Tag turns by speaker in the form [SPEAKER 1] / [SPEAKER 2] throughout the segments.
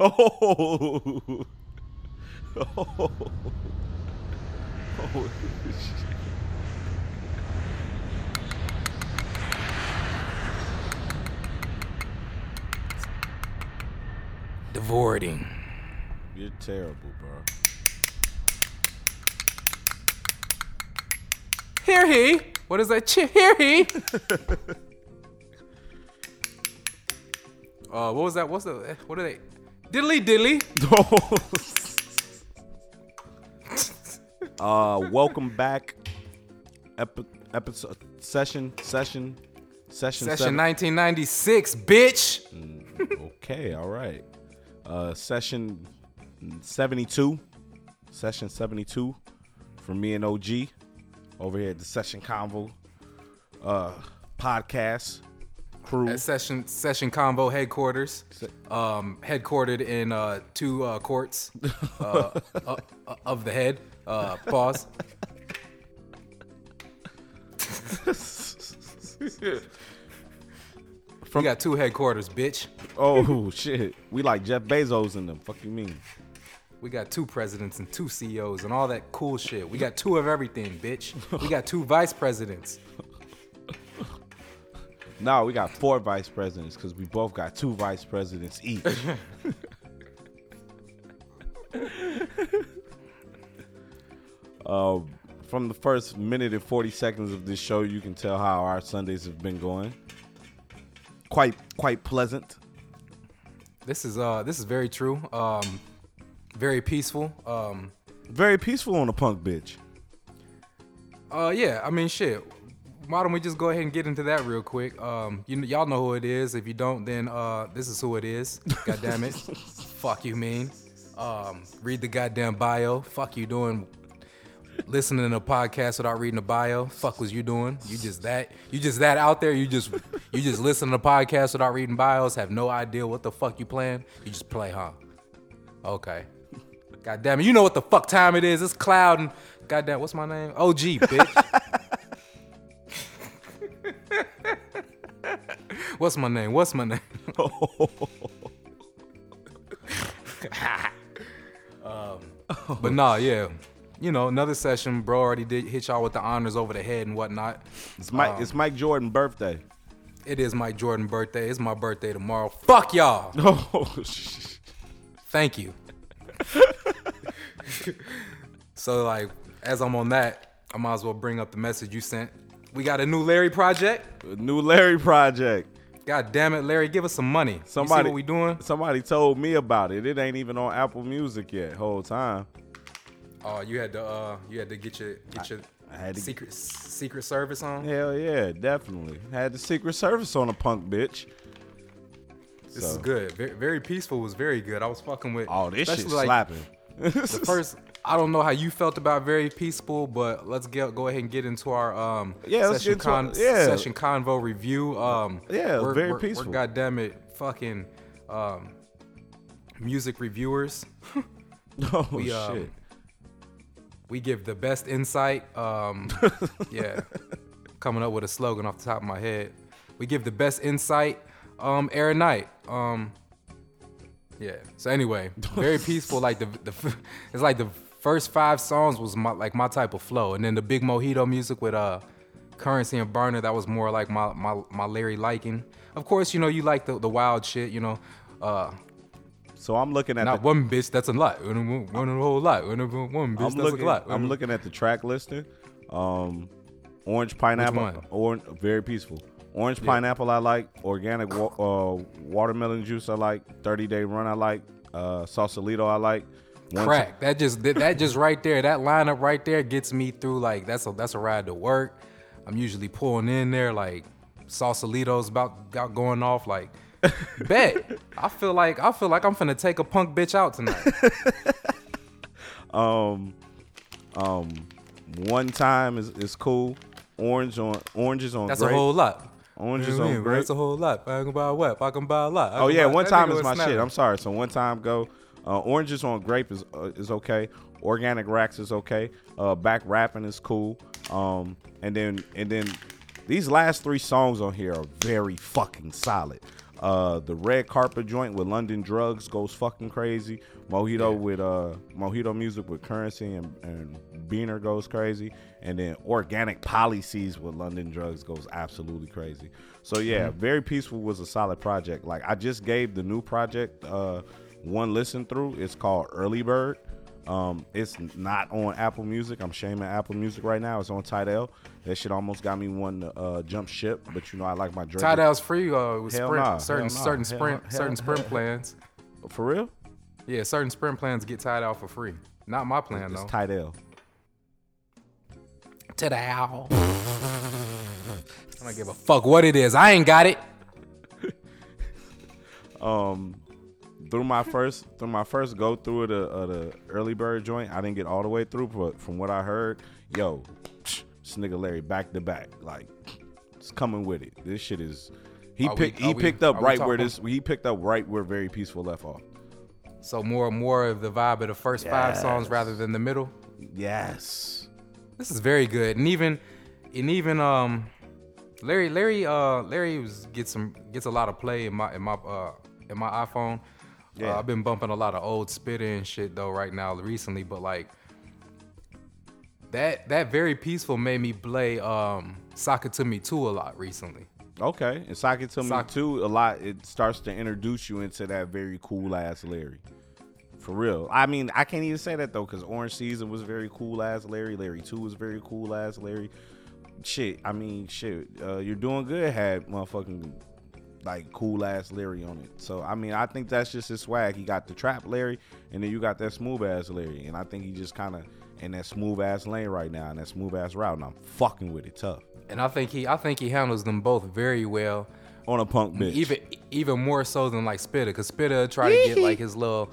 [SPEAKER 1] Oh. Oh. Oh, shit.
[SPEAKER 2] Divorting.
[SPEAKER 1] You're terrible, bro.
[SPEAKER 2] Here he. What is that? Ch- here he. uh, what was that? What's the? What are they? Diddly diddly.
[SPEAKER 1] uh, welcome back. Epi- episode session session session
[SPEAKER 2] Session 1996, bitch.
[SPEAKER 1] Okay, all right. Uh, session seventy-two. Session seventy-two from me and OG over here at the Session Convo uh, podcast crew.
[SPEAKER 2] At session session combo headquarters, um, headquartered in uh, two uh, courts uh, uh, uh, of the head. Uh, pause. we got two headquarters, bitch.
[SPEAKER 1] Oh shit, we like Jeff Bezos in them. Fuck you mean?
[SPEAKER 2] We got two presidents and two CEOs and all that cool shit. We got two of everything, bitch. We got two vice presidents.
[SPEAKER 1] No, we got four vice presidents because we both got two vice presidents each. um, from the first minute and 40 seconds of this show, you can tell how our Sundays have been going. Quite, quite pleasant.
[SPEAKER 2] This is uh this is very true. Um very peaceful. Um
[SPEAKER 1] Very peaceful on a punk bitch.
[SPEAKER 2] uh yeah, I mean shit. Why don't we just go ahead and get into that real quick? Um you y'all know who it is. If you don't, then uh this is who it is. God damn it. Fuck you mean. Um read the goddamn bio. Fuck you doing listening to a podcast without reading the bio. Fuck was you doing? You just that you just that out there. You just you just listen to podcasts without reading bios. Have no idea what the fuck you playing. You just play, huh? Okay. God damn it. You know what the fuck time it is. It's cloud and goddamn what's my name? OG, bitch. what's my name? What's my name? um, but nah, yeah. You know, another session, bro already did hit y'all with the honors over the head and whatnot.
[SPEAKER 1] It's Mike.
[SPEAKER 2] Um,
[SPEAKER 1] it's Mike Jordan birthday.
[SPEAKER 2] It is Mike Jordan birthday. It's my birthday tomorrow. Fuck y'all.
[SPEAKER 1] Oh,
[SPEAKER 2] Thank you. so like, as I'm on that, I might as well bring up the message you sent. We got a new Larry project.
[SPEAKER 1] new Larry project.
[SPEAKER 2] God damn it, Larry, give us some money.
[SPEAKER 1] Somebody,
[SPEAKER 2] what we doing?
[SPEAKER 1] Somebody told me about it. It ain't even on Apple Music yet. Whole time.
[SPEAKER 2] Oh, you had to uh, you had to get your get your
[SPEAKER 1] I had to-
[SPEAKER 2] secret secret service on.
[SPEAKER 1] Hell yeah, definitely. Had the Secret Service on a punk bitch.
[SPEAKER 2] This is good. Very, very peaceful was very good. I was fucking with.
[SPEAKER 1] Oh, this shit
[SPEAKER 2] like,
[SPEAKER 1] slapping.
[SPEAKER 2] The first, I don't know how you felt about very peaceful, but let's get go ahead and get into our um
[SPEAKER 1] Yeah,
[SPEAKER 2] session
[SPEAKER 1] into
[SPEAKER 2] con
[SPEAKER 1] yeah.
[SPEAKER 2] session convo review. Um,
[SPEAKER 1] Yeah,
[SPEAKER 2] we're,
[SPEAKER 1] very
[SPEAKER 2] we're,
[SPEAKER 1] peaceful.
[SPEAKER 2] We're goddamn it, fucking um, music reviewers.
[SPEAKER 1] oh
[SPEAKER 2] We, um,
[SPEAKER 1] shit.
[SPEAKER 2] We give the best insight. Um, yeah, coming up with a slogan off the top of my head. We give the best insight. Um, air night. Um, yeah. So anyway, very peaceful. Like the the it's like the first five songs was my like my type of flow, and then the big mojito music with uh currency and Berner that was more like my my my Larry liking. Of course, you know you like the the wild shit. You know, uh,
[SPEAKER 1] So I'm looking at
[SPEAKER 2] not
[SPEAKER 1] the,
[SPEAKER 2] one bitch that's a lot, one one a whole lot, one one bitch
[SPEAKER 1] I'm
[SPEAKER 2] that's
[SPEAKER 1] looking,
[SPEAKER 2] a lot.
[SPEAKER 1] I'm looking at the track listing. Um, orange pineapple, orange, very peaceful. Orange pineapple, I like. Organic wa- uh, watermelon juice, I like. 30 day run, I like. Uh, Sausalito, I like. One
[SPEAKER 2] crack. That just that, that just right there, that lineup right there gets me through. Like that's a that's a ride to work. I'm usually pulling in there like Sausalito's about, got going off. Like bet. I feel like I feel like I'm finna take a punk bitch out tonight.
[SPEAKER 1] Um, um, one time is, is cool. Orange on oranges on
[SPEAKER 2] That's
[SPEAKER 1] grape.
[SPEAKER 2] a whole lot.
[SPEAKER 1] Oranges
[SPEAKER 2] You know I
[SPEAKER 1] on
[SPEAKER 2] mean?
[SPEAKER 1] grape.
[SPEAKER 2] That's a whole lot. I can buy a what? I can buy a lot. I
[SPEAKER 1] Oh yeah, one time is my shit. I'm sorry. So one time go. Uh, oranges on grape is uh, is okay. Organic racks is okay. Uh, back rapping is cool. Um, and then and then these last three songs on here are very fucking solid. Uh, the red carpet joint with London Drugs goes fucking crazy. Mojito
[SPEAKER 2] Yeah.
[SPEAKER 1] with uh Mojito music with Currency and, and Berner goes crazy, and then Organic Policies with London Drugs goes absolutely crazy. So yeah,
[SPEAKER 2] Mm-hmm.
[SPEAKER 1] Very Peaceful was a solid project. Like I just gave the new project uh one listen through. It's called Early Bird. Um, it's not on Apple Music. I'm shaming Apple Music right now. It's on Tidal. That shit almost got me one to uh, jump ship, but you know I like my Drake.
[SPEAKER 2] Tidal's free uh, with
[SPEAKER 1] Hell
[SPEAKER 2] sprint,
[SPEAKER 1] nah,
[SPEAKER 2] certain
[SPEAKER 1] hell nah,
[SPEAKER 2] certain
[SPEAKER 1] hell-
[SPEAKER 2] sprint
[SPEAKER 1] hell-
[SPEAKER 2] certain sprint plans.
[SPEAKER 1] For real?
[SPEAKER 2] Yeah, certain sprint plans get Tidal for free. Not my plan
[SPEAKER 1] It's
[SPEAKER 2] though.
[SPEAKER 1] Tidal.
[SPEAKER 2] Tidal. I don't give a fuck what it is. I ain't got it.
[SPEAKER 1] um through my first through my first go through of the uh, the early bird joint, I didn't get all the way through, but from what I heard, yo, this nigga Larry back to back, like it's coming with it. This shit is. He
[SPEAKER 2] Are
[SPEAKER 1] picked.
[SPEAKER 2] are
[SPEAKER 1] he
[SPEAKER 2] we-
[SPEAKER 1] picked up right where this. He picked up right where very peaceful left off.
[SPEAKER 2] So more more of the vibe of the first five songs rather than the middle.
[SPEAKER 1] Yes.
[SPEAKER 2] This is very good, and even and even um, Larry Larry uh Larry was, gets some gets a lot of play in my in my uh in my iPhone.
[SPEAKER 1] Yeah.
[SPEAKER 2] Uh, I've been bumping a lot of old Spitta and shit though right now recently, but like that that very peaceful made me play um Soccer to Me too a lot recently.
[SPEAKER 1] Okay. And Sock It to me too. A lot. It starts to introduce you into that very cool ass Larry. For real. I mean, I can't even say that though, because Orange Season was very cool ass Larry. Larry Two was very cool ass Larry. Shit. I mean, shit. Uh, You're doing good. Had motherfucking like cool ass Larry on it. So I mean, I think that's just his swag. He got the trap Larry, and then you got that smooth ass Larry, and I think he just kind of in that smooth ass lane right now, and that smooth ass route, and I'm fucking with it tough
[SPEAKER 2] And I think he I think he handles them both very well.
[SPEAKER 1] on a punk bitch.
[SPEAKER 2] even even more so than like Spitta, cause Spitta try to get like his little,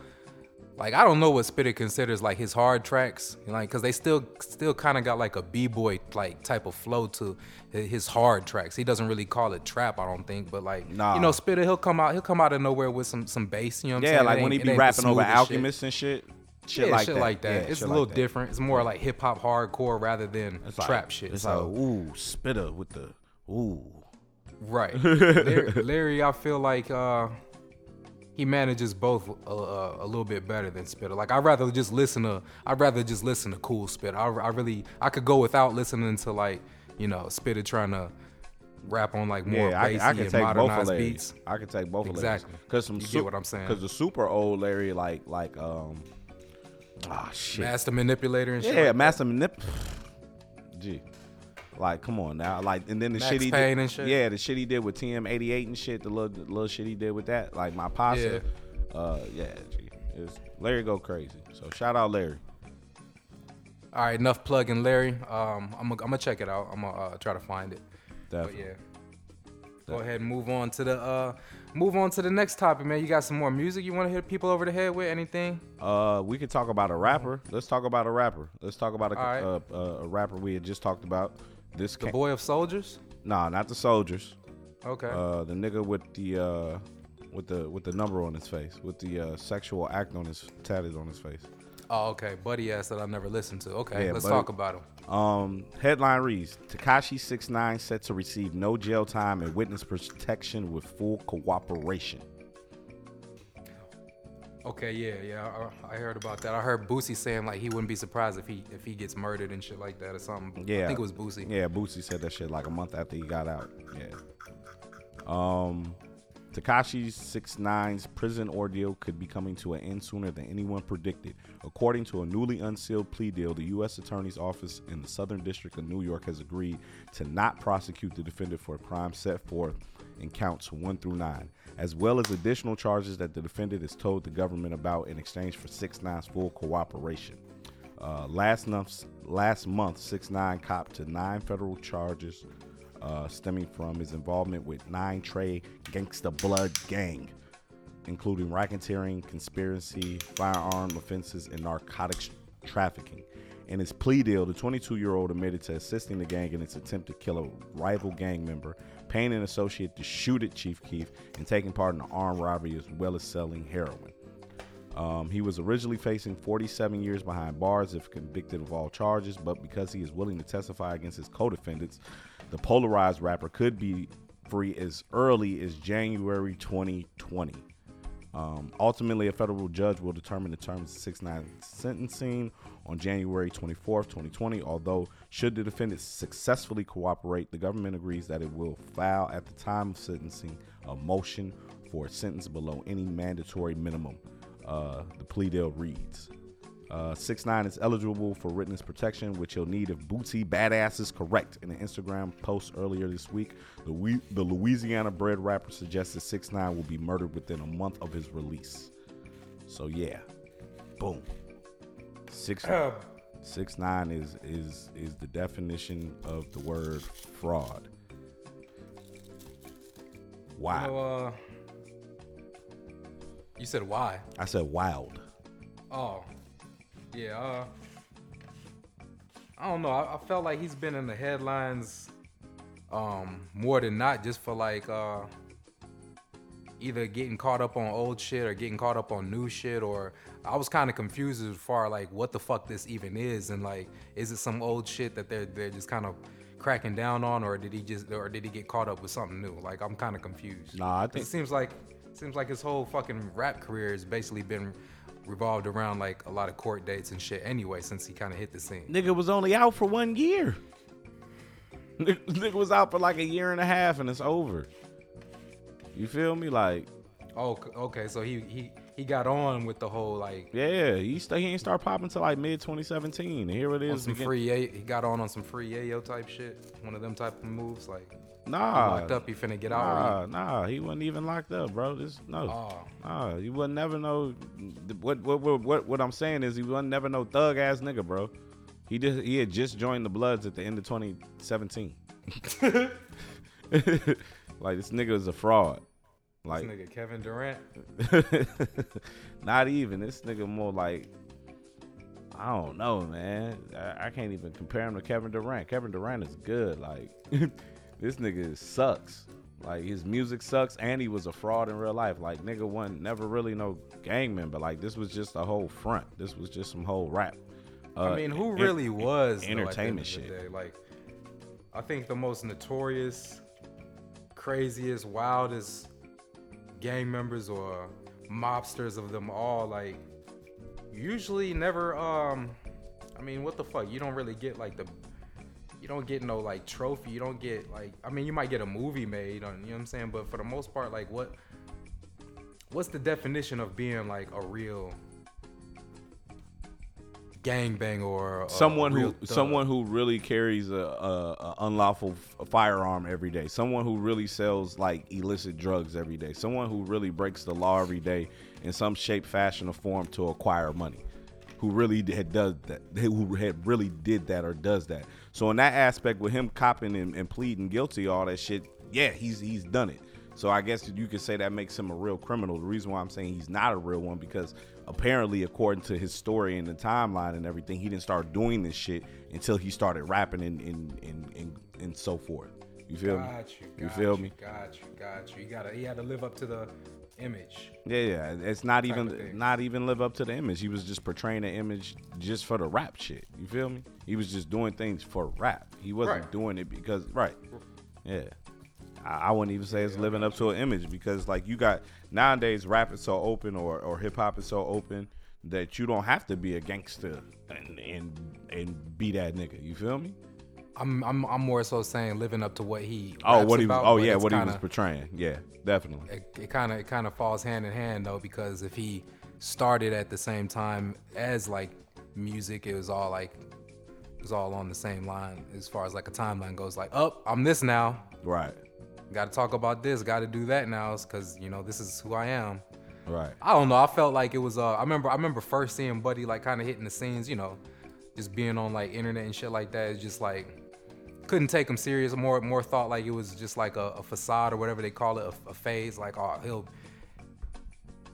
[SPEAKER 2] like I don't know what Spitta considers like his hard tracks, like cause they still still kind of got like a b boy like type of flow to his hard tracks. He doesn't really call it trap, I don't think, but like
[SPEAKER 1] Nah.
[SPEAKER 2] you know Spitta he'll come out he'll come out of nowhere with some some bass, you know what I'm
[SPEAKER 1] Yeah,
[SPEAKER 2] saying?
[SPEAKER 1] Like when he be rapping over
[SPEAKER 2] smoothest shit.
[SPEAKER 1] And shit. Shit
[SPEAKER 2] yeah,
[SPEAKER 1] like
[SPEAKER 2] shit
[SPEAKER 1] that.
[SPEAKER 2] like that.
[SPEAKER 1] Yeah,
[SPEAKER 2] it's a little
[SPEAKER 1] like
[SPEAKER 2] different. It's more like hip hop hardcore rather than
[SPEAKER 1] It's like-
[SPEAKER 2] trap shit.
[SPEAKER 1] It's
[SPEAKER 2] so.
[SPEAKER 1] like ooh, Spitta with the ooh.
[SPEAKER 2] Right. Larry, Larry, I feel like uh, he manages both a, a, a little bit better than Spitta. Like I'd rather just listen to I'd rather just listen to cool Spitta. I, I really I could go without listening to like you know Spitta trying to rap on like more
[SPEAKER 1] Yeah, I,
[SPEAKER 2] bassy
[SPEAKER 1] can- I can
[SPEAKER 2] and
[SPEAKER 1] take both of
[SPEAKER 2] modernized
[SPEAKER 1] Larry.
[SPEAKER 2] beats.
[SPEAKER 1] I can take both
[SPEAKER 2] Exactly.
[SPEAKER 1] of Because some
[SPEAKER 2] You get what I'm saying.
[SPEAKER 1] Because the super old Larry, like like um, ah shit.
[SPEAKER 2] Master manipulator and shit.
[SPEAKER 1] yeah,
[SPEAKER 2] like
[SPEAKER 1] Master Manip. Gee. Like, come on now. Like, and then the
[SPEAKER 2] Max
[SPEAKER 1] shit he
[SPEAKER 2] Payne
[SPEAKER 1] did.
[SPEAKER 2] and shit.
[SPEAKER 1] Yeah, the shit he did with TM88 and shit. The little, the little shit he did with that. Like my pasta. Uh, yeah. It's, Larry go crazy. So shout out Larry.
[SPEAKER 2] All right, enough plugging Larry. Um, I'm gonna check it out. I'm gonna uh, try to find it. But
[SPEAKER 1] Definitely.
[SPEAKER 2] yeah. Go ahead and move on to the uh move on to the next topic, man. You got some more music you want to hit people over the head with? Anything?
[SPEAKER 1] Uh, we could talk about a rapper. Let's talk about a rapper. Let's talk about a,
[SPEAKER 2] right.
[SPEAKER 1] uh, uh, a rapper we had just talked about. This
[SPEAKER 2] The
[SPEAKER 1] ca-
[SPEAKER 2] boy of soldiers?
[SPEAKER 1] nah, not the soldiers.
[SPEAKER 2] Okay.
[SPEAKER 1] Uh, the nigga with the uh, with the with the number on his face, with the uh, sexual act on his tatted on his face.
[SPEAKER 2] oh, okay. Buddy ass that I never listened to. Okay,
[SPEAKER 1] Yeah,
[SPEAKER 2] let's
[SPEAKER 1] Buddy-
[SPEAKER 2] talk about him.
[SPEAKER 1] Um, headline reads: Tekashi 69 set to receive no jail time and witness protection with full cooperation.
[SPEAKER 2] Okay, yeah, yeah. I, I heard about that. I heard Boosie saying like he wouldn't be surprised if he if he gets murdered and shit like that or something.
[SPEAKER 1] Yeah,
[SPEAKER 2] I think it was Boosie.
[SPEAKER 1] Yeah, Boosie said that shit like a month after he got out. Yeah. Um, Tekashi 69's prison ordeal could be coming to an end sooner than anyone predicted. According to a newly unsealed plea deal, the U.S. Attorney's Office in the Southern District of New York has agreed to not prosecute the defendant for a crime set forth in counts 1 through 9, as well as additional charges that the defendant has told the government about in exchange for 69's full cooperation. Uh, last month, last month, six nine copped to nine federal charges uh, stemming from his involvement with nine Trey Gangsta Blood Gang, including racketeering, conspiracy, firearm offenses, and narcotics trafficking. In his plea deal, the 22-year-old admitted to assisting the gang in its attempt to kill a rival gang member, paying an associate to shoot at Chief Keef, and taking part in an armed robbery as well as selling heroin. Um, he was originally facing 47 years behind bars if convicted of all charges, but because he is willing to testify against his co defendants, the polarized rapper could be free as early as January 2020. Um, ultimately, a federal judge will determine the terms of 6 9 sentencing on January 24th, 2020. Although, should the defendant successfully cooperate, the government agrees that it will file at the time of sentencing a motion for a sentence below any mandatory minimum. Uh, the plea deal reads. Uh, six nine is eligible for witness protection, which he'll need if Boosie Badazz is correct. In an Instagram post earlier this week, the, we- the Louisiana-bred rapper suggested six nine will be murdered within a month of his release. So yeah, boom. Six six nine is is is the definition of the word fraud. Wow.
[SPEAKER 2] You know, uh, you said why?
[SPEAKER 1] I said wild.
[SPEAKER 2] Oh, yeah. Uh, I don't know. I, I felt like he's been in the headlines um, more than not, just for like uh, either getting caught up on old shit or getting caught up on new shit. Or I was kind of confused as far like what the fuck this even is, and like is it some old shit that they're they're just kind of cracking down on, or did he just or did he get caught up with something new? Like I'm kind of confused.
[SPEAKER 1] Nah, I think
[SPEAKER 2] it seems like seems like his whole fucking rap career has basically been revolved around like a lot of court dates and shit anyway since he kind of hit the scene.
[SPEAKER 1] nigga was only out for one year. Nigga, nigga was out for like a year and a half and it's over. You feel me? Like,
[SPEAKER 2] Oh, okay, so he he he got on with the whole like
[SPEAKER 1] yeah, he st- he ain't start popping till like mid 2017. And here it is.
[SPEAKER 2] some
[SPEAKER 1] again.
[SPEAKER 2] free yayo. He got on on some free yayo type shit. One of them type of moves like he
[SPEAKER 1] Nah,
[SPEAKER 2] locked up, he finna get out.
[SPEAKER 1] nah, nah. He wasn't even locked up, bro. This no.
[SPEAKER 2] He, oh,
[SPEAKER 1] Nah, you would never know. What what what what, what I'm saying is he would never know thug ass nigga, bro. He just he had just joined the Bloods at the end of 2017. like this nigga is a fraud.
[SPEAKER 2] This
[SPEAKER 1] Like
[SPEAKER 2] nigga Kevin Durant.
[SPEAKER 1] not even this nigga more like I don't know, man. I, I can't even compare him to Kevin Durant. Kevin Durant is good. Like this nigga sucks. Like his music sucks, and he was a fraud in real life. Like nigga wasn't never really no gang member. Like this was just a whole front. This was just some whole rap. Uh,
[SPEAKER 2] I mean, who
[SPEAKER 1] en-
[SPEAKER 2] really was though, at the end
[SPEAKER 1] entertainment shit.
[SPEAKER 2] Like, I think the most notorious, craziest, wildest gang members or mobsters of them all, like, usually never. Um, I mean, what the fuck? You don't really get like the. You don't get no like trophy. You don't get like. I mean, you might get a movie made on. You know what I'm saying? But for the most part, like, what? What's the definition of being like a real gangbang or a
[SPEAKER 1] someone who
[SPEAKER 2] thug?
[SPEAKER 1] someone who really carries a, a, a unlawful f- firearm every day. Someone who really sells like illicit drugs every day. Someone who really breaks the law every day in some shape fashion or form to acquire money. Who really had does that who had really did that or does that. So in that aspect with him copping and, and pleading guilty all that shit yeah he's he's done it. So I guess you could say that makes him a real criminal. The reason why I'm saying he's not a real one because apparently, according to his story and the timeline and everything, he didn't start doing this shit until he started rapping and and and, and, and so forth. You feel me?
[SPEAKER 2] You.
[SPEAKER 1] You
[SPEAKER 2] got
[SPEAKER 1] feel
[SPEAKER 2] you,
[SPEAKER 1] me?
[SPEAKER 2] Got you. Got you. You gotta. He had to live up to the image.
[SPEAKER 1] Yeah, yeah. It's not even not even live up to the image. He was just portraying the image just for the rap shit. You feel me? He was just doing things for rap. He wasn't
[SPEAKER 2] Right.
[SPEAKER 1] doing it because right. Yeah. I, I wouldn't even say it's living up to an image because like you got nowadays rap is so open or, or hip hop is so open that you don't have to be a gangster and and and be that nigga. You feel me?
[SPEAKER 2] I'm. I'm. I'm more so saying living up to what he.
[SPEAKER 1] Oh, what he was
[SPEAKER 2] about,
[SPEAKER 1] oh yeah, what he was portraying. Yeah, definitely.
[SPEAKER 2] It, it kind of. It kind of falls hand in hand though because if he started at the same time as like music, it was all like. It was all on the same line as far as like a timeline goes. Like, oh, I'm this now.
[SPEAKER 1] Right.
[SPEAKER 2] Got to talk about this. Got to do that now, because you know this is who I am.
[SPEAKER 1] Right.
[SPEAKER 2] I don't know. I felt like it was. Uh, I remember. I remember first seeing Buddy like kind of hitting the scenes. You know, just being on like internet and shit like that. It's just like couldn't take him serious. More, more thought like it was just like a, a facade or whatever they call it, a, a phase. Like, oh, he'll.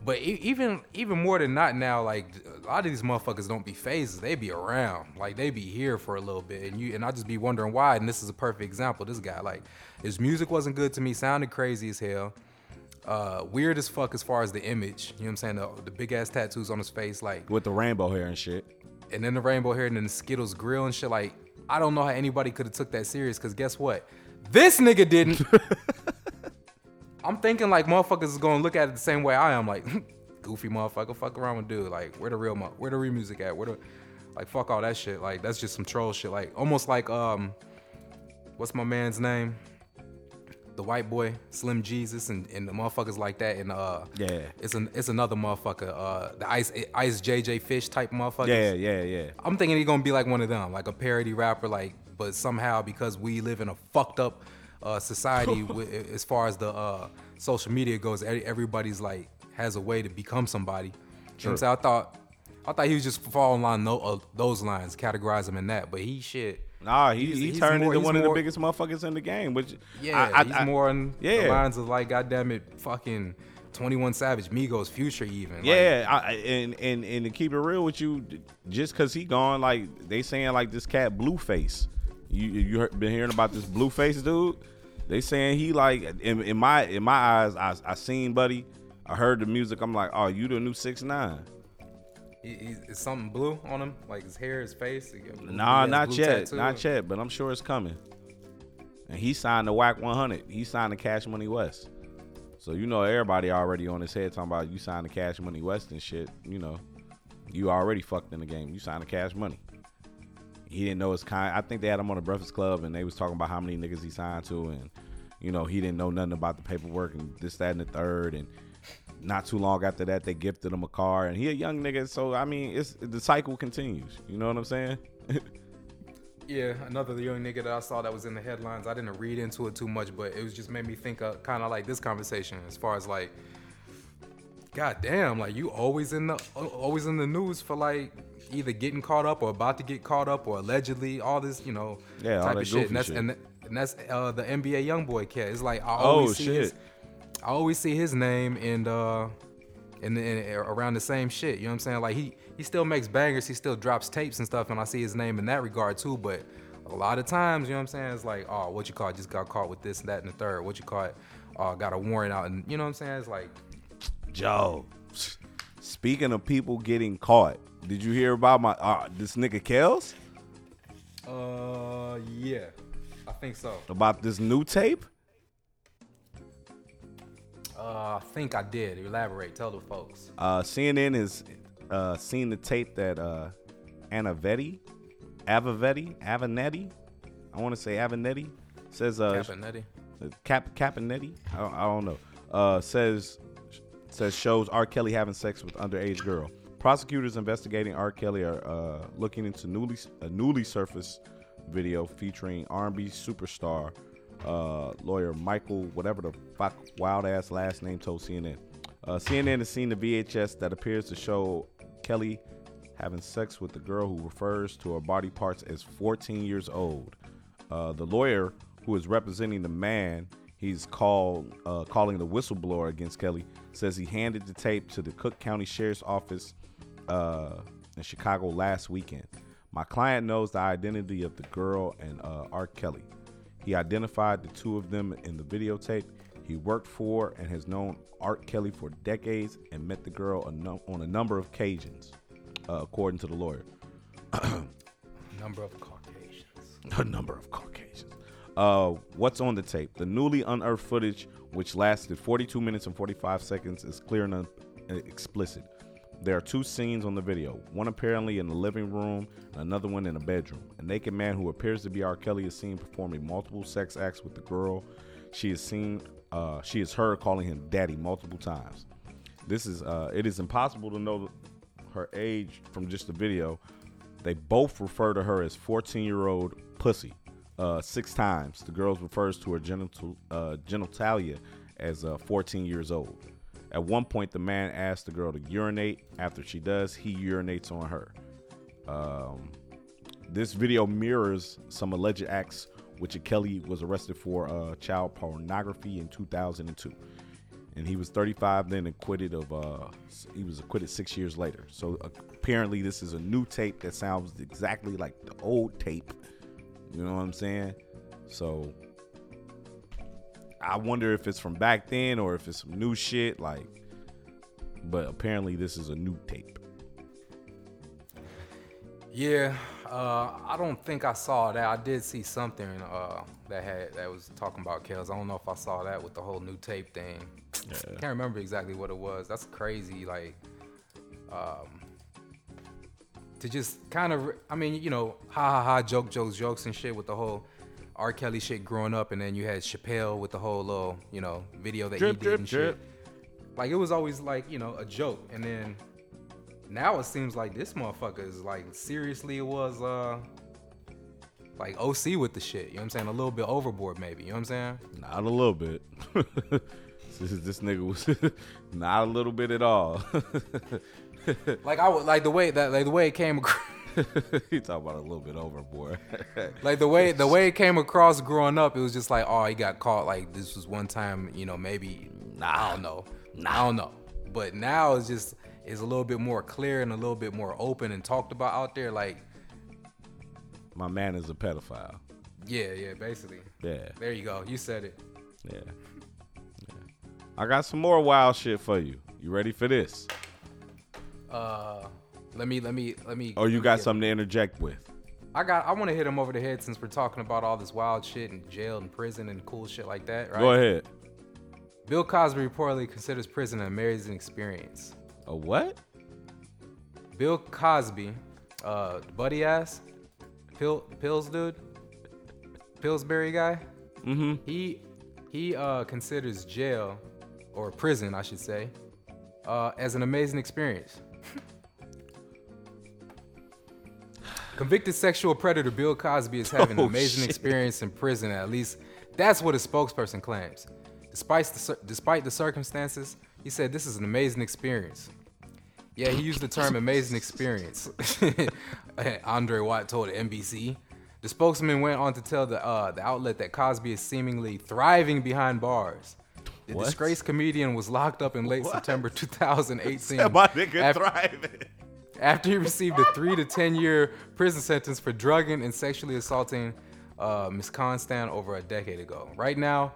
[SPEAKER 2] But e- even even more than not now, like a lot of these motherfuckers don't be phases. They be around, like they be here for a little bit, and you and I just be wondering why. And this is a perfect example. This guy, like, his music wasn't good to me. Sounded crazy as hell uh, weird as fuck as far as the image. You know what I'm saying? The, the big ass tattoos on his face, like,
[SPEAKER 1] With the rainbow hair and shit.
[SPEAKER 2] and then the rainbow hair and then the Skittles grill and shit. Like, I don't know how anybody could have took that serious. Cause guess what? This nigga didn't. I'm thinking like motherfuckers is gonna look at it the same way I am, like goofy motherfucker, fuck around with dude. Like where the real mo- where the real music at? Where the like fuck all that shit. Like that's just some troll shit. Like almost like um, what's my man's name? The white boy, Slim Jesus, and, and the motherfuckers like that. And uh,
[SPEAKER 1] Yeah.
[SPEAKER 2] it's an it's another motherfucker. Uh, the ice ice JJ Fish type motherfuckers.
[SPEAKER 1] Yeah, yeah, yeah.
[SPEAKER 2] I'm thinking he's gonna be like one of them, like a parody rapper, like, but somehow because we live in a fucked up uh, society with, as far as the uh, social media goes, everybody's like has a way to become somebody. You know what I'm saying? I thought, I thought he was just following line no, uh, those lines, categorize him in that, but he shit.
[SPEAKER 1] Nah, he,
[SPEAKER 2] He's-
[SPEAKER 1] he
[SPEAKER 2] he's
[SPEAKER 1] turned
[SPEAKER 2] more-
[SPEAKER 1] into one of the biggest motherfuckers in the game. Which
[SPEAKER 2] Yeah,
[SPEAKER 1] I, I,
[SPEAKER 2] he's
[SPEAKER 1] I-
[SPEAKER 2] more on
[SPEAKER 1] yeah.
[SPEAKER 2] the lines of like, goddamn it, fucking 21 Savage, Migos, Future, even.
[SPEAKER 1] Yeah, I, I- and and and to keep it real with you, just cause he gone, like they saying like this cat Blueface. You you heard, been hearing about this Blueface dude? They saying he like in, in my in my eyes, I I seen Buddy, I heard the music. I'm like, oh, you the new six nine?
[SPEAKER 2] Is something blue on him, like his hair, his face.
[SPEAKER 1] Nah, not yet,
[SPEAKER 2] tattoo.
[SPEAKER 1] not yet. But I'm sure it's coming. And he signed the Wack 100. He signed the Cash Money West. So you know everybody already on his head talking about you signed the Cash Money West and shit. You know, you already fucked in the game. You signed the Cash Money. He didn't know his kind. I think they had him on the Breakfast Club and they was talking about how many niggas he signed to and you know he didn't know nothing about the paperwork and this that and the third and not too long after that they gifted him a car and he a young nigga so I mean it's the cycle continues. You know what I'm saying?
[SPEAKER 2] Yeah, another young nigga that I saw that was in the headlines. I didn't read into it too much, but it was just made me think of kind of like this conversation as far as like, god damn, like you always in the always in the news for like either getting caught up or about to get caught up or allegedly all this, you know,
[SPEAKER 1] Yeah,
[SPEAKER 2] type of shit. And that's
[SPEAKER 1] shit.
[SPEAKER 2] and, and that's uh, the NBA young boy cat. It's like I
[SPEAKER 1] Oh,
[SPEAKER 2] see
[SPEAKER 1] shit.
[SPEAKER 2] his, I always see his name and uh around the same shit. You know what I'm saying? Like he he still makes bangers, he still drops tapes and stuff, and I see his name in that regard too. But a lot of times, you know what I'm saying? It's like, oh, what you call it? Just got caught with this and that and the third. What you call it? Uh, got a warrant out, and you know what I'm saying? It's like,
[SPEAKER 1] Joe. Speaking of people getting caught, did you hear about my uh, this nigga Kels
[SPEAKER 2] uh, yeah, I think so.
[SPEAKER 1] about this new tape?
[SPEAKER 2] Uh, I think I did. Elaborate. Tell the folks.
[SPEAKER 1] Uh, CNN has uh, seen the tape that uh, Anavetti, Avavetti, Avanetti, I want to say Avanetti, says uh,
[SPEAKER 2] Capanetti.
[SPEAKER 1] Cap Capanetti, I don't, I don't know, uh, says says shows R. Kelly having sex with underage girl. Prosecutors investigating R. Kelly are uh, looking into newly a newly surfaced video featuring R&B superstar uh, lawyer Michael, whatever the fuck wild ass last name, told CNN. Uh, CNN has seen the VHS that appears to show Kelly having sex with the girl who refers to her body parts as 14 years old. Uh, the lawyer who is representing the man he's called uh, calling the whistleblower against Kelly says he handed the tape to the Cook County Sheriff's Office uh, in Chicago last weekend. My client knows the identity of the girl and uh, R. Kelly. He identified the two of them in the videotape. He worked for and has known R. Kelly for decades and met the girl on a number of occasions, uh, according to the lawyer.
[SPEAKER 2] Number of Caucasians.
[SPEAKER 1] a number of Caucasians. Uh, what's on the tape? The newly unearthed footage, which lasted 42 minutes and 45 seconds, is clear and un- explicit. There are two scenes on the video, one apparently in the living room and another one in a bedroom. A naked man who appears to be R. Kelly is seen performing multiple sex acts with the girl. She is seen, uh, she is heard calling him daddy multiple times. This is, uh, it is impossible to know her age from just the video. They both refer to her as 14 year old pussy uh, six times. The girl refers to her genital, uh, genitalia as uh, 14 years old. At one point, the man asks the girl to urinate. After she does, he urinates on her. Um, this video mirrors some alleged acts which Kelly was arrested for uh, child pornography in 2002 and he was 35 then acquitted of uh he was acquitted six years later so apparently this is a new tape that sounds exactly like the old tape you know what i'm saying so i wonder if it's from back then or if it's some new shit like but apparently this is a new tape
[SPEAKER 2] Yeah, Uh, I don't think I saw that. I did see something uh, that had that was talking about Kels. I don't know if I saw that with the whole new tape thing.
[SPEAKER 1] Yeah.
[SPEAKER 2] Can't remember exactly what it was. That's crazy. Like, um, to just kind of, I mean, you know, ha ha ha, joke, jokes, jokes and shit with the whole R. Kelly shit growing up, and then you had Chappelle with the whole little, you know, video that
[SPEAKER 1] Drip,
[SPEAKER 2] he did
[SPEAKER 1] drip,
[SPEAKER 2] and
[SPEAKER 1] drip.
[SPEAKER 2] shit. Like it was always like, you know, a joke, and then now it seems like this motherfucker is like seriously it was uh like OC with the shit. You know what I'm saying? A little bit overboard, maybe. You know what I'm saying?
[SPEAKER 1] Not a little bit. this, this nigga was not a little bit at all.
[SPEAKER 2] Like I would like the way that like the way it came across.
[SPEAKER 1] he talking about a little bit overboard.
[SPEAKER 2] like the way the way it came across growing up, it was just like, oh, he got caught. Like this was one time, you know, maybe I don't know, I don't know. But now it's just it's a little bit more clear and a little bit more open and talked about out there. Like,
[SPEAKER 1] My man is a pedophile.
[SPEAKER 2] yeah, yeah, basically.
[SPEAKER 1] Yeah,
[SPEAKER 2] There you go. You said it.
[SPEAKER 1] yeah, yeah. I got some more wild shit for you. You ready for this?
[SPEAKER 2] Uh, let me let me let me.
[SPEAKER 1] Oh, you got something to interject with?
[SPEAKER 2] I got. I want to hit him over the head since we're talking about all this wild shit and jail and prison and cool shit like that, right?
[SPEAKER 1] Go ahead.
[SPEAKER 2] Bill Cosby reportedly considers prison an amazing experience.
[SPEAKER 1] A what?
[SPEAKER 2] Bill Cosby, uh, buddy ass, pill, pills dude, Pillsbury guy.
[SPEAKER 1] Mm-hmm.
[SPEAKER 2] He he uh, considers jail or prison, I should say, uh, as an amazing experience. Convicted sexual predator Bill Cosby is having
[SPEAKER 1] Oh,
[SPEAKER 2] an amazing
[SPEAKER 1] shit.
[SPEAKER 2] experience in prison. At least that's what his spokesperson claims. Despite the despite the circumstances, he said this is an amazing experience. Yeah, he used the term amazing experience. Andre Wyatt told NBC. The spokesman went on to tell the uh, the outlet that Cosby is seemingly thriving behind bars. The
[SPEAKER 1] What?
[SPEAKER 2] disgraced comedian was locked up in late
[SPEAKER 1] What?
[SPEAKER 2] September 2018
[SPEAKER 1] My nigga
[SPEAKER 2] Af-
[SPEAKER 1] thriving.
[SPEAKER 2] After he received a three to ten year prison sentence for drugging and sexually assaulting uh, Miss Constand over a decade ago. Right now,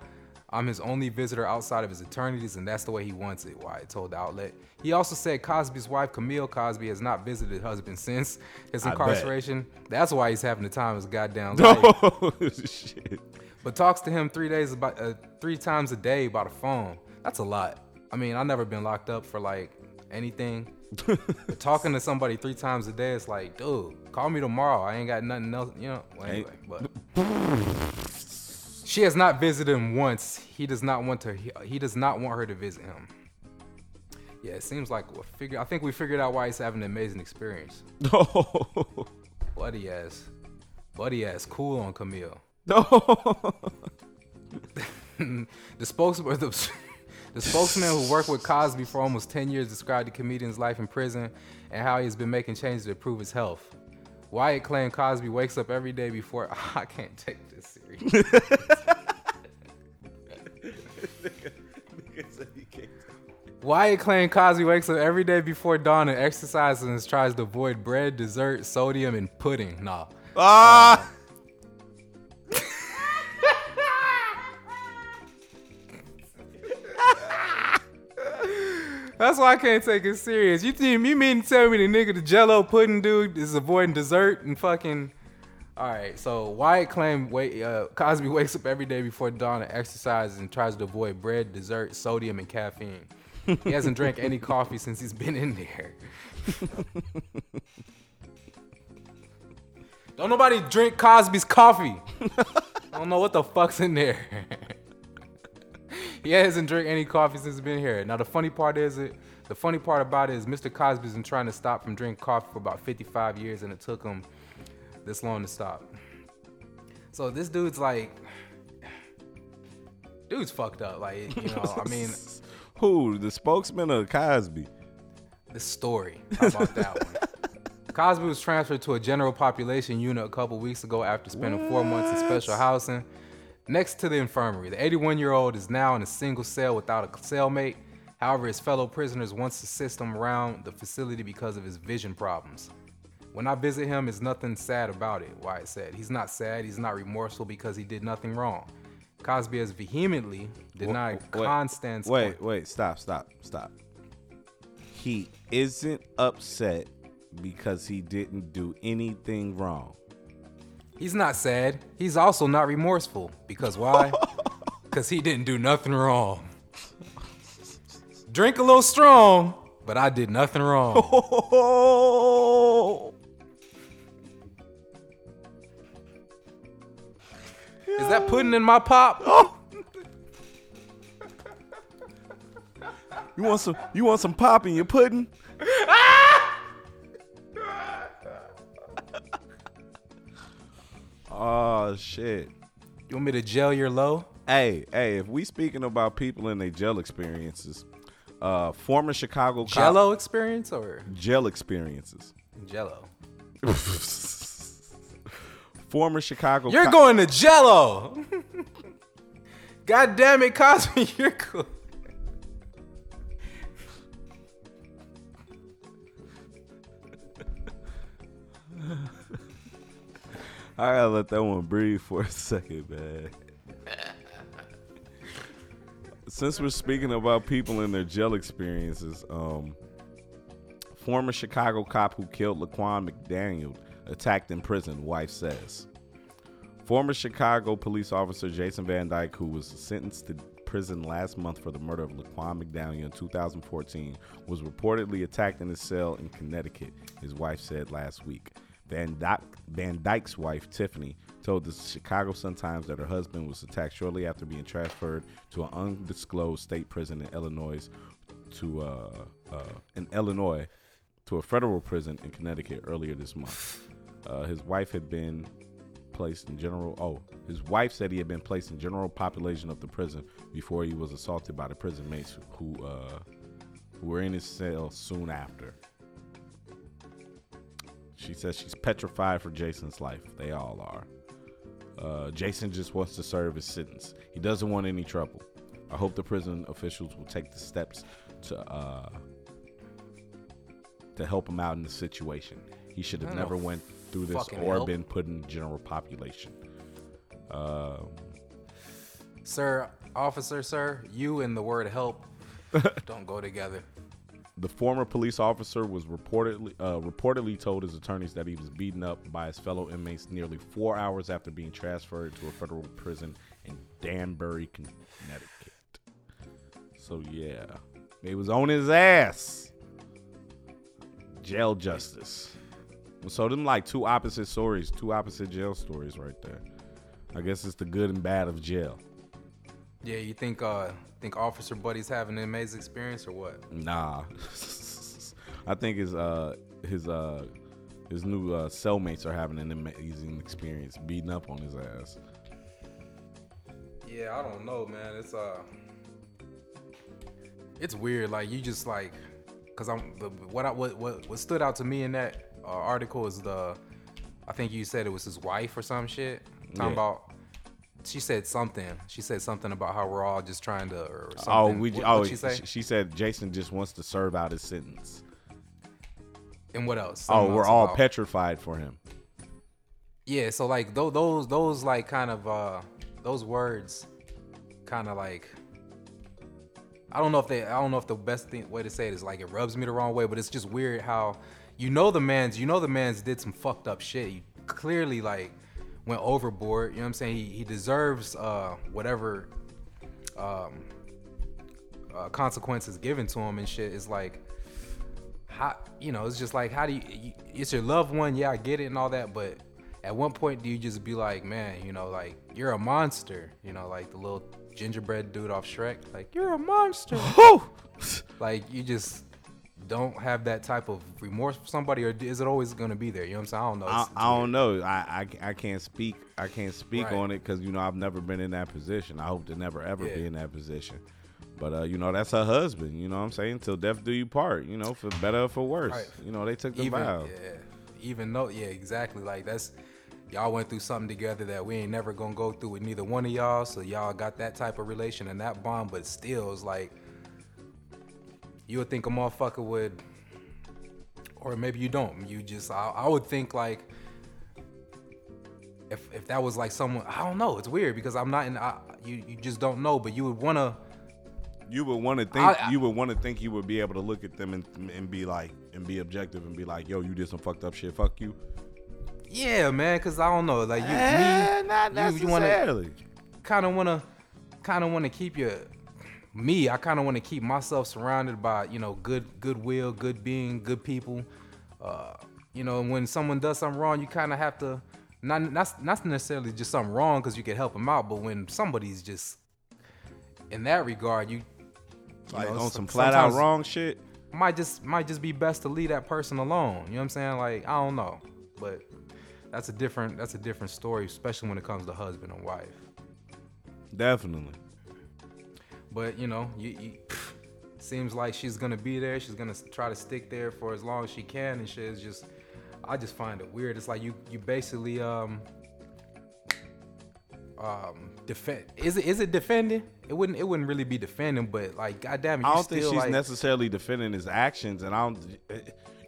[SPEAKER 2] I'm his only visitor outside of his eternities, and that's the way he wants it. Wyatt told the outlet. He also said Cosby's wife, Camille Cosby, has not visited his husband since his
[SPEAKER 1] I bet.
[SPEAKER 2] incarceration. That's why he's having the time of his goddamn life.
[SPEAKER 1] Oh shit.
[SPEAKER 2] But talks to him three days about uh, three times a day by the phone. That's a lot. I mean, I've never been locked up for like anything. But talking to somebody three times a day, it's like, dude, call me tomorrow. I ain't got nothing else, you know. Well, anyway, but she has not visited him once. He does not want to. He, he does not want her to visit him. Yeah, it seems like we figure. I think we figured out why he's having an amazing experience.
[SPEAKER 1] No.
[SPEAKER 2] Buddy ass, buddy ass, cool on Camille.
[SPEAKER 1] No.
[SPEAKER 2] the spokesman, the, spokesman who worked with Cosby for almost 10 years described the comedian's life in prison and how he has been making changes to improve his health. Wyatt claimed Cosby wakes up every day before. I can't take this serious. Wyatt claimed Cosby wakes up every day before dawn and exercises and tries to avoid bread, dessert, sodium, and pudding. Nah.
[SPEAKER 1] ah.
[SPEAKER 2] That's why I can't take it serious. You think you mean to tell me the nigga the Jello pudding dude is avoiding dessert and fucking? All right. So Wyatt claimed wait, uh, Cosby wakes up every day before dawn and exercises and tries to avoid bread, dessert, sodium, and caffeine. He hasn't drank any coffee since he's been in there. Don't nobody drink Cosby's coffee. I don't know what the fuck's in there. He hasn't drank any coffee since he's been here. Now the funny part is it. The funny part about it is Mr. Cosby's been trying to stop from drinking coffee for about 55 years, and it took him this long to stop. So this dude's like, dude's fucked up. Like you know, I mean,
[SPEAKER 1] Who? The spokesman of Cosby?
[SPEAKER 2] the story. How about that one? Cosby was transferred to a general population unit a couple weeks ago after spending four months in special housing next to the infirmary. The 81 year old is now in a single cell without a cellmate. However, his fellow prisoners wants to assist him around the facility because of his vision problems. When I visit him, there's nothing sad about it, Wyatt said. He's not sad, he's not remorseful because he did nothing wrong. Cosby has vehemently denied
[SPEAKER 1] Wait,
[SPEAKER 2] Constand.
[SPEAKER 1] Wait, wait, stop, stop, stop. He isn't upset because he didn't do anything wrong.
[SPEAKER 2] He's not sad. He's also not remorseful. Because why? Because he didn't do nothing wrong. Drink a little strong, but I did nothing wrong. Is that pudding in my pop?
[SPEAKER 1] You want some? You want some pop in your pudding? Oh shit!
[SPEAKER 2] You want me to gel your low?
[SPEAKER 1] Hey, hey! If we speaking about people and their jail experiences, uh, former Chicago cop-
[SPEAKER 2] Jello experience or
[SPEAKER 1] jail experiences.
[SPEAKER 2] Jello?
[SPEAKER 1] former Chicago.
[SPEAKER 2] You're
[SPEAKER 1] cop-
[SPEAKER 2] going to Jello. God damn it, Cosby, you're cool.
[SPEAKER 1] I gotta let that one breathe for a second, man. Since we're speaking about people and their jail experiences, um, former Chicago cop who killed Laquan McDaniel attacked in prison, wife says. Former Chicago police officer Jason Van Dyke, who was sentenced to prison last month for the murder of Laquan McDaniel in 2014, was reportedly attacked in his cell in Connecticut, his wife said last week. Van, Dyke, Van Dyke's wife, Tiffany, told the Chicago Sun-Times that her husband was attacked shortly after being transferred to an undisclosed state prison in Illinois to uh, uh, in Illinois to a federal prison in Connecticut earlier this month. Uh, his wife had been placed in general. Oh, his wife said he had been placed in general population of the prison before he was assaulted by the prison mates who uh, who were in his cell soon after. She says she's petrified for Jason's life. They all are. Uh, Jason just wants to serve his sentence. He doesn't want any trouble. I hope the prison officials will take the steps to uh, to help him out in the situation. He should have never went through this
[SPEAKER 2] fucking
[SPEAKER 1] or
[SPEAKER 2] help.
[SPEAKER 1] been put in general population. Um,
[SPEAKER 2] Sir, officer, sir, you and the word help don't go together.
[SPEAKER 1] The former police officer was reportedly uh, reportedly told his attorneys that he was beaten up by his fellow inmates nearly four hours after being transferred to a federal prison in Danbury, Connecticut. So yeah, they was on his ass. Jail justice. So them like two opposite stories, two opposite jail stories right there. I guess it's the good and bad of jail.
[SPEAKER 2] Yeah, you think uh think Officer Buddy's having an amazing experience or what?
[SPEAKER 1] Nah, I think his uh his uh his new uh, cellmates are having an amazing experience, beating up on his ass.
[SPEAKER 2] Yeah, I don't know, man. It's uh it's weird. Like you just like cuz I'm the, what I what, what what stood out to me in that uh, article is the I think you said it was his wife or some shit. Talking
[SPEAKER 1] Yeah.
[SPEAKER 2] about she said something. She said something about how we're all just trying to or something.
[SPEAKER 1] Oh, we
[SPEAKER 2] what,
[SPEAKER 1] oh
[SPEAKER 2] she say?
[SPEAKER 1] she, said Jason just wants to serve out his sentence.
[SPEAKER 2] and what else?
[SPEAKER 1] Oh, we're
[SPEAKER 2] else
[SPEAKER 1] all
[SPEAKER 2] about-
[SPEAKER 1] petrified for him.
[SPEAKER 2] Yeah, so like those those those like kind of uh those words kind of like I don't know if they I don't know if the best thing, way to say it is like it rubs me the wrong way, but it's just weird how you know the man's you know the man's did some fucked up shit. He clearly like went overboard. You know what I'm saying? He he deserves uh whatever um uh, consequences given to him and shit. Is like how you know it's just like how do you, you it's your loved one yeah i get it and all that but at one point do you just be like man you know like you're a monster you know like the little gingerbread dude off shrek like you're a monster like you just don't have that type of remorse for somebody or is it always going to be there you know what i'm saying i don't know
[SPEAKER 1] I,
[SPEAKER 2] It's- it's
[SPEAKER 1] I don't know. I, I I can't speak. I can't speak
[SPEAKER 2] Right.
[SPEAKER 1] on it because you know I've never been in that position. I hope to never ever be in that position. But uh, you know that's her husband. You know what I'm saying? Till death do you part. You know for better or for worse.
[SPEAKER 2] Right.
[SPEAKER 1] You know they took the
[SPEAKER 2] even
[SPEAKER 1] vow.
[SPEAKER 2] yeah even though yeah exactly like that's y'all went through something together that we ain't never gonna go through with neither one of y'all so y'all got that type of relation and that bond but still it's like you would think a motherfucker would or maybe you don't you just i, I would think like if, if that was like someone i don't know it's weird because i'm not in I, you, you just don't know but you would want to
[SPEAKER 1] You would want to think
[SPEAKER 2] I-
[SPEAKER 1] you would want to think you would be able to look at them and and be like and be objective and be like, yo, you did some fucked up shit. Fuck you.
[SPEAKER 2] Yeah, man, cause I don't know, like you,
[SPEAKER 1] Eh,
[SPEAKER 2] me,
[SPEAKER 1] not
[SPEAKER 2] you, you wanna
[SPEAKER 1] necessarily.
[SPEAKER 2] kind of wanna, kind of wanna keep your, me, I kind of wanna keep myself surrounded by you know good, goodwill, good being, good people. Uh, you know, when someone does something wrong, you kind of have to, not not not necessarily just something wrong, cause you can help them out, but when somebody's just in that regard, you, you
[SPEAKER 1] like
[SPEAKER 2] know,
[SPEAKER 1] on some flat out wrong shit.
[SPEAKER 2] might just might just be best to leave that person alone. You know what I'm saying? Like I don't know, but that's a different that's a different story, especially when it comes to husband and wife.
[SPEAKER 1] Definitely.
[SPEAKER 2] But you know, you, you seems like she's gonna be there. She's gonna try to stick there for as long as she can, and shit is just. I just find it weird. It's like you you basically um um defend. Is it is it defending? It wouldn't it wouldn't really be defending, but like goddamn,
[SPEAKER 1] I don't think she's
[SPEAKER 2] like,
[SPEAKER 1] necessarily defending his actions, and I don't.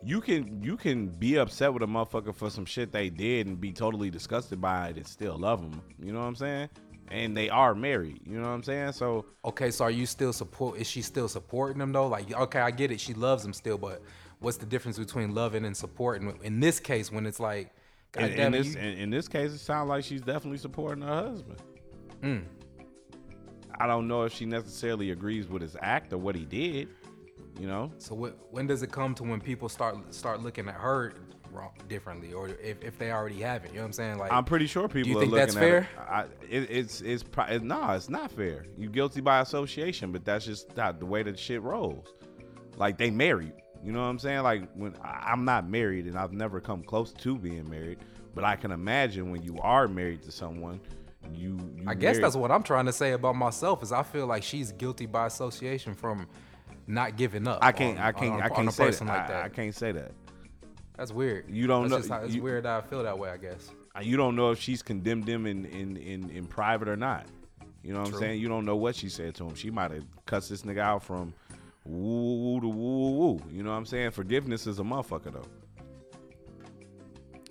[SPEAKER 1] You can you can be upset with a motherfucker for some shit they did and be totally disgusted by it and still love them. You know what I'm saying? And they are married. You know what I'm saying? So
[SPEAKER 2] Okay, so are you still support? Is she still supporting him though? Like, okay, I get it, she loves him still, but what's the difference between loving and supporting? In this case, when it's like, God
[SPEAKER 1] in, in
[SPEAKER 2] damn it,
[SPEAKER 1] this
[SPEAKER 2] you-
[SPEAKER 1] in, in this case, it sounds like she's definitely supporting her husband.
[SPEAKER 2] Mm.
[SPEAKER 1] I don't know if she necessarily agrees with his act or what he did. You know,
[SPEAKER 2] so wh- when does it come to when people start start looking at her wrong, differently, or if, if they already have it? You know what I'm saying? Like,
[SPEAKER 1] I'm pretty sure people
[SPEAKER 2] you
[SPEAKER 1] are
[SPEAKER 2] think
[SPEAKER 1] looking
[SPEAKER 2] that's
[SPEAKER 1] at
[SPEAKER 2] fair?
[SPEAKER 1] it. I, it it's it's it, no, it's not fair. You guilty by association, but that's just not the way that shit rolls. Like they married. You know what I'm saying? Like when I- I'm not married and I've never come close to being married, but I can imagine when you are married to someone, you. you
[SPEAKER 2] I guess
[SPEAKER 1] married-
[SPEAKER 2] that's what I'm trying to say about myself is I feel like she's guilty by association from not giving up.
[SPEAKER 1] I can't.
[SPEAKER 2] on-
[SPEAKER 1] I can't.
[SPEAKER 2] on,
[SPEAKER 1] I can't say that.
[SPEAKER 2] like
[SPEAKER 1] I,
[SPEAKER 2] that.
[SPEAKER 1] I can't say that.
[SPEAKER 2] That's weird.
[SPEAKER 1] You don't
[SPEAKER 2] That's
[SPEAKER 1] know-
[SPEAKER 2] Just how, it's
[SPEAKER 1] you-
[SPEAKER 2] weird that I feel that way. I guess.
[SPEAKER 1] Uh, you don't know if she's condemned him in in in, in private or not. You know what
[SPEAKER 2] True.
[SPEAKER 1] I'm saying? You don't know what she said to him. She might have cussed this nigga out from woo woo to woo woo woo. You know what I'm saying? Forgiveness is a motherfucker though.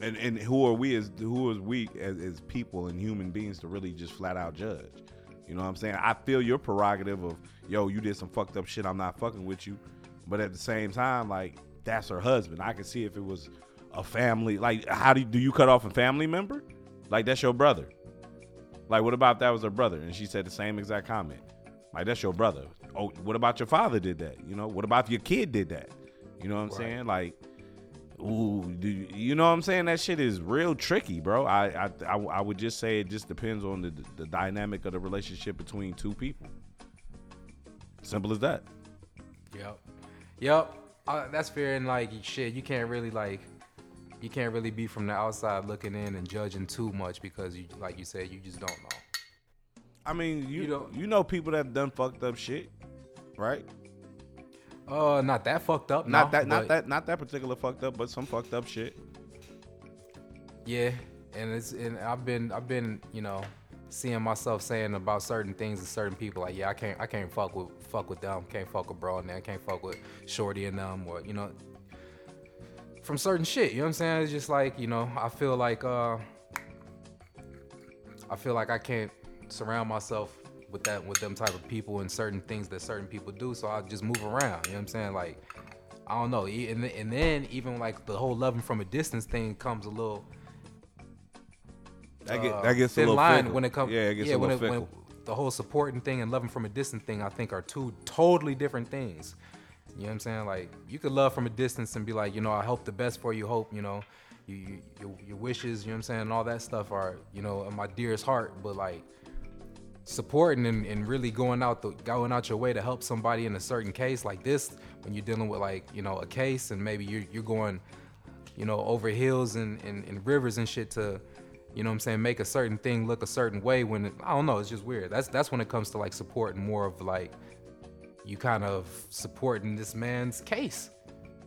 [SPEAKER 1] And and who are we as who is we as, as people and human beings to really just flat out judge? You know what I'm saying? I feel your prerogative of yo, you did some fucked up shit. I'm not fucking with you. But at the same time, like that's her husband. I can see if it was a family. Like, how do you, do you cut off a family member? Like that's your brother. Like, what about if that was her brother? And she said the same exact comment. Like, that's your brother. Oh, what about your father did that? You know, what about if your kid did that? You know what I'm
[SPEAKER 2] Right.
[SPEAKER 1] saying? Like, ooh, do you, you know what I'm saying? That shit is real tricky, bro. I, I I I would just say it just depends on the the dynamic of the relationship between two people. Simple as that.
[SPEAKER 2] Yep. Yep. Uh, that's fair. And like shit, you can't really like, you can't really be from the outside looking in and judging too much because you, like you said, you just don't know.
[SPEAKER 1] I mean, you
[SPEAKER 2] You
[SPEAKER 1] know, you know people that have done fucked up shit, right?
[SPEAKER 2] Uh, not that fucked up.
[SPEAKER 1] Not
[SPEAKER 2] no,
[SPEAKER 1] that, not that, not that particular fucked up, but some fucked up shit.
[SPEAKER 2] Yeah, and it's and I've been I've been you know seeing myself saying about certain things to certain people like yeah I can't I can't fuck with fuck with them can't fuck with bro and them can't fuck with shorty and them or you know from certain shit you know what I'm saying it's just like you know I feel like uh I feel like I can't surround myself with that with them type of people and certain things that certain people do so I just move around you know what I'm saying like I don't know and, and then even like the whole loving from a distance thing comes a little
[SPEAKER 1] That, get,
[SPEAKER 2] uh,
[SPEAKER 1] that gets a
[SPEAKER 2] thin
[SPEAKER 1] little
[SPEAKER 2] line
[SPEAKER 1] fickle.
[SPEAKER 2] when it comes.
[SPEAKER 1] Yeah, it gets a
[SPEAKER 2] when
[SPEAKER 1] little
[SPEAKER 2] it, when
[SPEAKER 1] fickle.
[SPEAKER 2] The whole supporting thing and loving from a distant thing, I think, are two totally different things. You know what I'm saying? Like you could love from a distance and be like, you know, I hope the best for you. Hope you know, you, you your, your wishes. You know what I'm saying? And all that stuff are you know in my dearest heart. But like supporting and, and really going out the going out your way to help somebody in a certain case like this when you're dealing with like you know a case and maybe you're you're going you know over hills and, and, and rivers and shit to you know what I'm saying? Make a certain thing look a certain way when it, I don't know it's just weird. That's that's when it comes to like supporting more of like you kind of supporting this man's case.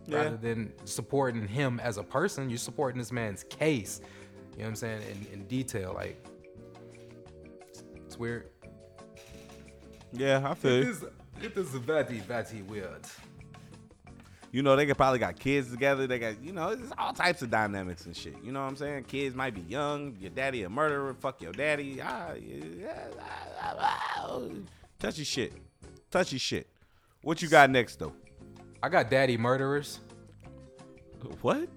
[SPEAKER 1] Yeah.
[SPEAKER 2] rather than supporting him as a person you're supporting this man's case. You know what I'm saying? In, in detail like it's weird.
[SPEAKER 1] Yeah, I feel
[SPEAKER 2] it is, it is very, very weird.
[SPEAKER 1] You know, they could probably got kids together. They got, you know, there's all types of dynamics and shit. You know what I'm saying? Kids might be young. Your daddy a murderer. Fuck your daddy. Ah, yeah, ah, ah, ah, touchy shit. touchy shit. What you got next though?
[SPEAKER 2] I got Daddy Murderers.
[SPEAKER 1] What?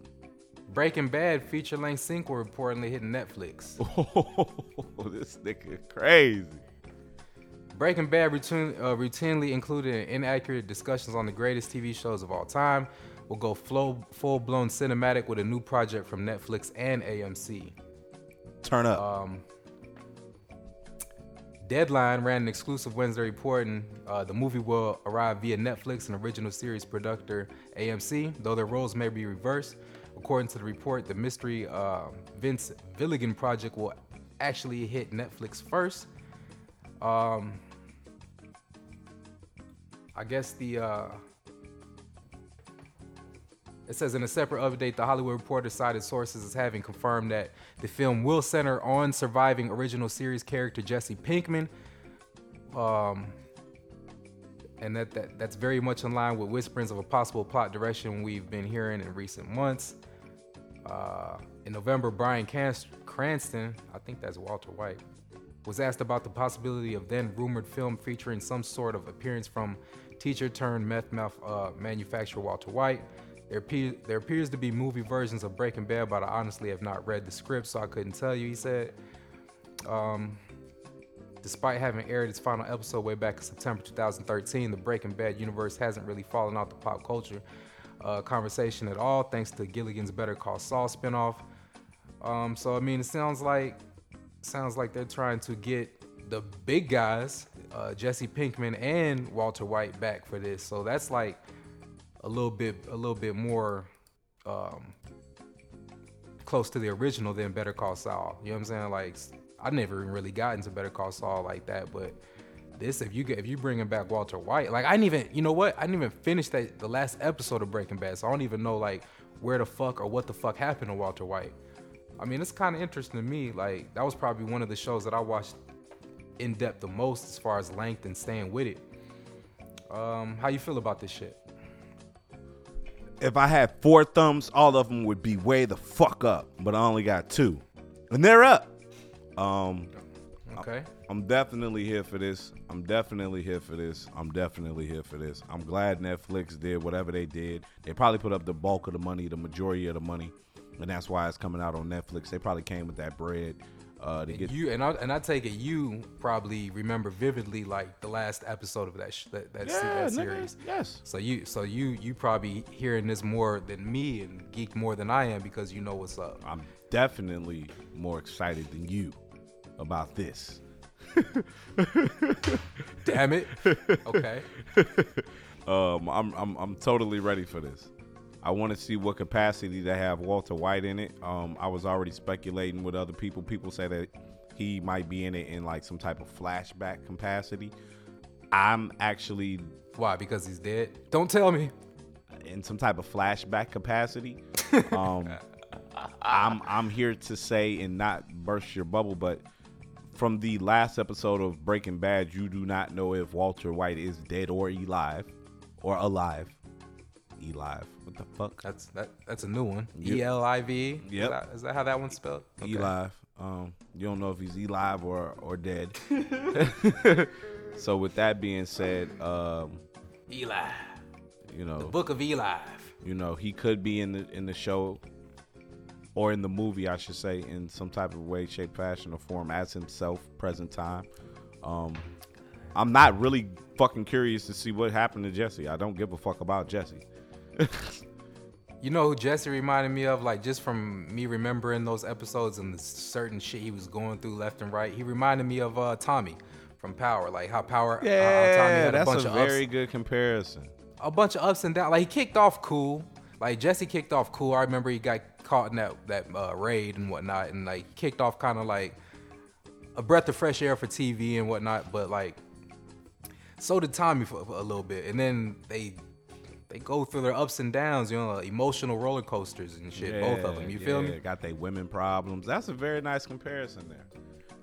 [SPEAKER 2] Breaking Bad feature length sequel reportedly hitting Netflix.
[SPEAKER 1] Oh, this nigga crazy.
[SPEAKER 2] Breaking Bad routine, uh, routinely included inaccurate discussions on the greatest TV shows of all time. Will go full blown cinematic with a new project from Netflix and AMC.
[SPEAKER 1] Turn up.
[SPEAKER 2] Um, Deadline ran an exclusive Wednesday reporting uh, the movie will arrive via Netflix and original series producer AMC, though their roles may be reversed. According to the report, the mystery uh, Vince Gilligan project will actually hit Netflix first. Um, I guess the uh, it says in a separate update, the Hollywood Reporter cited sources as having confirmed that the film will center on surviving original series character Jesse Pinkman. Um, and that, that that's very much in line with whisperings of a possible plot direction we've been hearing in recent months. Uh, in November, Bryan Cranston, I think that's Walter White, was asked about the possibility of then rumored film featuring some sort of appearance from teacher turned meth mouth uh, manufacturer Walter White. There, there appears to be movie versions of Breaking Bad, but I honestly have not read the script, so I couldn't tell you. He said, um, despite having aired its final episode way back in September 2013, the Breaking Bad universe hasn't really fallen out the pop culture uh, conversation at all, thanks to Gilligan's Better Call Saul spinoff. Um, so I mean, it sounds like sounds like they're trying to get the big guys, uh, Jesse Pinkman and Walter White, back for this. So that's like a little bit a little bit more um, close to the original than Better Call Saul. You know what I'm saying? Like I never really got into Better Call Saul like that, but this if you get if you bringing back Walter White, like I didn't even you know what I didn't even finish that the last episode of Breaking Bad, so I don't even know like where the fuck or what the fuck happened to Walter White. I mean, it's kind of interesting to me. Like that was probably one of the shows that I watched in depth the most as far as length and staying with it. Um, how you feel about this shit?
[SPEAKER 1] if I had four thumbs, all of them would be way the fuck up. But I only got two, and they're up. Um,
[SPEAKER 2] okay.
[SPEAKER 1] I'm definitely here for this. I'm definitely here for this. I'm definitely here for this. I'm glad Netflix did whatever they did. They probably put up the bulk of the money, the majority of the money, and that's why it's coming out on Netflix. They probably came with that bread uh, to
[SPEAKER 2] and
[SPEAKER 1] get
[SPEAKER 2] you and I and I take it you probably remember vividly like the last episode of that sh- that, that,
[SPEAKER 1] yeah,
[SPEAKER 2] that
[SPEAKER 1] nigga,
[SPEAKER 2] series.
[SPEAKER 1] Yes.
[SPEAKER 2] So you so you you probably hearing this more than me and geek more than I am because you know what's up.
[SPEAKER 1] I'm definitely more excited than you about this.
[SPEAKER 2] Damn it. Okay.
[SPEAKER 1] um, I'm I'm I'm totally ready for this. I want to see what capacity they have Walter White in it. Um, I was already speculating with other people. People say that he might be in it in like some type of flashback capacity. I'm actually
[SPEAKER 2] why because he's dead. Don't tell me.
[SPEAKER 1] In some type of flashback capacity. Um, I'm I'm here to say and not burst your bubble, but from the last episode of Breaking Bad, you do not know if Walter White is dead or alive, or alive. Elive. What the fuck?
[SPEAKER 2] That's that. That's a new one.
[SPEAKER 1] Yep.
[SPEAKER 2] E L I V.
[SPEAKER 1] Yep.
[SPEAKER 2] Is that, is that how that one's spelled?
[SPEAKER 1] Okay. Elive. Um, you don't know if he's alive or or dead. so with that being said, um,
[SPEAKER 2] Eli.
[SPEAKER 1] You know,
[SPEAKER 2] the Book of Eli.
[SPEAKER 1] You know, he could be in the in the show or in the movie, I should say, in some type of way, shape, fashion, or form as himself, present time. Um, I'm not really fucking curious to see what happened to Jesse. I don't give a fuck about Jesse.
[SPEAKER 2] you know who Jesse reminded me of? Like just from me remembering those episodes and the certain shit he was going through left and right. He reminded me of uh, Tommy from Power. Like how Power.
[SPEAKER 1] Yeah,
[SPEAKER 2] uh, Tommy had
[SPEAKER 1] that's
[SPEAKER 2] a, bunch
[SPEAKER 1] a
[SPEAKER 2] of
[SPEAKER 1] very
[SPEAKER 2] ups,
[SPEAKER 1] good comparison.
[SPEAKER 2] A bunch of ups and downs. Like he kicked off cool. Like Jesse kicked off cool. I remember he got caught in that that uh, raid and whatnot, and like kicked off kind of like a breath of fresh air for TV and whatnot. But like, so did Tommy for, for a little bit, and then they they go through their ups and downs, you know, emotional roller coasters and shit.
[SPEAKER 1] Yeah,
[SPEAKER 2] both of them, you
[SPEAKER 1] yeah,
[SPEAKER 2] feel me?
[SPEAKER 1] Got their women problems. That's a very nice comparison there.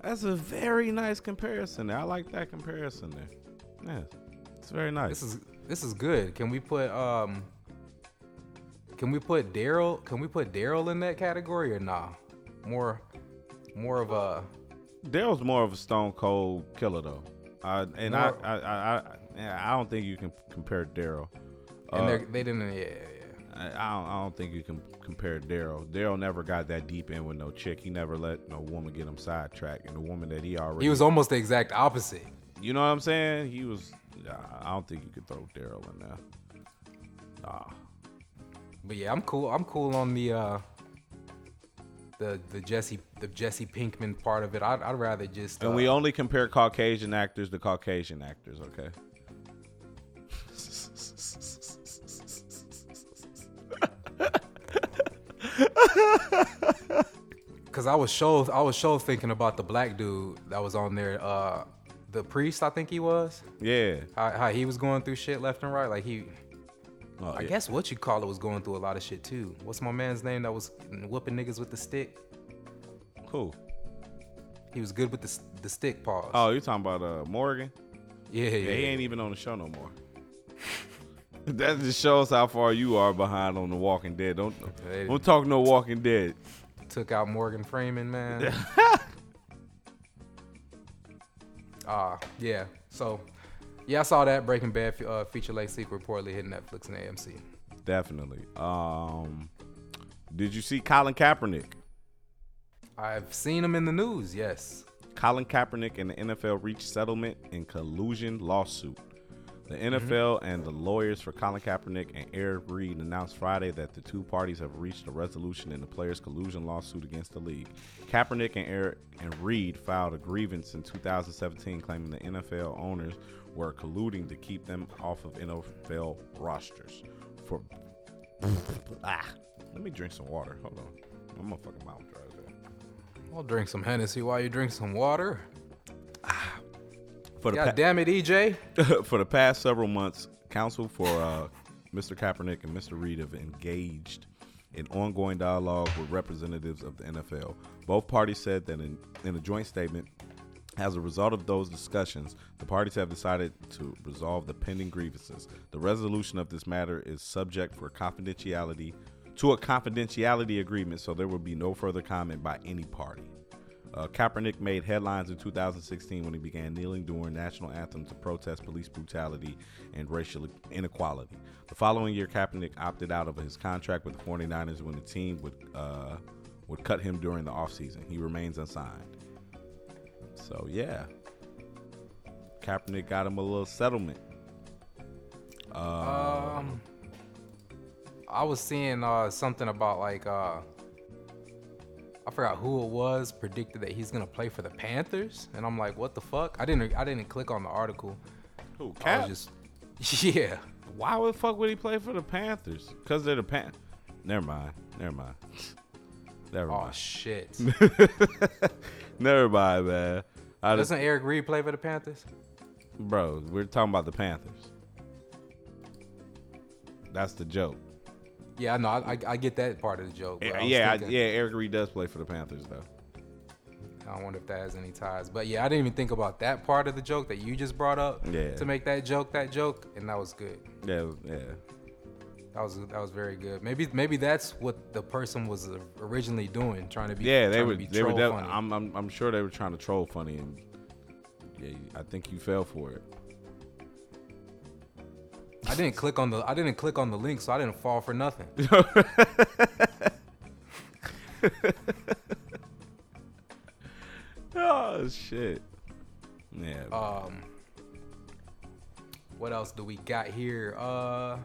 [SPEAKER 1] That's a very nice comparison there. I like that comparison there. Yeah, it's very nice.
[SPEAKER 2] This is this is good. Can we put um can we put Daryl? Can we put Daryl in that category or nah? More, more of a.
[SPEAKER 1] Daryl's more of a stone cold killer though, uh, and I, I, I, I, I don't think you can compare Daryl.
[SPEAKER 2] And
[SPEAKER 1] Uh,
[SPEAKER 2] they're didn't. Yeah, yeah.
[SPEAKER 1] I, I don't. I don't think you can compare Daryl. Daryl never got that deep in with no chick. He never let no woman get him sidetracked, and the woman that he already.
[SPEAKER 2] He was almost the exact opposite.
[SPEAKER 1] You know what I'm saying? He was. I don't think you could throw Daryl in there. Nah.
[SPEAKER 2] But yeah, I'm cool. I'm cool on the uh the the Jesse the Jesse Pinkman part of it. I'd, I'd rather just.
[SPEAKER 1] And
[SPEAKER 2] uh,
[SPEAKER 1] we only compare Caucasian actors to Caucasian actors, okay?
[SPEAKER 2] Cause I was show I was show thinking about the black dude that was on there, uh, the priest I think he was.
[SPEAKER 1] yeah.
[SPEAKER 2] How, how he was going through shit left and right. Like he,
[SPEAKER 1] Oh,
[SPEAKER 2] I
[SPEAKER 1] yeah.
[SPEAKER 2] guess what you call it was going through a lot of shit too. What's my man's name that was whooping niggas with the stick?
[SPEAKER 1] Cool.
[SPEAKER 2] He was good with the the stick pause.
[SPEAKER 1] Oh, you're talking about uh Morgan?
[SPEAKER 2] yeah, Yeah,
[SPEAKER 1] yeah. he ain't even on the show no more. that just shows how far you are behind on the Walking Dead. Don't
[SPEAKER 2] Hey.
[SPEAKER 1] don't talk no Walking Dead.
[SPEAKER 2] Took out Morgan Freeman, man. Ah, yeah. So, yeah, I saw that Breaking Bad fe- uh, feature length sequel reportedly hit Netflix and AMC.
[SPEAKER 1] Definitely. Um, did you see Colin Kaepernick?
[SPEAKER 2] I've seen him in the news. Yes.
[SPEAKER 1] Colin Kaepernick and the NFL reached settlement in collusion lawsuit. The NFL and the lawyers for Colin Kaepernick and Eric Reid announced Friday that the two parties have reached a resolution in the players' collusion lawsuit against the league. Kaepernick and Eric and Reid filed a grievance in 2017 claiming the NFL owners were colluding to keep them off of NFL rosters. For ah, let me drink some water. Hold on, my motherfucking mouth dry.
[SPEAKER 2] I'll drink some Hennessy while you drink some water.
[SPEAKER 1] For the
[SPEAKER 2] God
[SPEAKER 1] pa-
[SPEAKER 2] damn it, EJ.
[SPEAKER 1] for the past several months, counsel for uh, Mr. Kaepernick and Mr. Reid have engaged in ongoing dialogue with representatives of the NFL. Both parties said that in, in a joint statement, as a result of those discussions, the parties have decided to resolve the pending grievances. The resolution of this matter is subject for confidentiality to a confidentiality agreement, so there will be no further comment by any party. Uh, Kaepernick made headlines in 2016 when he began kneeling during national anthem to protest police brutality and racial inequality. The following year, Kaepernick opted out of his contract with the 49ers when the team would uh, would cut him during the offseason. He remains unsigned. So yeah, Kaepernick got him a little settlement. Uh,
[SPEAKER 2] Um, I was seeing uh, something about like uh, I forgot who it was predicted that he's gonna play for the Panthers, and I'm like, what the fuck? I didn't I didn't click on the article.
[SPEAKER 1] who,
[SPEAKER 2] I was just yeah.
[SPEAKER 1] Why the fuck would he play for the Panthers? Because they're the Pan. Never mind. Never mind. Never mind.
[SPEAKER 2] Oh
[SPEAKER 1] mind.
[SPEAKER 2] shit.
[SPEAKER 1] Never mind, man. I
[SPEAKER 2] Doesn't Eric Reid play for the Panthers?
[SPEAKER 1] bro, we're talking about the Panthers. That's the joke.
[SPEAKER 2] Yeah, I know. I, I, I get that part of the joke. I
[SPEAKER 1] yeah, I, yeah. Eric Reid does play for the Panthers, though.
[SPEAKER 2] I wonder if that has any ties. But yeah, I didn't even think about that part of the joke that you just brought up
[SPEAKER 1] Yeah.
[SPEAKER 2] to make that joke that joke, and that was good.
[SPEAKER 1] Yeah, yeah.
[SPEAKER 2] That was that was very good. Maybe maybe that's what the person was originally doing, trying to be
[SPEAKER 1] Yeah, they were. They were. Def-. I'm, I'm. I'm sure they were trying to troll funny, and yeah, I think you fell for it.
[SPEAKER 2] I didn't click on the I didn't click on the link, so I didn't fall for nothing.
[SPEAKER 1] oh shit. Yeah.
[SPEAKER 2] Um, what else do we got here? Uh,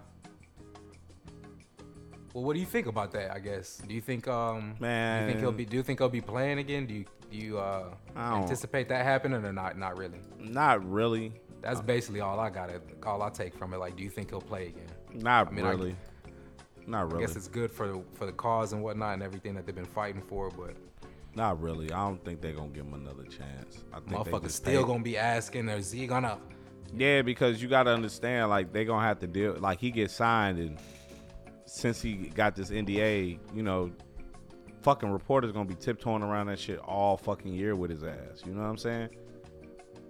[SPEAKER 2] well, what do you think about that? I guess. Do you think um, do you think he'll
[SPEAKER 1] Man.
[SPEAKER 2] be? Do you think he'll be playing again? Do you do you uh anticipate that happening or not? Not really.
[SPEAKER 1] Not really.
[SPEAKER 2] That's uh, basically all I got. It. All I take from it. Like, do you think he'll play again?
[SPEAKER 1] Not
[SPEAKER 2] I mean, I-
[SPEAKER 1] really.
[SPEAKER 2] I guess it's good for the for the cause and whatnot and everything that they've been fighting for, but
[SPEAKER 1] Not really. I don't think they're gonna give him another chance. I think
[SPEAKER 2] motherfuckers still gonna be asking, is he gonna?
[SPEAKER 1] Yeah, because you gotta understand, like they're gonna have to deal. Like he gets signed, and since he got this NDA, you know, fucking reporters gonna be tiptoeing around that shit all fucking year with his ass. You know what I'm saying?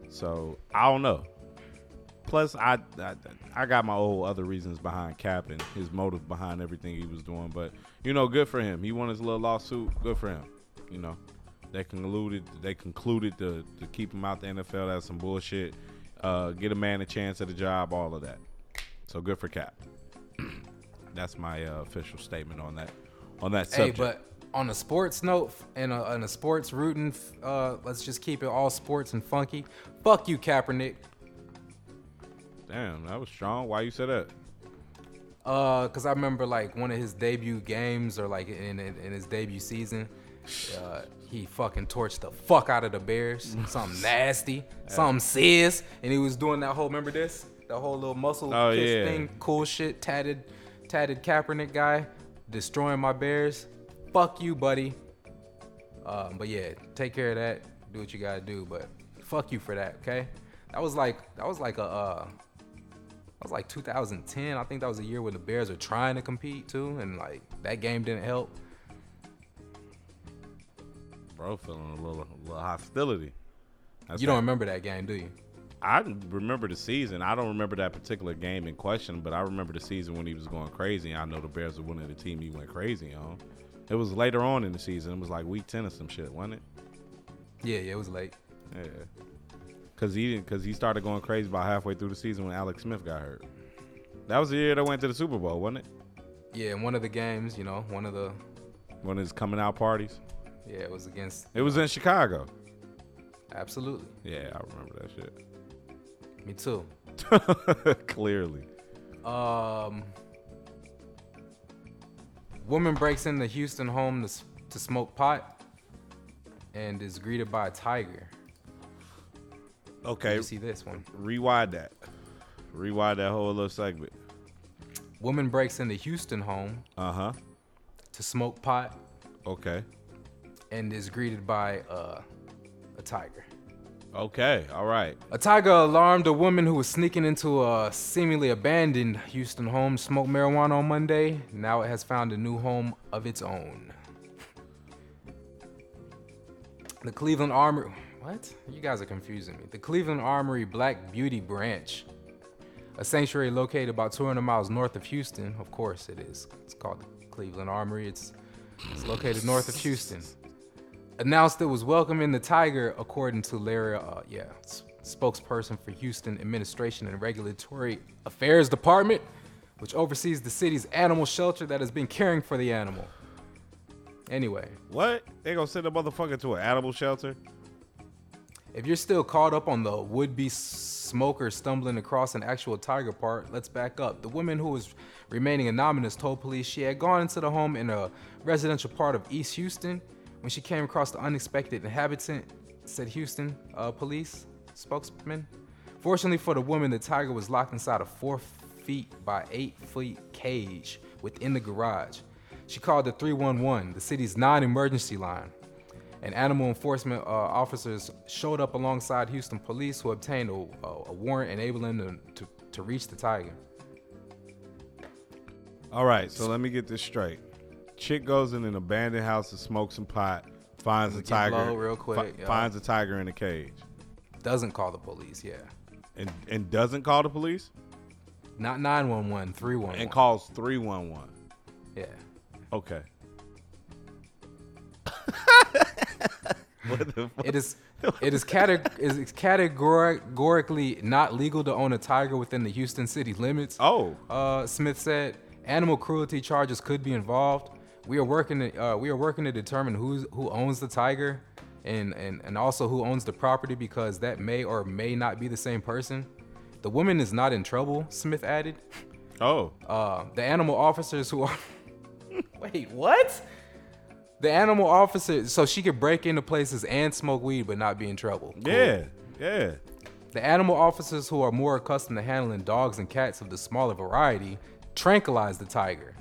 [SPEAKER 1] So I don't know. Plus, I, I I got my old other reasons behind Cap and his motive behind everything he was doing. But you know, good for him. He won his little lawsuit. Good for him. You know, they concluded they concluded to to keep him out the NFL. That's some bullshit. uh, get a man a chance at a job, all of that. So good for Cap. That's my uh, official statement on that. On that subject.
[SPEAKER 2] Hey, but on a sports note and a, and a sports rooting, uh, let's just keep it all sports and funky. Fuck you, Kaepernick.
[SPEAKER 1] Damn, that was strong. Why you said that?
[SPEAKER 2] Uh, cause I remember like one of his debut games or like in in, in his debut season, uh, he fucking torched the fuck out of the Bears. something nasty, something sis, and he was doing that whole remember this, that whole little muscle
[SPEAKER 1] Oh,
[SPEAKER 2] kiss
[SPEAKER 1] yeah.
[SPEAKER 2] thing, cool shit, tatted, tatted Kaepernick guy, destroying my Bears. Fuck you, buddy. Um, but yeah, take care of that. Do what you gotta do, but fuck you for that, okay? That was like that was like a uh, that was like 2010. I think that was a year when the Bears were trying to compete too, and like that game didn't help.
[SPEAKER 1] Bro, feeling a little, a little hostility. That's
[SPEAKER 2] you don't
[SPEAKER 1] that-
[SPEAKER 2] remember that game, do you?
[SPEAKER 1] I remember the season. I don't remember that particular game in question, but I remember the season when he was going crazy. I know the Bears were winning the team he went crazy on. It was later on in the season. It was like week ten or some shit, wasn't it?
[SPEAKER 2] Yeah, yeah, it was late.
[SPEAKER 1] Yeah. Cause he didn't, cause he started going crazy about halfway through the season when Alex Smith got hurt. That was the year they went to the Super Bowl, wasn't it?
[SPEAKER 2] Yeah, in one of the games, you know, one of the
[SPEAKER 1] One of his coming out parties.
[SPEAKER 2] yeah, it was against.
[SPEAKER 1] It was in Chicago.
[SPEAKER 2] Absolutely,
[SPEAKER 1] Yeah, I remember that shit.
[SPEAKER 2] me too.
[SPEAKER 1] Clearly.
[SPEAKER 2] Um, woman breaks into Houston home to, to smoke pot and is greeted by a tiger.
[SPEAKER 1] Okay,
[SPEAKER 2] You see this one.
[SPEAKER 1] rewind that. Rewind that whole little segment.
[SPEAKER 2] Woman breaks into Houston home
[SPEAKER 1] Uh huh.
[SPEAKER 2] to smoke pot
[SPEAKER 1] Okay.
[SPEAKER 2] and is greeted by uh, a tiger.
[SPEAKER 1] Okay. All right.
[SPEAKER 2] A tiger alarmed a woman who was sneaking into a seemingly abandoned Houston home to smoke marijuana on Monday. Now it has found a new home of its own. The Cleveland Amory. What? You guys are confusing me. The Cleveland Amory Black Beauty Branch, a sanctuary located about 200 miles north of Houston. Of course, it is. It's called the Cleveland Amory. It's, it's located north of Houston announced it was welcoming the tiger, according to Larry, uh, yeah, spokesperson for Houston Administration and Regulatory Affairs Department, which oversees the city's animal shelter that has been caring for the animal. Anyway,
[SPEAKER 1] What? They gonna send a motherfucker to an animal shelter?
[SPEAKER 2] If you're still caught up on the would-be smoker stumbling across an actual tiger part, let's back up. The woman who was remaining anonymous told police she had gone into the home in a residential part of East Houston when she came across the unexpected inhabitant, said Houston uh, police spokesman. Fortunately for the woman, the tiger was locked inside a four feet by eight feet cage within the garage. She called the 311, the city's non-emergency line and animal enforcement uh, officers showed up alongside Houston police, who obtained a, a, a warrant enabling them to, to reach the tiger.
[SPEAKER 1] All right. So let me get this straight. Chick goes in an abandoned house to smoke some pot. Finds a tiger.
[SPEAKER 2] real quick,
[SPEAKER 1] fi- finds a tiger in a cage,
[SPEAKER 2] Doesn't call the police, yeah.
[SPEAKER 1] and and doesn't call the police
[SPEAKER 2] Not 911, 311.
[SPEAKER 1] and calls three one one.
[SPEAKER 2] yeah.
[SPEAKER 1] Okay.
[SPEAKER 2] It is it is, categ- is categorically not legal to own a tiger within the Houston city limits.
[SPEAKER 1] Oh.
[SPEAKER 2] uh, Smith said animal cruelty charges could be involved. We are working to, uh, we are working to determine who's who owns the tiger and, and and also who owns the property because that may or may not be the same person. The woman is not in trouble, Smith added.
[SPEAKER 1] Oh.
[SPEAKER 2] Uh, the animal officers who are Wait, what? The animal officer so she could break into places and smoke weed but not be in trouble. Cool.
[SPEAKER 1] Yeah. Yeah.
[SPEAKER 2] The animal officers who are more accustomed to handling dogs and cats of the smaller variety tranquilized the tiger,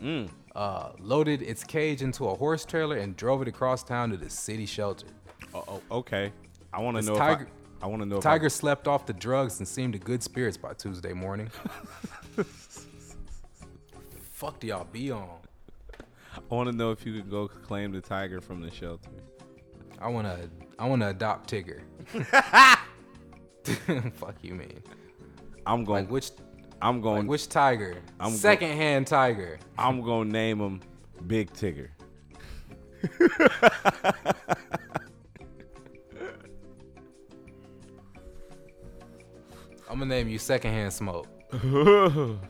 [SPEAKER 2] uh, loaded its cage into a horse trailer, and drove it across town to the city shelter.
[SPEAKER 1] Oh, oh, okay. I want to know.
[SPEAKER 2] tiger-
[SPEAKER 1] if I, I want to know.
[SPEAKER 2] Tiger
[SPEAKER 1] If
[SPEAKER 2] slept off the drugs and seemed in good spirits by Tuesday morning. Fuck do y'all be on?
[SPEAKER 1] I, want to know if you could go claim the tiger from the shelter.
[SPEAKER 2] I wanna, I wanna adopt Tigger. Fuck you, man.
[SPEAKER 1] I'm going.
[SPEAKER 2] Like which,
[SPEAKER 1] I'm going.
[SPEAKER 2] like which tiger?
[SPEAKER 1] I'm go-
[SPEAKER 2] Secondhand tiger.
[SPEAKER 1] I'm going to name him Big Tigger.
[SPEAKER 2] I'm gonna name you secondhand smoke.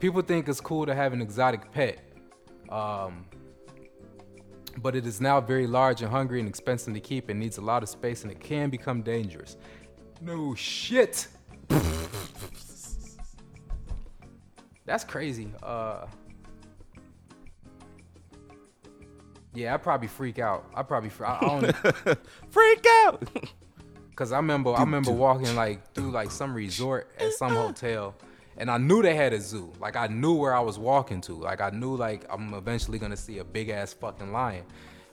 [SPEAKER 2] People think it's cool to have an exotic pet, um, but it is now very large and hungry and expensive to keep and needs a lot of space and it can become dangerous. No shit. That's crazy. Uh, yeah, I probably freak out. I probably fr- I, I
[SPEAKER 1] Freak out.
[SPEAKER 2] Cause I remember I remember walking like through like some resort at some hotel, and I knew they had a zoo. Like I knew where I was walking to. Like I knew like I'm eventually gonna see a big ass fucking lion.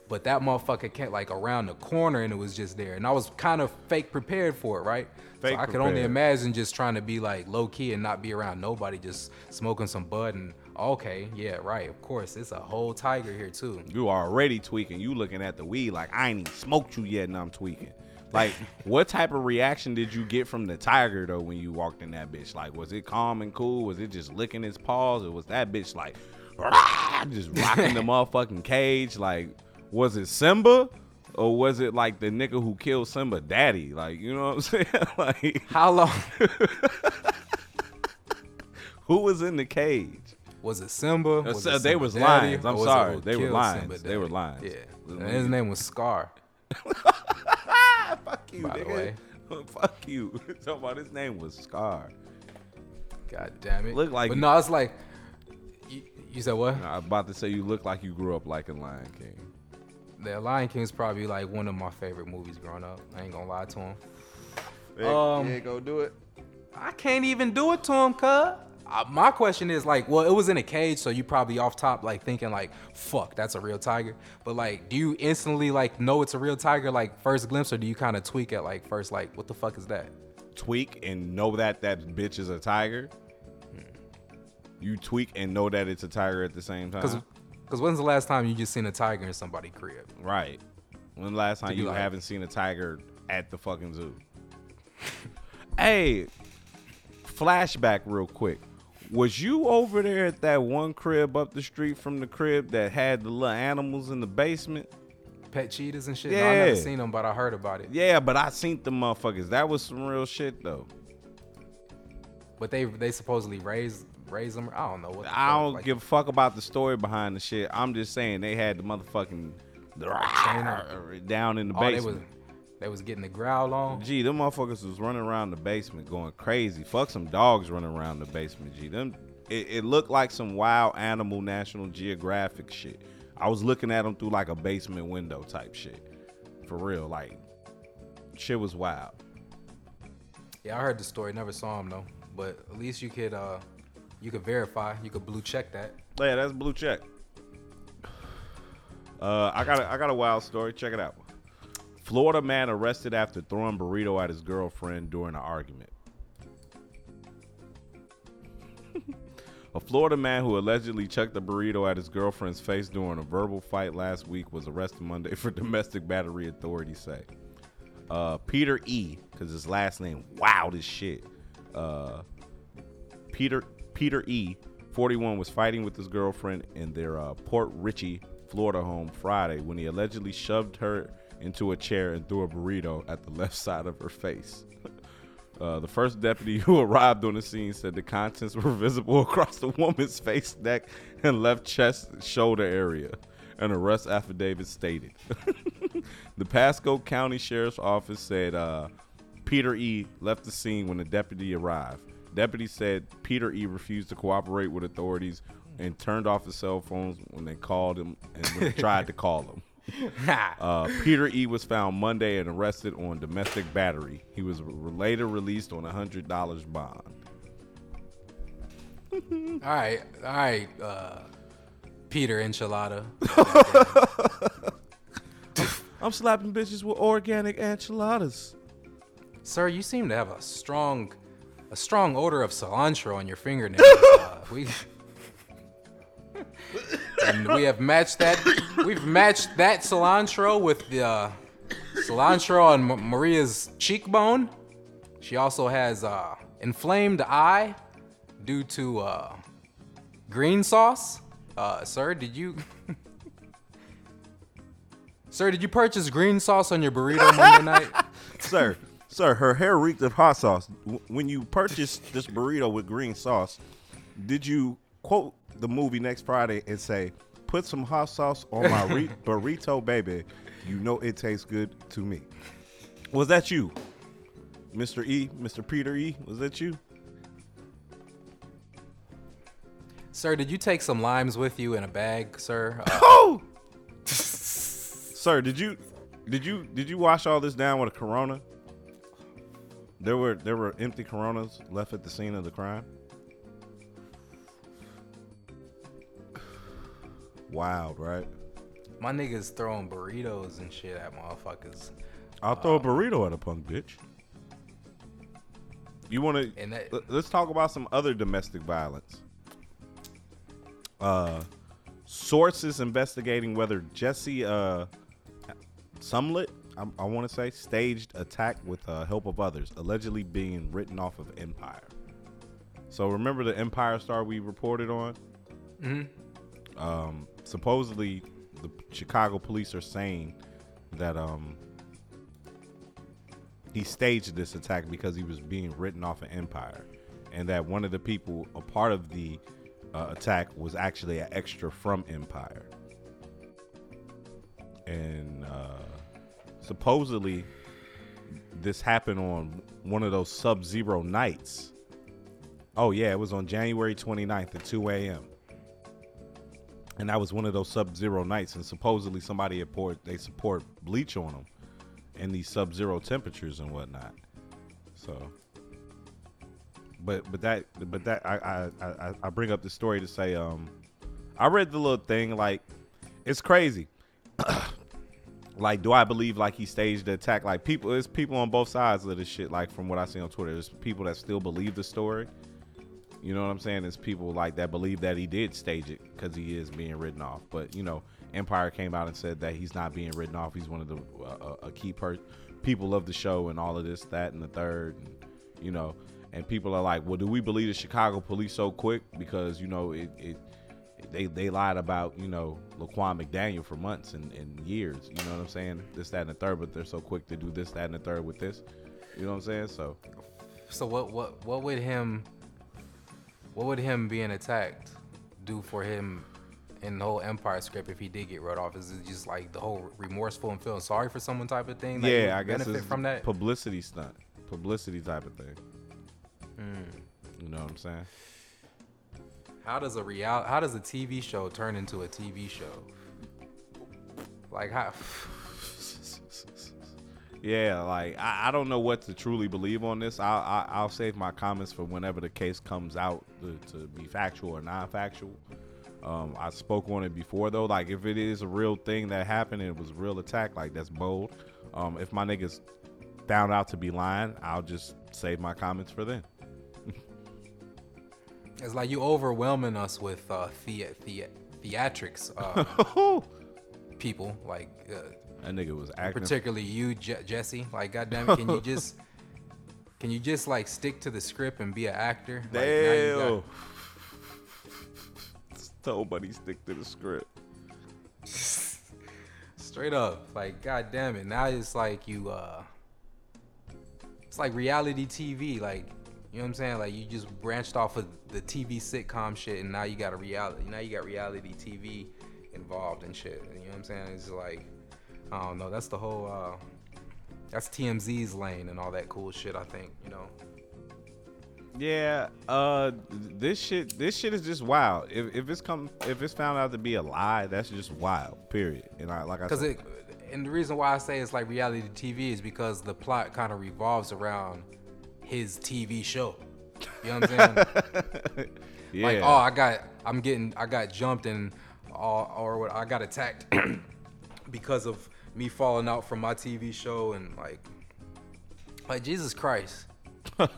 [SPEAKER 2] But that motherfucker came like around the corner and it was just there. And I was kind of fake prepared for it, right?
[SPEAKER 1] Fake
[SPEAKER 2] so I could only imagine just trying to be like low key and not be around nobody, just smoking some bud and okay, yeah, right. Of course, it's a whole tiger here too.
[SPEAKER 1] You already tweaking. You looking at the weed like I ain't even smoked you yet, and I'm tweaking. Like, what type of reaction did you get from the tiger though when you walked in that bitch? Like, was it calm and cool? Was it just licking its paws, or was that bitch like just rocking the motherfucking cage? Like, was it Simba? Or was it like the nigga who killed Simba daddy? Like, you know what I'm saying? like,
[SPEAKER 2] How long
[SPEAKER 1] who was in the cage?
[SPEAKER 2] was it Simba? Uh, was
[SPEAKER 1] so
[SPEAKER 2] it
[SPEAKER 1] they
[SPEAKER 2] Simba
[SPEAKER 1] was
[SPEAKER 2] Daddy?
[SPEAKER 1] lions. I'm
[SPEAKER 2] was it
[SPEAKER 1] sorry.
[SPEAKER 2] who
[SPEAKER 1] They were
[SPEAKER 2] killed
[SPEAKER 1] lions.
[SPEAKER 2] Simba
[SPEAKER 1] They were
[SPEAKER 2] Daddy?
[SPEAKER 1] lions.
[SPEAKER 2] Yeah. And his name was Scar.
[SPEAKER 1] Fuck you,
[SPEAKER 2] By the
[SPEAKER 1] nigga.
[SPEAKER 2] way.
[SPEAKER 1] Fuck you. Talking about his name was Scar.
[SPEAKER 2] God damn it.
[SPEAKER 1] Look like
[SPEAKER 2] But
[SPEAKER 1] you-
[SPEAKER 2] no, it's like you, you said what?
[SPEAKER 1] I was about to say you look like you grew up liking Lion King.
[SPEAKER 2] The Lion King is probably like one of my favorite movies growing up. I ain't gonna lie to him.
[SPEAKER 1] Yeah,
[SPEAKER 2] Um,
[SPEAKER 1] yeah, go do it.
[SPEAKER 2] I can't even do it to him, cuz. My question is like, well, it was in a cage, so you probably off top like thinking like, fuck, that's a real tiger. But like, do you instantly like know it's a real tiger like first glimpse, or do you kind of tweak at like first like, what the fuck is that?
[SPEAKER 1] Tweak and know that that bitch is a tiger. You tweak and know that it's a tiger at the same time.
[SPEAKER 2] Because when's the last time you just seen a tiger in somebody's crib?
[SPEAKER 1] right. When the last time
[SPEAKER 2] be
[SPEAKER 1] you
[SPEAKER 2] like-
[SPEAKER 1] haven't seen a tiger at the fucking zoo? hey, flashback real quick. Was you over there at that one crib up the street from the crib that had the little animals in the basement?
[SPEAKER 2] Pet cheetahs and shit. No, I never
[SPEAKER 1] Yeah.
[SPEAKER 2] seen them, but I heard about it.
[SPEAKER 1] Yeah, but I seen the motherfuckers. That was some real shit though.
[SPEAKER 2] But they they supposedly raise raise them. I don't know what.
[SPEAKER 1] I don't
[SPEAKER 2] like,
[SPEAKER 1] give a fuck about the story behind the shit. I'm just saying they had the motherfucking down in the
[SPEAKER 2] Oh,
[SPEAKER 1] basement.
[SPEAKER 2] They was getting the growl on.
[SPEAKER 1] Gee, them motherfuckers was running around the basement going crazy. Fuck some dogs running around the basement. Gee, them it, it looked like some wild animal National Geographic shit. I was looking at them through like a basement window type shit. For real, like shit was wild.
[SPEAKER 2] Yeah, I heard the story. Never saw him though. But at least you could uh you could verify. You could blue check that.
[SPEAKER 1] Yeah, that's blue check. Uh, I got a, I got a wild story. Check it out. Florida man arrested after throwing burrito at his girlfriend during an argument. a Florida man who allegedly chucked a burrito at his girlfriend's face during a verbal fight last week was arrested Monday for domestic battery. Authorities say. Uh, Peter E, because his last name wild as shit. Uh, Peter Peter E, 41, was fighting with his girlfriend in their uh, Port Richey, Florida home Friday when he allegedly shoved her into a chair and threw a burrito at the left side of her face. Uh, the first deputy who arrived on the scene said the contents were visible across the woman's face, neck, and left chest shoulder area. An arrest affidavit stated. the Pasco County Sheriff's Office said uh, Peter E. left the scene when the deputy arrived. Deputy said Peter E. refused to cooperate with authorities and turned off his cell phones when they called him and when they tried to call him. Uh, Peter E. was found Monday and arrested on domestic battery. He was later released on a hundred dollars bond.
[SPEAKER 2] all right, all right, uh Peter Enchilada.
[SPEAKER 1] I'm slapping bitches with organic enchiladas.
[SPEAKER 2] Sir, you seem to have a strong a strong odor of cilantro on your fingernails. uh, we and we have matched that. We've matched that cilantro with the uh, cilantro on M- Maria's cheekbone. She also has uh, inflamed eye due to uh, green sauce. Uh, sir, did you? Sir, did you purchase green sauce on your burrito Monday night?
[SPEAKER 1] Sir, Sir, her hair reeked of hot sauce. W- When you purchased this burrito with green sauce, did you quote the movie next Friday and say, "Put some hot sauce on my re- burrito, baby. You know it tastes good to me." Was that you, Mr. E, Mr. Peter E? Was that you?
[SPEAKER 2] Sir, did you take some limes with you in a bag, sir? Uh,
[SPEAKER 1] Oh, sir, did you did you did you wash all this down with a Corona? There were there were empty Coronas left at the scene of the crime. Wild, right?
[SPEAKER 2] my niggas throwing burritos and shit at motherfuckers.
[SPEAKER 1] I'll throw a burrito at a punk bitch. You want to? Let's talk about some other domestic violence. Uh, sources investigating whether Jesse uh, Sumlet, I, I want to say, staged attack with uh, help of others, allegedly being written off of Empire. So remember the Empire Star we reported on? Um, supposedly, the Chicago police are saying that um, he staged this attack because he was being written off of Empire, and that one of the people a part of the uh, attack was actually an extra from Empire, and uh, supposedly this happened on one of those Sub-Zero nights. Oh yeah, it was on January 29th at 2 a.m. And that was one of those Sub-Zero nights, and supposedly somebody had poured they support bleach on them in these sub-zero temperatures and whatnot. So, but but that but that I I I, I bring up the story to say um I read the little thing like it's crazy. like, do I believe like he staged the attack? Like people, there's people on both sides of this shit. Like from what I see on Twitter, there's people that still believe the story. You know what I'm saying? There's people like that believe that he did stage it because he is being written off. But you know, Empire came out and said that he's not being written off. He's one of the uh, a key per- people of the show and all of this, that, and the third. And, you know, and people are like, well, do we believe the Chicago police so quick because you know it. it they, they lied about you know Laquan McDaniel for months and, and years. You know what I'm saying? This, that, and the third. But they're so quick to do this, that, and the third with this. You know what I'm saying? So
[SPEAKER 2] So what what what would him what would him being attacked do for him in the whole Empire script if he did get wrote off? Is it just like the whole remorseful and feeling sorry for someone type of thing? that
[SPEAKER 1] yeah, I guess
[SPEAKER 2] benefit
[SPEAKER 1] it's
[SPEAKER 2] from that.
[SPEAKER 1] publicity stunt, publicity type of thing.
[SPEAKER 2] Hmm.
[SPEAKER 1] You know what I'm saying?
[SPEAKER 2] How does a real how does a TV show turn into a TV show? Like how
[SPEAKER 1] Yeah, like I, I don't know what to truly believe on this. I'll I, I'll save my comments for whenever the case comes out to, to be factual or non-factual. Um, I spoke on it before though. Like if it is a real thing that happened and it was a real attack, like that's bold. Um, if my niggas found out to be lying, I'll just save my comments for then.
[SPEAKER 2] it's like you overwhelming us with uh thea, thea, theatrics uh, people like uh,
[SPEAKER 1] That nigga was acting.
[SPEAKER 2] particularly you Je- Jesse. Like goddamn it, can you just can you just like stick to the script and be an actor? Like, now you got-
[SPEAKER 1] Damn. Nobody stick to the script.
[SPEAKER 2] straight up. Like goddamn it. Now it's like you uh it's like reality tv like you know what i'm saying? Like you just branched off of the tv sitcom shit and now you got a reality now you got reality tv involved and shit. You know what i'm saying? It's like i don't know that's the whole uh that's tmz's lane and all that cool shit i think you know
[SPEAKER 1] Yeah, uh, this shit, this shit is just wild. If, if it's come, if it's found out to be a lie, that's just wild. Period. And I, like I
[SPEAKER 2] Because it, and the reason why I say it's like reality TV is because the plot kind of revolves around his TV show. You know what I'm saying?
[SPEAKER 1] yeah,
[SPEAKER 2] Like, oh, I got, I'm getting, I got jumped and, or, or what, I got attacked because of me falling out from my TV show and like, like Jesus Christ. like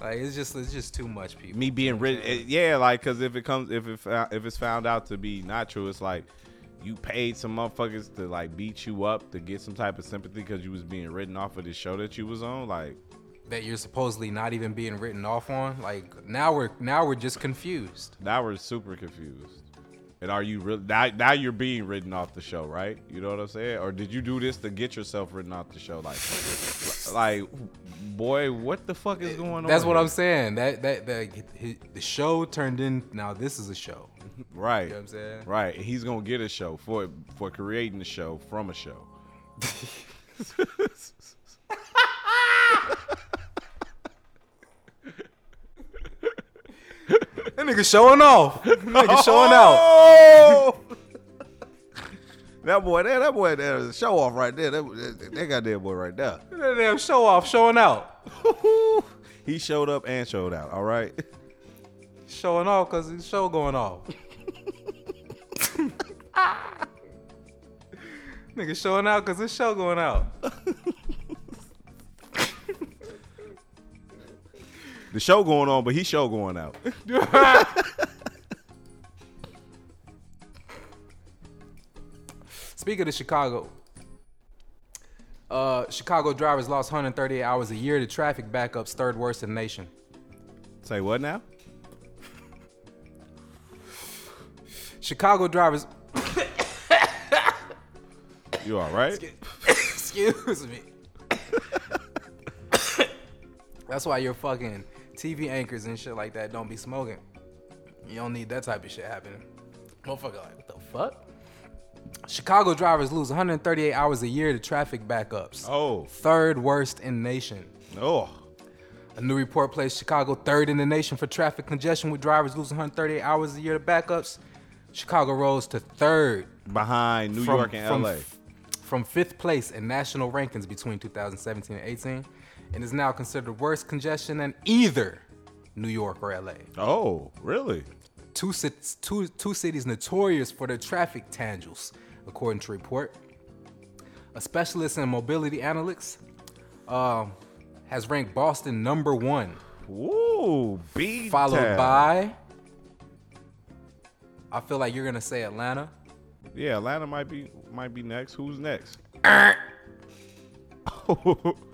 [SPEAKER 2] it's just, it's just too much, people.
[SPEAKER 1] me being written, yeah, like because if it comes, if it if it's found out to be not true, it's like you paid some motherfuckers to like beat you up to get some type of sympathy because you was being written off of the show that you was on. Like,
[SPEAKER 2] that you're supposedly not even being written off on. Like now we're now we're just confused.
[SPEAKER 1] now we're super confused. And are you really now? Now you're being written off the show, right? You know what I'm saying? Or did you do this to get yourself written off the show? Like, like, boy, what the fuck is going on?
[SPEAKER 2] That's what
[SPEAKER 1] here?
[SPEAKER 2] I'm saying. That that that the show turned in. Now this is a show.
[SPEAKER 1] Right.
[SPEAKER 2] You know what I'm saying?
[SPEAKER 1] Right. He's gonna get a show for for creating the show from a show.
[SPEAKER 2] That nigga showing off. That nigga showing out.
[SPEAKER 1] Oh! that boy, there, that boy, there's a show off right there. That, that, that goddamn boy right there.
[SPEAKER 2] That damn show off, showing out.
[SPEAKER 1] he showed up and showed out. All right.
[SPEAKER 2] Showing off because his show going off. nigga showing out because his show going out.
[SPEAKER 1] The show going on, but he show going out.
[SPEAKER 2] Speaking of Chicago, uh, Chicago drivers lost 138 hours a year to traffic backups, third worst in the nation.
[SPEAKER 1] Say what now?
[SPEAKER 2] Chicago drivers,
[SPEAKER 1] You all right?
[SPEAKER 2] excuse me. That's why you're fucking TV anchors and shit like that don't be smoking. You don't need that type of shit happening. Motherfucker, like, what the fuck? Chicago drivers lose 138 hours a year to traffic backups.
[SPEAKER 1] Oh,
[SPEAKER 2] Third worst in the nation.
[SPEAKER 1] oh,
[SPEAKER 2] A new report placed Chicago third in the nation for traffic congestion, with drivers losing 138 hours a year to backups. Chicago rose to third
[SPEAKER 1] behind New
[SPEAKER 2] from-
[SPEAKER 1] York and
[SPEAKER 2] from
[SPEAKER 1] LA.
[SPEAKER 2] from fifth place in national rankings between 2017 and 18, and is now considered worse congestion than either New York or LA.
[SPEAKER 1] Oh, really?
[SPEAKER 2] Two, two, two cities notorious for their traffic tangles, according to report. A specialist in mobility analytics um, has ranked Boston number one,
[SPEAKER 1] Woo, B
[SPEAKER 2] followed by. I feel like you're gonna say Atlanta.
[SPEAKER 1] Yeah, Atlanta might be might be next. Who's next?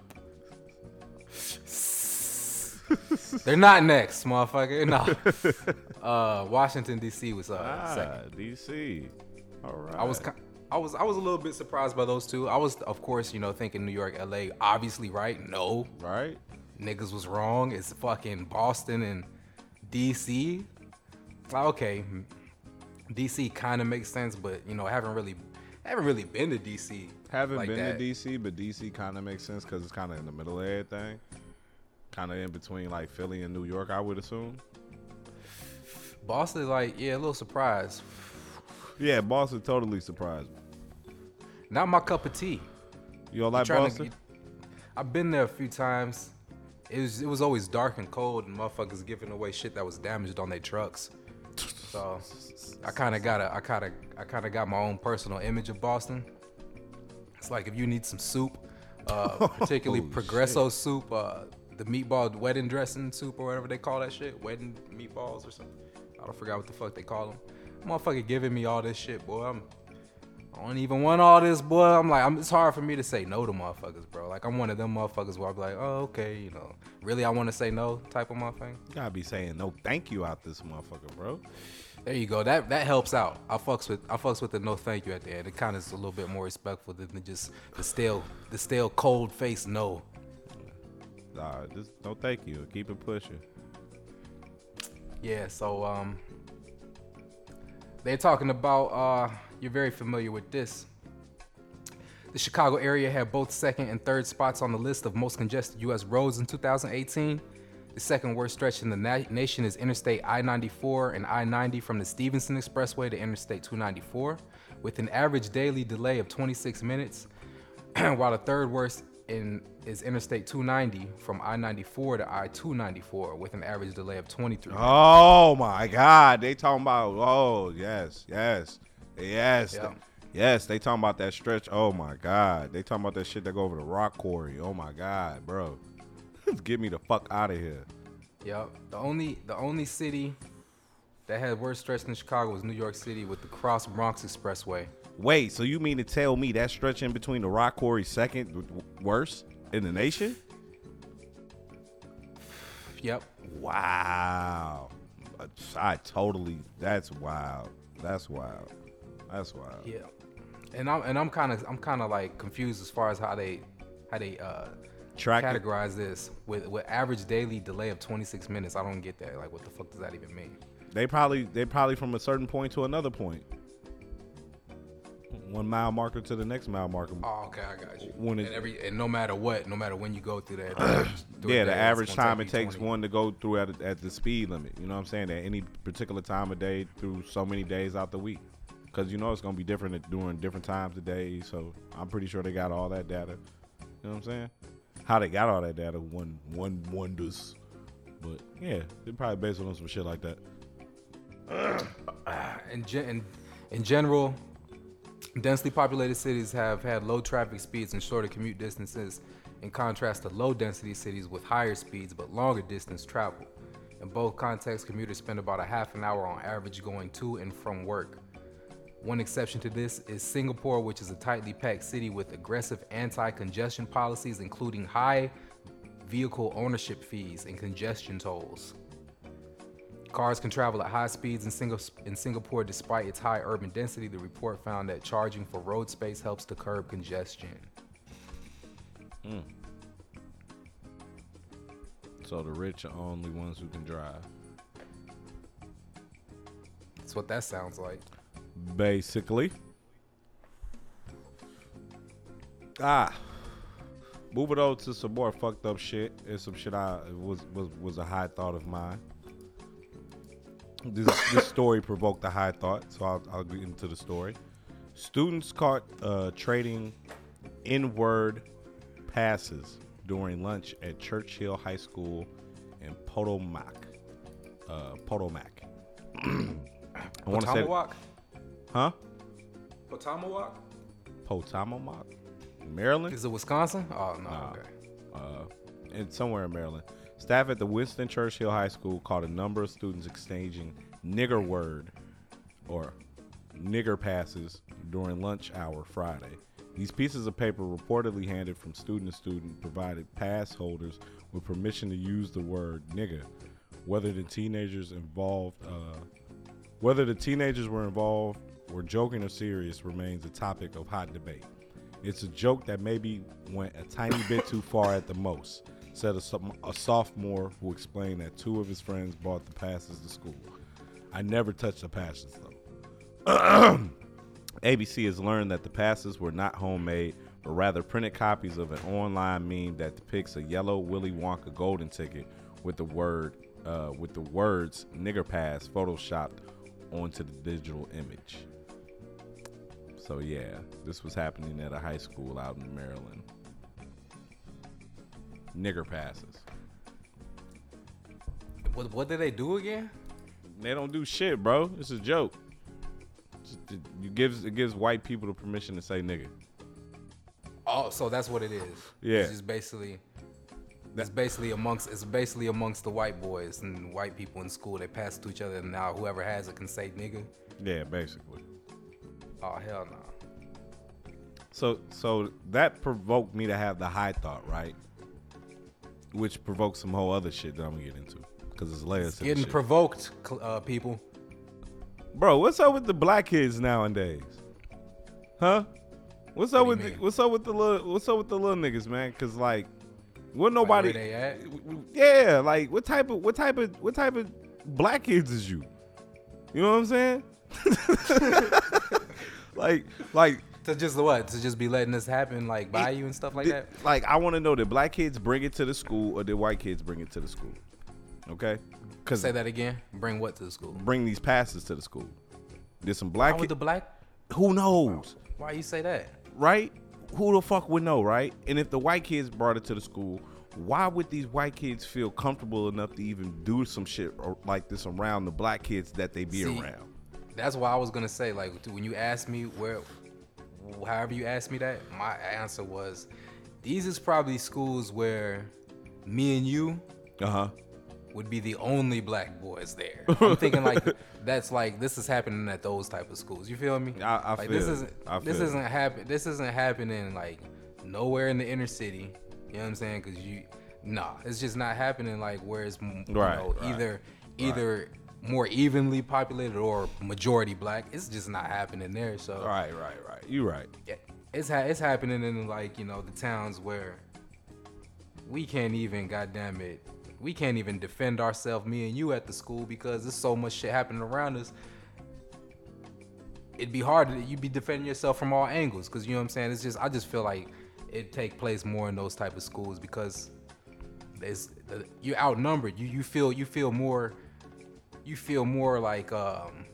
[SPEAKER 2] They're not next, motherfucker. No. uh, Washington D.C. was uh,
[SPEAKER 1] ah,
[SPEAKER 2] second.
[SPEAKER 1] DC. All right.
[SPEAKER 2] I was, I was, I was a little bit surprised by those two. I was, of course, you know, thinking New York, L.A. Obviously, right? No,
[SPEAKER 1] right.
[SPEAKER 2] niggas was wrong. It's fucking Boston and D.C. Okay, D.C. kind of makes sense, but you know, I haven't really, haven't really been to D.C.
[SPEAKER 1] Haven't
[SPEAKER 2] like
[SPEAKER 1] been
[SPEAKER 2] that.
[SPEAKER 1] to DC, but DC kind of makes sense because it's kind of in the middle of everything. Kind of in between like Philly and New York, I would assume.
[SPEAKER 2] Boston, like, yeah, a little surprised.
[SPEAKER 1] Yeah, Boston totally surprised me.
[SPEAKER 2] Not my cup of tea.
[SPEAKER 1] You don't like
[SPEAKER 2] trying to
[SPEAKER 1] Boston?
[SPEAKER 2] I've been there a few times. It was it was always dark and cold, and motherfuckers giving away shit that was damaged on their trucks. So I kind of got a I kind of I kind of got my own personal image of Boston. It's like if you need some soup, uh, particularly
[SPEAKER 1] Oh,
[SPEAKER 2] Progresso soup, uh, the meatball wedding dressing soup or whatever they call that shit, wedding meatballs or something. I don't forget what the fuck they call them. Motherfucker giving me all this shit, boy. I'm I don't even want all this, boy. I'm like, I'm, it's hard for me to say no to motherfuckers, bro. Like, I'm one of them motherfuckers where I'm like, oh, okay, you know, really, I want to say no type of motherfucker.
[SPEAKER 1] You gotta be saying no thank you out this motherfucker, bro.
[SPEAKER 2] There you go. That that helps out. I fucks with I fucks with the no thank you at the end. It kind of is a little bit more respectful than just the stale the stale cold face no.
[SPEAKER 1] Nah, just no thank you. Keep it pushing.
[SPEAKER 2] Yeah. So um, they're talking about uh, you're very familiar with this. The Chicago area had both second and third spots on the list of most congested U.S. roads in 2018. The second worst stretch in the na- nation is Interstate I-94 and I-90 from the Stevenson Expressway to Interstate 294, with an average daily delay of 26 minutes, while the third worst in is Interstate 290 from I-94 to I-294, with an average delay of 23 minutes.
[SPEAKER 1] Oh my God, they talking about. Oh yes, yes, yes,
[SPEAKER 2] Yeah.
[SPEAKER 1] yes. They talking about that stretch. Oh my God, they talking about that shit that go over the rock quarry. Oh my God, bro, get me the fuck out of here.
[SPEAKER 2] Yep. The only the only city that had worse stretch than Chicago was New York City with the Cross Bronx Expressway.
[SPEAKER 1] Wait, so you mean to tell me that stretch in between the rock quarry second w- w- worst in the nation?
[SPEAKER 2] Yep.
[SPEAKER 1] Wow, I totally. That's wild. That's wild. That's wild.
[SPEAKER 2] Yeah, and I'm and I'm kind of I'm kind of like confused as far as how they how they uh
[SPEAKER 1] Track it.
[SPEAKER 2] categorize this with with average daily delay of 26 minutes. I don't get that. Like, what the fuck does that even mean?
[SPEAKER 1] They probably they probably from a certain point to another point. One mile marker to the next mile marker.
[SPEAKER 2] Oh, okay, I got you.
[SPEAKER 1] When it-
[SPEAKER 2] and every and no matter what, no matter when you go through that, uh, through
[SPEAKER 1] yeah, the
[SPEAKER 2] it's
[SPEAKER 1] average time it takes
[SPEAKER 2] 20.
[SPEAKER 1] one to go through at, at the speed limit. You know what I'm saying? At any particular time of day through so many days out the week. Because you know it's going to be different at- during different times of day. So I'm pretty sure they got all that data. You know what I'm saying? How they got all that data, one one wonders. But yeah, they probably based on some shit like that.
[SPEAKER 2] in, gen- in, in general, densely populated cities have had low traffic speeds and shorter commute distances, in contrast to low density cities with higher speeds but longer distance travel. In both contexts, commuters spend about a half an hour on average going to and from work. One exception to this is Singapore, which is a tightly packed city with aggressive anti congestion policies, including high vehicle ownership fees and congestion tolls. Cars can travel at high speeds in, in Singapore despite its high urban density. The report found that charging for road space helps to curb congestion.
[SPEAKER 1] So the rich are only ones who can drive.
[SPEAKER 2] That's what that sounds like.
[SPEAKER 1] Basically. Ah. Moving on to some more fucked up shit and some shit I was was was a high thought of mine. This, this story provoked a high thought, so I'll, I'll get into the story. Students caught uh, trading N-word passes during lunch at Churchill High School in Potomac. Uh, Potomac. I want to say,
[SPEAKER 2] Potamawak?
[SPEAKER 1] huh?
[SPEAKER 2] Potamawak?
[SPEAKER 1] Potomac, Maryland.
[SPEAKER 2] Is it Wisconsin? Oh, no.
[SPEAKER 1] Nah.
[SPEAKER 2] Okay.
[SPEAKER 1] uh, in somewhere in Maryland. Staff at the Winston Churchill High School caught a number of students exchanging nigger word or nigger passes during lunch hour Friday. These pieces of paper reportedly handed from student to student provided pass holders with permission to use the word nigger. Whether the teenagers involved, uh, whether the teenagers were involved, were joking or serious, remains a topic of hot debate. It's a joke that maybe went a tiny bit too far at the most, said a, a sophomore who explained that two of his friends bought the passes to school. I never touched the passes though. ABC has learned that the passes were not homemade, but rather printed copies of an online meme that depicts a yellow Willy Wonka golden ticket with the word uh, with the words "nigger pass" photoshopped onto the digital image. So yeah, this was happening at a high school out in Maryland. Nigger passes.
[SPEAKER 2] What, what did they do again?
[SPEAKER 1] They don't do shit, bro. It's a joke. It- You gives it gives white people the permission to say nigger.
[SPEAKER 2] Oh, so that's what it is.
[SPEAKER 1] Yeah.
[SPEAKER 2] It's just basically. It's basically amongst it's basically amongst the white boys and white people in school. They pass it to each other, and now whoever has it can say nigga.
[SPEAKER 1] Yeah, basically.
[SPEAKER 2] Oh hell no.
[SPEAKER 1] So so that provoked me to have the high thought, right? Which provoked some whole other shit that I'm gonna get into because it's layers the
[SPEAKER 2] Getting provoked, uh, people.
[SPEAKER 1] Bro, what's up with the black kids nowadays? Huh? What's up
[SPEAKER 2] What
[SPEAKER 1] with the, what's up with the little what's up with the little niggas, man? Cause like, what nobody?
[SPEAKER 2] where they at?
[SPEAKER 1] Yeah, like what type of what type of what type of black kids is you? You know what I'm saying? like like
[SPEAKER 2] To just what? To just be letting this happen like by you and stuff like
[SPEAKER 1] Did-
[SPEAKER 2] that.
[SPEAKER 1] Like I want to know did black kids bring it to the school or did white kids bring it to the school? Okay, because
[SPEAKER 2] Say that again. Bring what to the school?
[SPEAKER 1] bring these passes to the school. Did some
[SPEAKER 2] Why
[SPEAKER 1] black
[SPEAKER 2] would
[SPEAKER 1] kids?
[SPEAKER 2] the black?
[SPEAKER 1] Who knows,
[SPEAKER 2] Why you say that?
[SPEAKER 1] right? Who the fuck would know, right? And if the white kids brought it to the school, why would these white kids feel comfortable enough to even do some shit or- like this around the black kids that they be
[SPEAKER 2] See,
[SPEAKER 1] around?
[SPEAKER 2] That's why I was gonna say like when you asked me where, however you asked me that, my answer was, these is probably schools where me and you
[SPEAKER 1] Uh huh.
[SPEAKER 2] would be the only black boys there. I'm thinking like that's like this is happening at those type of schools. You feel me?
[SPEAKER 1] I- I
[SPEAKER 2] like
[SPEAKER 1] feel
[SPEAKER 2] this isn't
[SPEAKER 1] I
[SPEAKER 2] this
[SPEAKER 1] feel
[SPEAKER 2] isn't happen. This isn't happening like nowhere in the inner city. You know what I'm saying? Because you, nah, it's just not happening like where it's
[SPEAKER 1] Right,
[SPEAKER 2] know,
[SPEAKER 1] right,
[SPEAKER 2] either either more evenly populated or majority black. It's just not happening there. So
[SPEAKER 1] Right, right, right. You're right.
[SPEAKER 2] it's ha- it's happening in like you know the towns where we can't even goddamn it we can't even defend ourselves me and you at the school because there's so much shit happening around us it'd be hard you'd be defending yourself from all angles because you know what i'm saying it's just i just feel like it take place more in those type of schools because there's you're outnumbered you you feel you feel more you feel more like um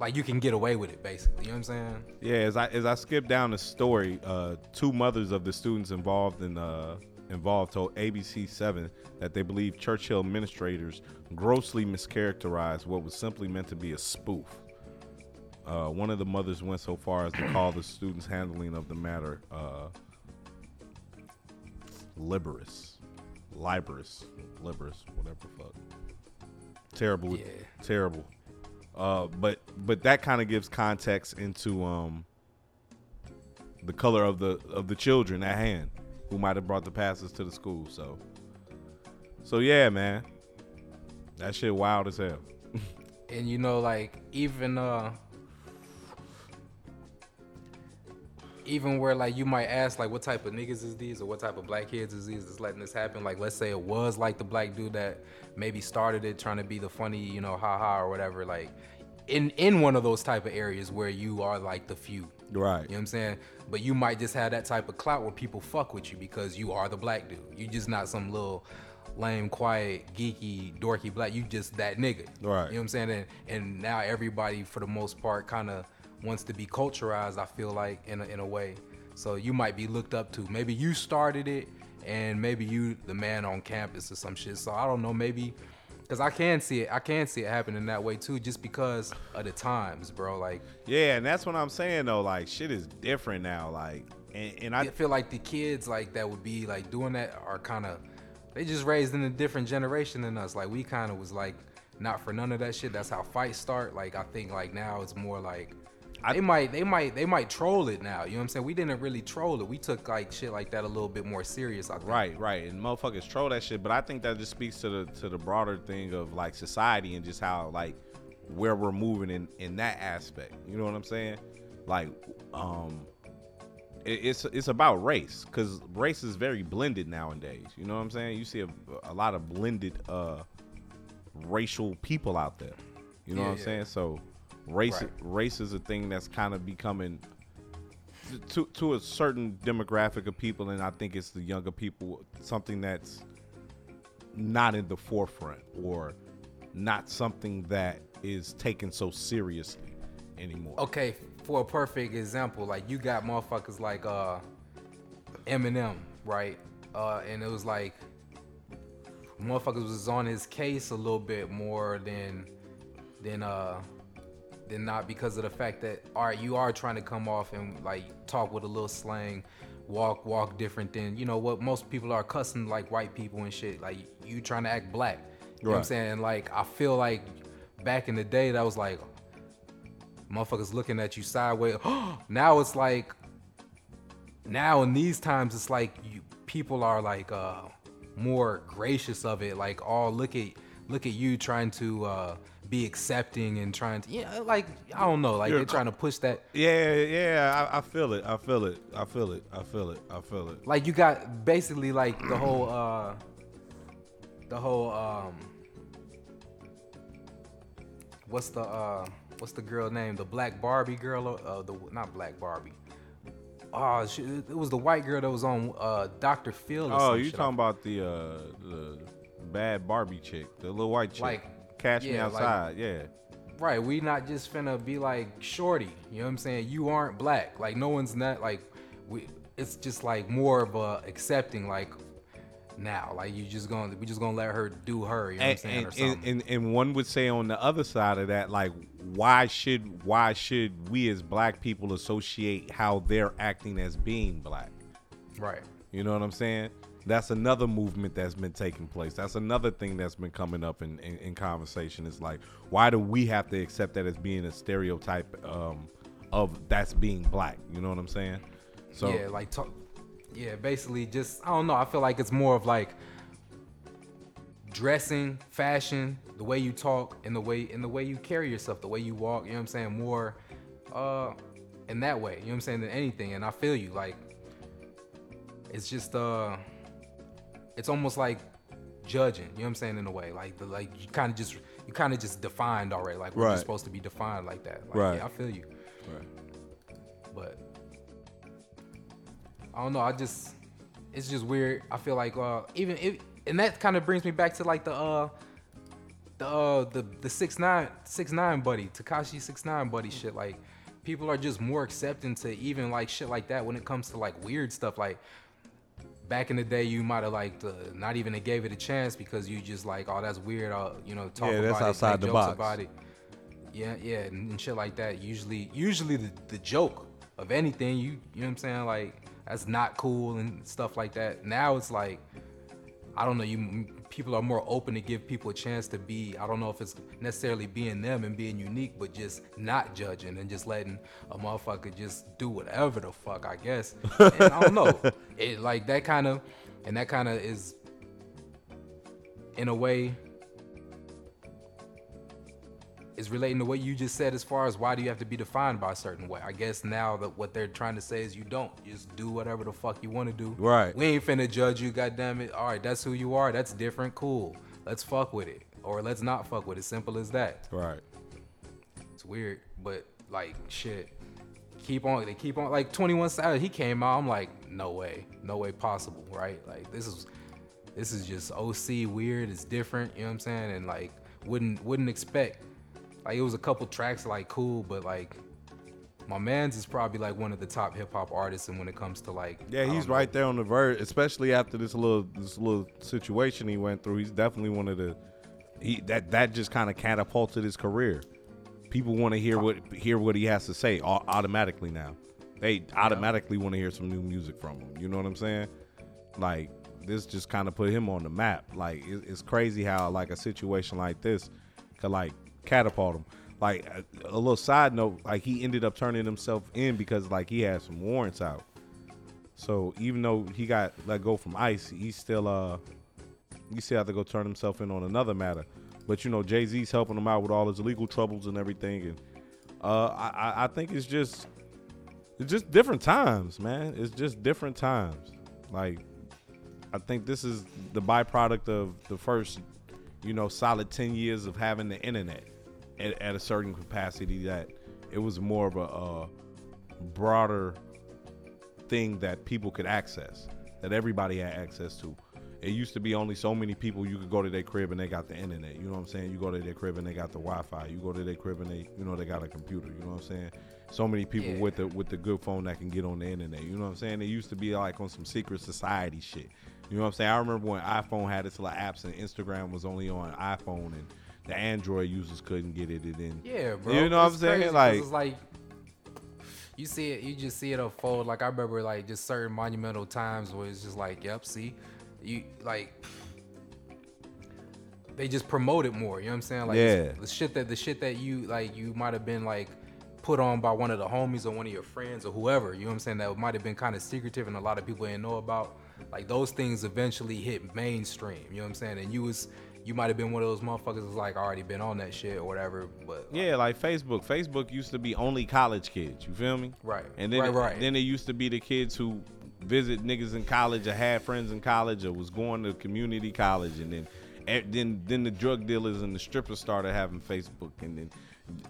[SPEAKER 2] like you can get away with it basically you know what i'm saying
[SPEAKER 1] Yeah, as I as I skip down the story, uh, two mothers of the students involved in uh, involved told ABC Seven that they believe Churchill administrators grossly mischaracterized what was simply meant to be a spoof. Uh, one of the mothers went so far as to call the students' handling of the matter uh, liberous, liberous, liberous, whatever the fuck. Terrible,
[SPEAKER 2] Yeah.
[SPEAKER 1] terrible. Uh, but but that kind of gives context into um the color of the of the children at hand who might have brought the passes to the school. So so yeah, man, that shit wild as hell.
[SPEAKER 2] and you know like even uh even where like you might ask like what type of niggas is these or what type of black kids is these that's letting this happen like let's say it was like the black dude that maybe started it trying to be the funny you know ha ha or whatever like in in one of those type of areas where you are like the few
[SPEAKER 1] Right.
[SPEAKER 2] you know what I'm saying? But you might just have that type of clout where people fuck with you because you are the black dude. you're just not some little lame, quiet, geeky, dorky black. You just that nigga.
[SPEAKER 1] Right.
[SPEAKER 2] You know what I'm saying? And, and now everybody, for the most part, kind of wants to be culturized. I feel like in a, in a way. So you might be looked up to. Maybe you started it, and maybe you the man on campus or some shit. So I don't know. Maybe. Cause I can see it, I can see it happening that way too, just because of the times, bro. Like
[SPEAKER 1] Yeah, and that's what I'm saying though. Like shit is different now. Like and, and I
[SPEAKER 2] I feel like the kids like that would be like doing that are kind of they just raised in a different generation than us. Like we kind of was like not for none of that shit. That's how fights start. Like I think like now it's more like
[SPEAKER 1] I-
[SPEAKER 2] they might they might they might troll it now. You know what I'm saying? We didn't really troll it. We took like shit like that a little bit more serious. I think.
[SPEAKER 1] Right, right, and motherfuckers troll that shit. But I think that just speaks to the to the broader thing of like society and just how like where we're moving in in that aspect. You know what I'm saying? Like, um, it, it's it's about race because race is very blended nowadays. You know what I'm saying? You see a, a lot of blended uh racial people out there. You know
[SPEAKER 2] Yeah,
[SPEAKER 1] what I'm
[SPEAKER 2] yeah.
[SPEAKER 1] saying? So race
[SPEAKER 2] Right.
[SPEAKER 1] race is a thing that's kind of becoming to to a certain demographic of people, and I think it's the younger people, something that's not in the forefront or not something that is taken so seriously anymore.
[SPEAKER 2] Okay, for a perfect example, like you got motherfuckers like uh Eminem, right? Uh and it was like motherfuckers was on his case a little bit more than than uh than not because of the fact that all right, you are trying to come off and like talk with a little slang, walk walk different than you know what most people are accustomed to, like white people and shit. Like you trying to act black. You know what I'm saying? Like I feel like back in the day that was like motherfuckers looking at you sideways. now it's like now in these times it's like you people are like uh more gracious of it like oh look at look at you trying to uh be accepting and trying to yeah like i don't know like
[SPEAKER 1] You're
[SPEAKER 2] they're trying to push that
[SPEAKER 1] Yeah, yeah, I, I feel it. I feel it. I feel it. I feel it. I feel it.
[SPEAKER 2] like you got basically like the whole uh the whole um what's the uh what's the girl name the black barbie girl uh the not black barbie oh she, it was the white girl that was on uh dr phil
[SPEAKER 1] Oh, you talking about the uh the bad Barbie chick, the little white chick?
[SPEAKER 2] Like,
[SPEAKER 1] Catch me
[SPEAKER 2] yeah, like-
[SPEAKER 1] outside. yeah.
[SPEAKER 2] right we not just finna be like shorty you know what i'm saying you aren't black like no one's not like we it's just like more of a accepting like now like you just gonna we just gonna let her do her you know what i'm
[SPEAKER 1] and,
[SPEAKER 2] saying or
[SPEAKER 1] and, and, and one would say on the other side of that, like, why should why should we as black people associate how they're acting as being black?
[SPEAKER 2] right
[SPEAKER 1] You know what I'm saying? That's another movement that's been taking place. That's another thing that's been coming up in, in, in conversation. It's like, why do we have to accept that as being a stereotype um, of that's being black? You know what I'm saying? So
[SPEAKER 2] yeah, like yeah, basically just I don't know. I feel like it's more of like dressing, fashion, the way you talk, and the way and the way you carry yourself, the way you walk. You know what I'm saying? More uh, in that way. You know what I'm saying than anything. And I feel you. Like it's just uh, it's almost like judging. You know what I'm saying? In a way, like the like you kind of just you kind of just defined already. Like we're
[SPEAKER 1] Right.
[SPEAKER 2] supposed to be defined like that. Like,
[SPEAKER 1] Right.
[SPEAKER 2] Yeah, I feel you.
[SPEAKER 1] Right.
[SPEAKER 2] But I don't know. I just it's just weird. I feel like uh even if and that kind of brings me back to like the uh the uh the the six nine six nine buddy Tekashi six nine buddy shit like people are just more accepting to even like shit like that when it comes to like weird stuff like back in the day you might have like uh, not even gave it a chance because you just like oh that's weird uh you know talk
[SPEAKER 1] Yeah,
[SPEAKER 2] about
[SPEAKER 1] that's
[SPEAKER 2] it
[SPEAKER 1] outside
[SPEAKER 2] make
[SPEAKER 1] the
[SPEAKER 2] jokes
[SPEAKER 1] box.
[SPEAKER 2] about it. Yeah yeah and, and shit like that. Usually usually the, the joke of anything you you know what i'm saying? Like that's not cool and stuff like that. Now it's like i don't know you people are more open to give people a chance to be i don't know if it's necessarily being them and being unique but just not judging and just letting a motherfucker just do whatever the fuck i guess. And i don't know. It like that kind of and that kind of is in a way is relating to what you just said as far as why do you have to be defined by a certain way. I guess now that what they're trying to say is you don't. Just do whatever the fuck you want to do.
[SPEAKER 1] Right.
[SPEAKER 2] We ain't finna judge you, goddamn it. All right, that's who you are. That's different. Cool. Let's fuck with it. Or let's not fuck with it. Simple as that.
[SPEAKER 1] Right.
[SPEAKER 2] It's weird, but like shit. Keep on they keep on like 21 Savage, he came out, I'm like, no way. No way possible, right? Like this is this is just OC weird, it's different, you know what I'm saying? And like wouldn't wouldn't expect like it was a couple tracks like cool, but like my man's is probably like one of the top hip hop artists and when it comes to like
[SPEAKER 1] Yeah, he's
[SPEAKER 2] know.
[SPEAKER 1] right there on the verge, especially after this little this little situation he went through. He's definitely one of the he that that just kind of catapulted his career. People want to hear what hear what he has to say automatically now. They automatically want to hear some new music from him. You know what I'm saying? Like this just kind of put him on the map. Like it, it's crazy how like a situation like this could like catapult him. Like a, a little side note, like he ended up turning himself in because like he had some warrants out. So even though he got let go from ICE, he still uh he still had to go turn himself in on another matter. But you know, Jay Z's helping him out with all his legal troubles and everything, and uh, I I- think it's just it's just different times, man. It's just different times. Like I think this is the byproduct of the first you know solid ten years of having the internet at, at a certain capacity that it was more of a uh, broader thing that people could access, that everybody had access to. It used to be only so many people you could go to their crib and they got the internet. You know what I'm saying? You go to their crib and they got the Wi-Fi. You go to their crib and they, you know, they got a computer. You know what I'm saying? So many people
[SPEAKER 2] Yeah.
[SPEAKER 1] with the with the good phone that can get on the internet. You know what I'm saying? It used to be like on some secret society shit. You know what I'm saying? I remember when iPhone had its little apps and Instagram was only on iPhone and the Android users couldn't get it. And then
[SPEAKER 2] Yeah, bro.
[SPEAKER 1] You know what I'm saying? Like-
[SPEAKER 2] it's like you see it, you just see it unfold. Like I remember, like just certain monumental times where it's just like, yep, see, you like they just promote it more. You know what I'm saying? Like
[SPEAKER 1] Yeah.
[SPEAKER 2] the shit that the shit that you like you might have been like put on by one of the homies or one of your friends or whoever. You know what I'm saying? That might have been kind of secretive and a lot of people didn't know about. Like those things eventually hit mainstream. You know what I'm saying? And you was you might have been one of those motherfuckers that's like already been on that shit or whatever. But
[SPEAKER 1] Yeah, like Facebook. Facebook used to be only college kids. You feel me?
[SPEAKER 2] Right.
[SPEAKER 1] And then
[SPEAKER 2] Right,
[SPEAKER 1] it,
[SPEAKER 2] right.
[SPEAKER 1] then it used to be the kids who visit niggas in college or had friends in college or was going to community college and then eh, then then the drug dealers and the strippers started having Facebook and then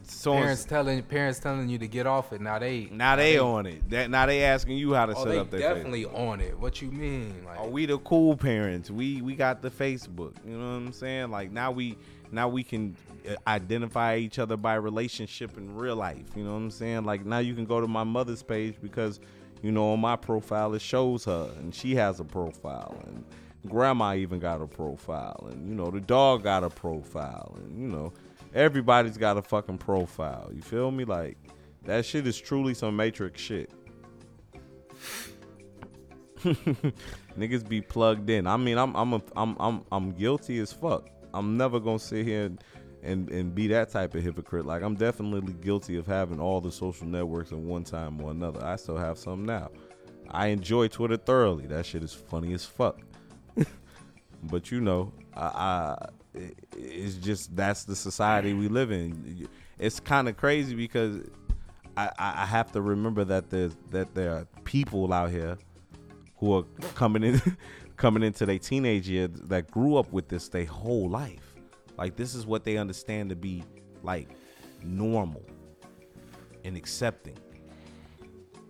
[SPEAKER 1] so
[SPEAKER 2] parents telling parents telling you to get off it. Now they
[SPEAKER 1] now they on it. That now they asking you how to
[SPEAKER 2] oh
[SPEAKER 1] set
[SPEAKER 2] they
[SPEAKER 1] up their
[SPEAKER 2] definitely on it. What you mean? Like
[SPEAKER 1] Are we the cool parents? We we got the Facebook. You know what I'm saying? Like now we now we can uh, identify each other by relationship in real life. You know what I'm saying? Like now you can go to my mother's page because you know on my profile it shows her and she has a profile and grandma even got a profile and you know the dog got a profile and you know everybody's got a fucking profile. You feel me? Like that shit is truly some matrix shit. Niggas be plugged in. I mean, I'm I'm a, I'm I'm I'm guilty as fuck. I'm never gonna sit here and, and and be that type of hypocrite. Like I'm definitely guilty of having all the social networks at one time or another. I still have some now. I enjoy Twitter thoroughly. That shit is funny as fuck. but you know, I, it's just that's the society we live in. It's kind of crazy because I, I have to remember that there's that there are people out here who are coming in coming into their teenage years that grew up with this their whole life. Like this is what they understand to be like normal and accepting.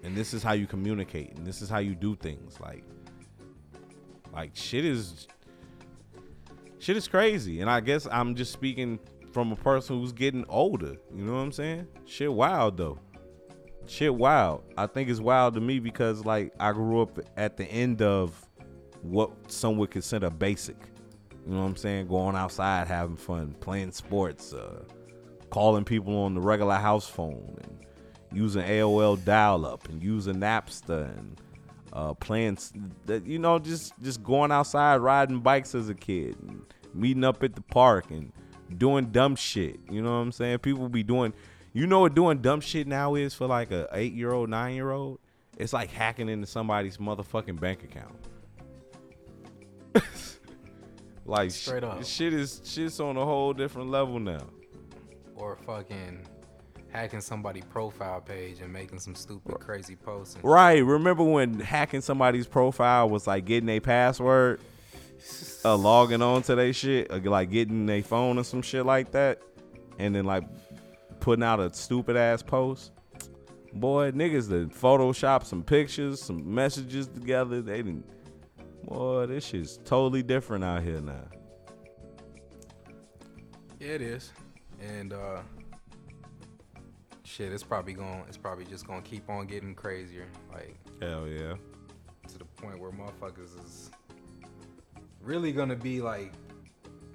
[SPEAKER 1] And this is how you communicate and this is how you do things. Like like shit is shit is crazy. And I guess I'm just speaking from a person who's getting older. You know what I'm saying? Shit wild though. Shit wild. I think it's wild to me because like I grew up at the end of what some would consider basic. You know what I'm saying? Going outside, having fun, playing sports, uh, calling people on the regular house phone, and using AOL dial-up, and using Napster, and uh, playing, that you know, just just going outside, riding bikes as a kid, and meeting up at the park, and doing dumb shit. You know what I'm saying? People be doing, you know what doing dumb shit now is for like a eight year old, nine year old. It's like hacking into somebody's motherfucking bank account. like
[SPEAKER 2] Straight
[SPEAKER 1] sh-
[SPEAKER 2] up.
[SPEAKER 1] shit is shit's on a whole different level now.
[SPEAKER 2] Or fucking hacking somebody's profile page and making some stupid, crazy posts. And
[SPEAKER 1] Right. Remember when hacking somebody's profile was like getting a password, uh, logging on to their shit, uh, like getting their phone or some shit like that, and then like putting out a stupid ass post. Boy, niggas that Photoshop some pictures, some messages together. They didn't. Boy, this shit's totally different out here now.
[SPEAKER 2] Yeah, it is. And uh shit, it's probably going it's probably just gonna keep on getting crazier. Like
[SPEAKER 1] Hell yeah.
[SPEAKER 2] to the point where motherfuckers is really gonna be like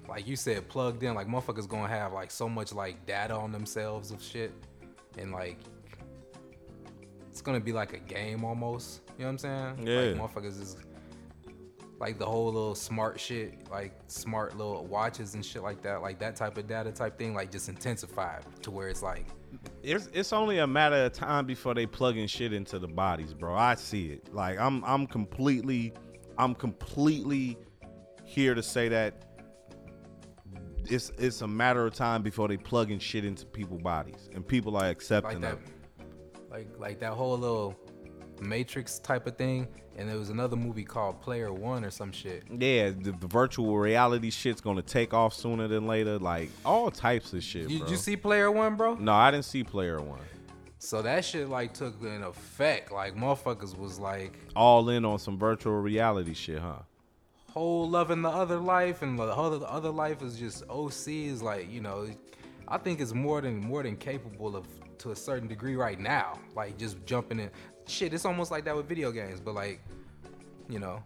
[SPEAKER 2] like you said, plugged in, like motherfuckers gonna have like so much like data on themselves of shit. And like it's gonna be like a game almost. You know what I'm saying?
[SPEAKER 1] Yeah.
[SPEAKER 2] Like motherfuckers is like the whole little smart shit, like smart little watches and shit like that, like that type of data type thing, like just intensified to where it's like
[SPEAKER 1] It's it's only a matter of time before they plugging shit into the bodies, bro. I see it. Like I'm I'm completely I'm completely here to say that it's it's a matter of time before they plugging shit into people's bodies and people are accepting
[SPEAKER 2] like that,
[SPEAKER 1] it.
[SPEAKER 2] like like that whole little Matrix type of thing. And there was another movie called Player One or some shit.
[SPEAKER 1] Yeah, the, the virtual reality shit's gonna take off sooner than later. Like all types of shit,
[SPEAKER 2] You,
[SPEAKER 1] bro.
[SPEAKER 2] you see Player One, bro?
[SPEAKER 1] no, I didn't see Player One.
[SPEAKER 2] So that shit like took an effect. Like motherfuckers was like
[SPEAKER 1] All in on some virtual reality shit, huh?
[SPEAKER 2] whole loving the other life, and the other the other life is just OC is like you know, I think it's more than more than capable of to a certain degree right now. Like just jumping in, shit. It's almost like that with video games, but like, you know,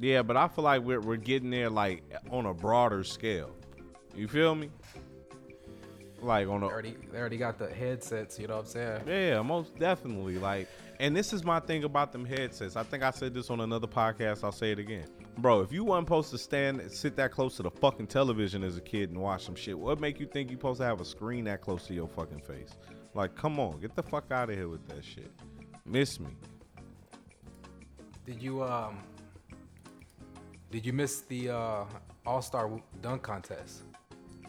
[SPEAKER 1] Yeah, but I feel like we're we're getting there like on a broader scale. You feel me? Like on
[SPEAKER 2] they already they already got the headsets. You know what I'm saying?
[SPEAKER 1] yeah, most definitely. Like, and this is my thing about them headsets. I think I said this on another podcast. I'll say it again, bro. If you weren't supposed to stand and sit that close to the fucking television as a kid and watch some shit, what make you think you're supposed to have a screen that close to your fucking face? Like, come on, get the fuck out of here with that shit. Miss me.
[SPEAKER 2] Did you um? Did you miss the uh, All Star Dunk Contest?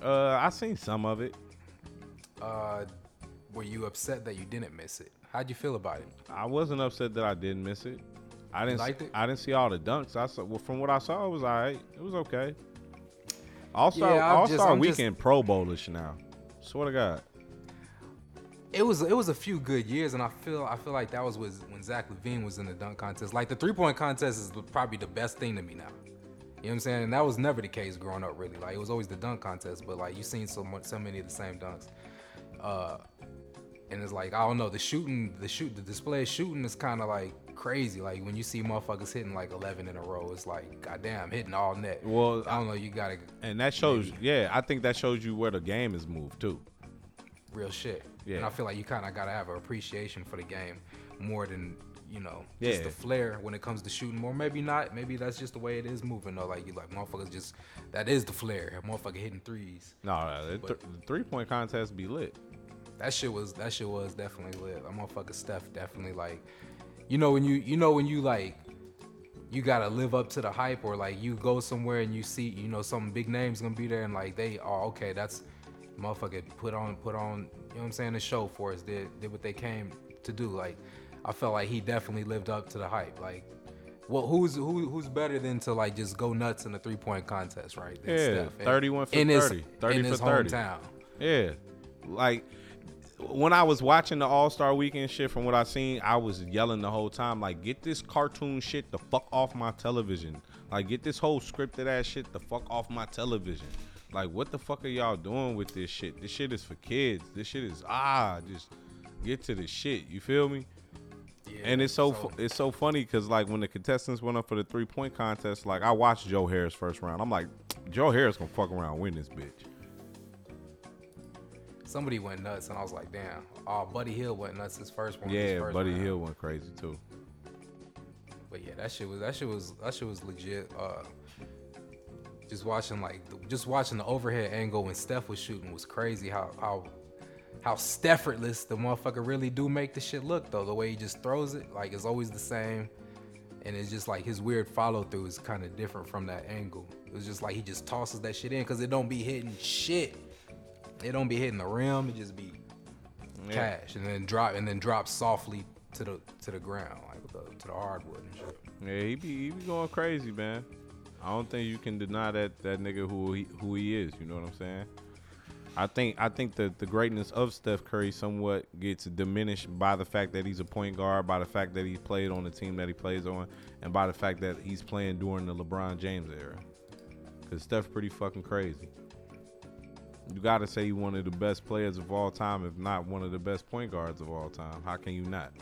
[SPEAKER 1] Uh, I seen some of it.
[SPEAKER 2] Uh, were you upset that you didn't miss it? How'd you feel about it?
[SPEAKER 1] I wasn't upset that I didn't miss it. I didn't.
[SPEAKER 2] liked it?
[SPEAKER 1] I didn't see all the dunks. I saw. Well, from what I saw, it was alright. It was okay. All Star
[SPEAKER 2] Yeah,
[SPEAKER 1] All Star
[SPEAKER 2] I'm just-
[SPEAKER 1] Weekend Pro Bowlish now. Swear to God.
[SPEAKER 2] It was it was a few good years, and I feel I feel like that was when Zach LaVine was in the dunk contest. Like the three point contest is probably the best thing to me now. You know what I'm saying? And that was never the case growing up, really. Like it was always the dunk contest, but like you've seen so much, so many of the same dunks. Uh, and it's like I don't know the shooting, the shoot, the display of shooting is kind of like crazy. Like when you see motherfuckers hitting like 11 in a row, it's like goddamn hitting all net.
[SPEAKER 1] Well,
[SPEAKER 2] I don't know. You gotta
[SPEAKER 1] And that shows. Yeah, I think that shows you where the game is moved too.
[SPEAKER 2] real shit. And I feel like you kind of gotta have an appreciation for the game more than you know just
[SPEAKER 1] Yeah.
[SPEAKER 2] the flair when it comes to shooting. Or maybe not. Maybe that's just the way it is moving. though. like you like motherfuckers just that is the flair. A motherfucker hitting threes.
[SPEAKER 1] No, the, th- three point contest be lit.
[SPEAKER 2] That shit was that shit was definitely lit. A motherfucker Steph definitely like, you know when you you know when you like. you gotta live up to the hype, or like you go somewhere and you see, you know, some big names gonna be there, and like they, oh, okay, that's motherfucker put on, put on, you know what I'm saying, the show for us, did did what they came to do. Like, I felt like he definitely lived up to the hype. Like, well, who's who, who's better than to like just go nuts in a three point contest, right?
[SPEAKER 1] Yeah,
[SPEAKER 2] Steph.
[SPEAKER 1] 31 for
[SPEAKER 2] in his-
[SPEAKER 1] 30, 30
[SPEAKER 2] in
[SPEAKER 1] for
[SPEAKER 2] his
[SPEAKER 1] 30.
[SPEAKER 2] hometown.
[SPEAKER 1] Yeah, like when I was watching the All Star Weekend shit, from what I seen, I was yelling the whole time, like, "Get this cartoon shit the fuck off my television! Like, get this whole scripted ass shit the fuck off my television! Like, what the fuck are y'all doing with this shit? This shit is for kids. This shit is ah, just get to the shit. You feel me?
[SPEAKER 2] Yeah,
[SPEAKER 1] And it's so, fu- it's so funny because like when the contestants went up for the three point contest, like I watched Joe Harris first round. I'm like, Joe Harris gonna fuck around win this bitch.
[SPEAKER 2] somebody went nuts, and I was like, damn. Oh, Buddy Hield went nuts his first one.
[SPEAKER 1] Yeah,
[SPEAKER 2] first
[SPEAKER 1] Buddy
[SPEAKER 2] round.
[SPEAKER 1] Hield went crazy too.
[SPEAKER 2] But yeah, that shit was that shit was that shit was legit. Uh, just watching like the, just watching the overhead angle when Steph was shooting was crazy. How how how Steffortless the motherfucker really do make the shit look though. The way he just throws it, like it's always the same, and it's just like his weird follow through is kind of different from that angle. It was just like he just tosses that shit in because it don't be hitting shit. It don't be hitting the rim. It just be
[SPEAKER 1] Yeah.
[SPEAKER 2] cash and then drop and then drop softly to the to the ground like the, to the hardwood and shit.
[SPEAKER 1] Yeah, he be he be going crazy, man. I don't think you can deny that that nigga who he who he is. You know what I'm saying? I think I think that the greatness of Steph Curry somewhat gets diminished by the fact that he's a point guard, by the fact that he played on the team that he plays on, and by the fact that he's playing during the LeBron James era. Cause Steph pretty fucking crazy. You gotta say he's one of the best players of all time, if not one of the best point guards of all time. How can you not?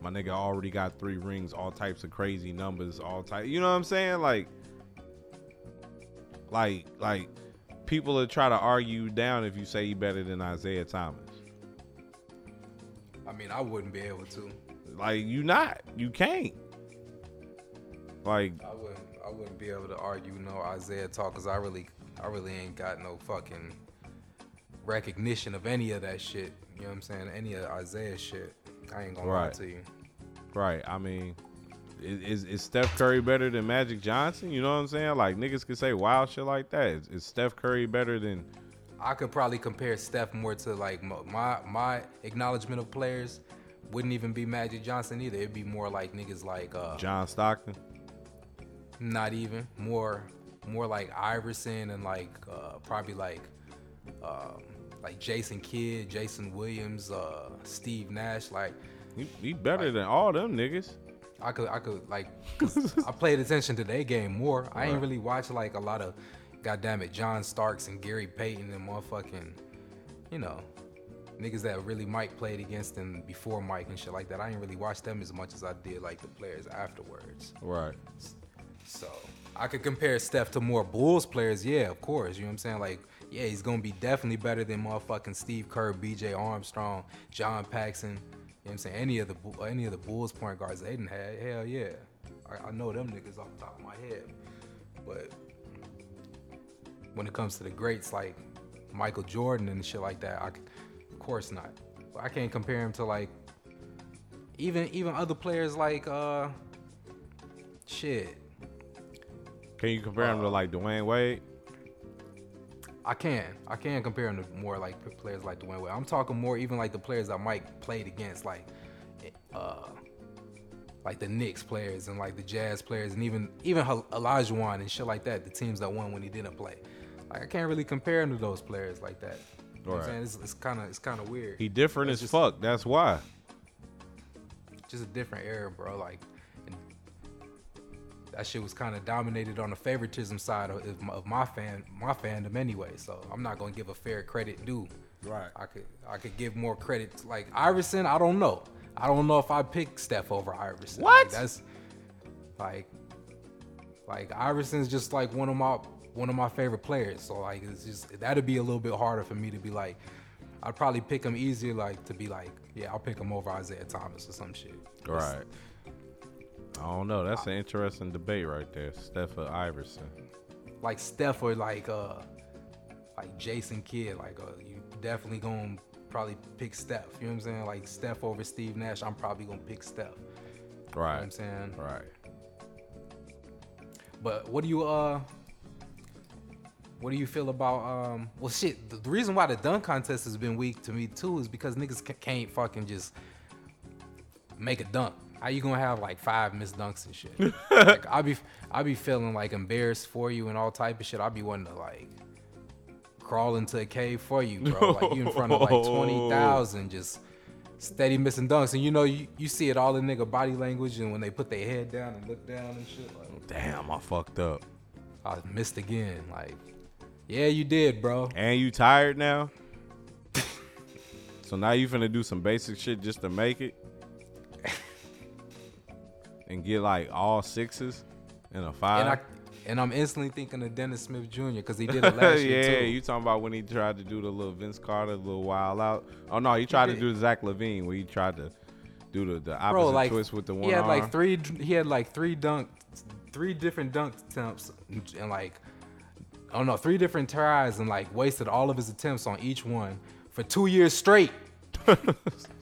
[SPEAKER 1] My nigga already got three rings, all types of crazy numbers, all type. You know what I'm saying? Like, like, like, people will try to argue you down if you say he better than Isiah Thomas.
[SPEAKER 2] I mean, I wouldn't be able to.
[SPEAKER 1] Like, you not, you can't. Like,
[SPEAKER 2] I wouldn't. I wouldn't be able to argue no Isiah talk because I really, I really ain't got no fucking recognition of any of that shit. You know what I'm saying? Any of Isiah shit. I ain't gonna lie to you.
[SPEAKER 1] right? I mean, is, is Steph Curry better than Magic Johnson? You know what I'm saying? Like niggas can say wild shit like that. Is, is Steph Curry better than?
[SPEAKER 2] I could probably compare Steph more to like my my acknowledgement of players wouldn't even be Magic Johnson either. It'd be more like niggas like uh
[SPEAKER 1] John Stockton.
[SPEAKER 2] not even more more like Iverson and like uh probably like um like Jason Kidd, Jason Williams, uh Steve Nash like
[SPEAKER 1] He, he better than all them niggas.
[SPEAKER 2] I could I could like I played attention to their game more. I ain't really watched like a lot of goddamn it John Starks and Gary Payton and motherfucking you know niggas that really Mike played against and before Mike and shit like that. I ain't really watched them as much as I did like the players afterwards.
[SPEAKER 1] Right.
[SPEAKER 2] So I could compare Steph to more Bulls players, yeah, of course. You know what I'm saying? Like, yeah, he's gonna be definitely better than motherfucking Steve Kerr, B.J. Armstrong, John Paxson. Know what I'm saying? Any of the any of the Bulls point guards they didn't have, hell yeah. I, I know them niggas off the top of my head. But when it comes to the greats like Michael Jordan and shit like that, I, of course not. But I can't compare him to like even even other players like uh shit.
[SPEAKER 1] Can you compare him to
[SPEAKER 2] Uh,
[SPEAKER 1] like Dwyane Wade?
[SPEAKER 2] I can. I can compare him to more like players like Dwyane Wade. I'm talking more even like the players that Mike played against, like uh like the Knicks players and like the Jazz players and even even Olajuwon and shit like that, the teams that won when he didn't play. Like I can't really compare him to those players like that. You know what I'm
[SPEAKER 1] Right.
[SPEAKER 2] saying? It's, it's kind of it's kind of weird.
[SPEAKER 1] He different
[SPEAKER 2] It's
[SPEAKER 1] as
[SPEAKER 2] just-
[SPEAKER 1] fuck. That's why.
[SPEAKER 2] just a different era, bro. Like, that shit was kind of dominated on the favoritism side of, of my- of my fan, my fandom anyway. So I'm not gonna give a fair credit due.
[SPEAKER 1] Right.
[SPEAKER 2] I could, I could give more credit. To, like Iverson, I don't know. I don't know if I pick Steph over Iverson.
[SPEAKER 1] What?
[SPEAKER 2] Like, that's like, like Iverson's just like one of my one of my favorite players. So like, it's just that'd be a little bit harder for me to be like. I'd probably pick him easier, like to be like, yeah, I'll pick him over Isiah Thomas or some shit.
[SPEAKER 1] Right. I don't know. That's an interesting debate right there. Steph or Iverson.
[SPEAKER 2] like Steph or like uh like Jason Kidd, like uh you definitely gonna probably pick Steph. You know what I'm saying? Like Steph over Steve Nash, I'm probably gonna pick Steph. Right. You know what I'm saying?
[SPEAKER 1] Right.
[SPEAKER 2] But what do you uh? What do you feel about um? Well, shit. The, the reason why the dunk contest has been weak to me too is because niggas ca- can't fucking just make a dunk. How you gonna have like five missed dunks and shit? like I be I'll be feeling like embarrassed for you and all type of shit. I'll be wanting to like crawl into a cave for you, bro. Like you in front of like twenty thousand, just steady missing dunks, and you know you, you see it all in nigga body language and when they put their head down and look down and shit. Like
[SPEAKER 1] Damn, I fucked up.
[SPEAKER 2] I missed again. Like yeah, you did, bro.
[SPEAKER 1] And you tired now? so now you finna do some basic shit just to make it? And get like all sixes and a five?
[SPEAKER 2] And I and I'm instantly thinking of Dennis Smith Jr. because he did it last year
[SPEAKER 1] yeah, you talking about when he tried to do the little Vince Carter, little wild out? Oh no, he tried to
[SPEAKER 2] did.
[SPEAKER 1] do Zach LaVine where he tried to do the, the opposite
[SPEAKER 2] bro, like
[SPEAKER 1] twist with the one
[SPEAKER 2] he had
[SPEAKER 1] arm.
[SPEAKER 2] like three. He had like three dunk, three different dunk attempts, and like, I don't know, three different tries, and like wasted all of his attempts on each one for two years straight.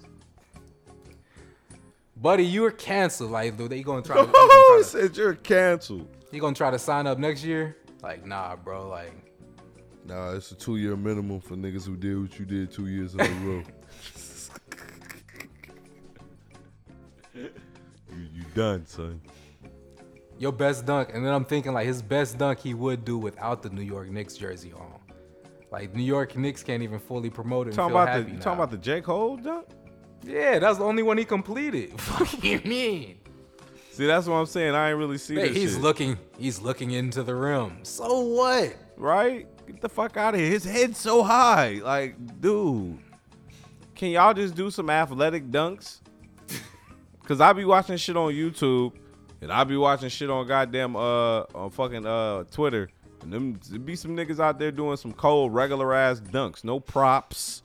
[SPEAKER 2] Buddy, you're canceled. Like, dude, they gonna try to,
[SPEAKER 1] Oh,
[SPEAKER 2] gonna try to,
[SPEAKER 1] said you're canceled.
[SPEAKER 2] you gonna try to sign up next year? Like, nah, bro. Like,
[SPEAKER 3] Nah, it's a two year minimum for niggas who did what you did two years in a row.
[SPEAKER 1] You, you done, son.
[SPEAKER 2] your best dunk, and then I'm thinking like his best dunk he would do without the New York Knicks jersey on. Like New York Knicks can't even fully promote it.
[SPEAKER 1] Talking about the you talking about the J. Cole dunk?
[SPEAKER 2] Yeah, that's the only one he completed. What do you mean?
[SPEAKER 1] See, that's what I'm saying. I ain't really see
[SPEAKER 2] Hey,
[SPEAKER 1] this
[SPEAKER 2] he's
[SPEAKER 1] shit.
[SPEAKER 2] looking. He's looking into the rim. So what?
[SPEAKER 1] right? Get the fuck out of here. His head's so high. Like, dude, can y'all just do some athletic dunks? Cause I be watching shit on YouTube, and I be watching shit on goddamn uh on fucking uh Twitter, and them be some niggas out there doing some cold regular ass dunks, no props.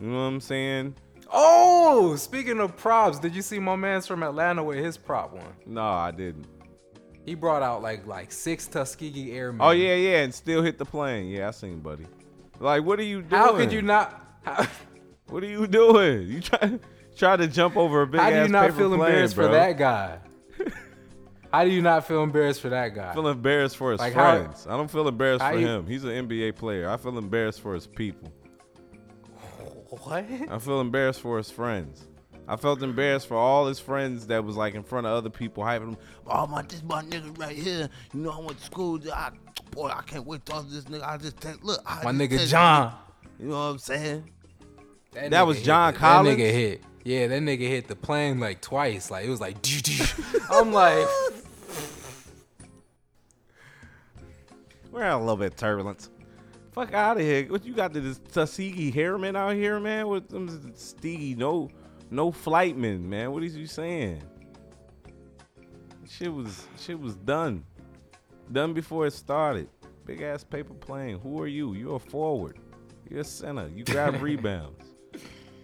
[SPEAKER 1] You know what I'm saying?
[SPEAKER 2] Oh, speaking of props, did you see my man's from Atlanta with his prop one?
[SPEAKER 1] No, I didn't.
[SPEAKER 2] He brought out like like six Tuskegee Airmen.
[SPEAKER 1] Oh yeah, yeah, and still hit the plane. Yeah, I seen, buddy. Like, what are you doing?
[SPEAKER 2] How could you not? How,
[SPEAKER 1] What are you doing? You try try to jump over a big
[SPEAKER 2] how do you not feel
[SPEAKER 1] plane,
[SPEAKER 2] embarrassed
[SPEAKER 1] bro.
[SPEAKER 2] for that guy? how do you not feel embarrassed for that guy?
[SPEAKER 1] I feel embarrassed for his
[SPEAKER 2] Like, how-
[SPEAKER 1] friends. I don't feel embarrassed for
[SPEAKER 2] you-
[SPEAKER 1] him. He's an NBA player. I feel embarrassed for his people.
[SPEAKER 2] What?
[SPEAKER 1] I feel embarrassed for his friends. I felt embarrassed for all his friends that was like in front of other people hyping him.
[SPEAKER 3] oh my, this my nigga right here. You know I went to school. I, boy, I can't wait to talk to this nigga. I just take look. I
[SPEAKER 2] My nigga
[SPEAKER 3] text
[SPEAKER 2] John.
[SPEAKER 3] You know what I'm saying?
[SPEAKER 1] That
[SPEAKER 2] nigga
[SPEAKER 1] was John
[SPEAKER 2] the-
[SPEAKER 1] Collins?
[SPEAKER 2] That nigga hit. Yeah, that nigga hit the plane like twice. Like it was like. I'm like.
[SPEAKER 1] We're having a little bit of turbulence. Fuck out of here. What you got to this Tuskegee Airmen out here, man? With them Steegi, no, no flightmen, man. What is you saying? Shit was shit was done, done before it started. Big ass paper plane. Who are you? You're a forward. You're a center. You grab rebounds.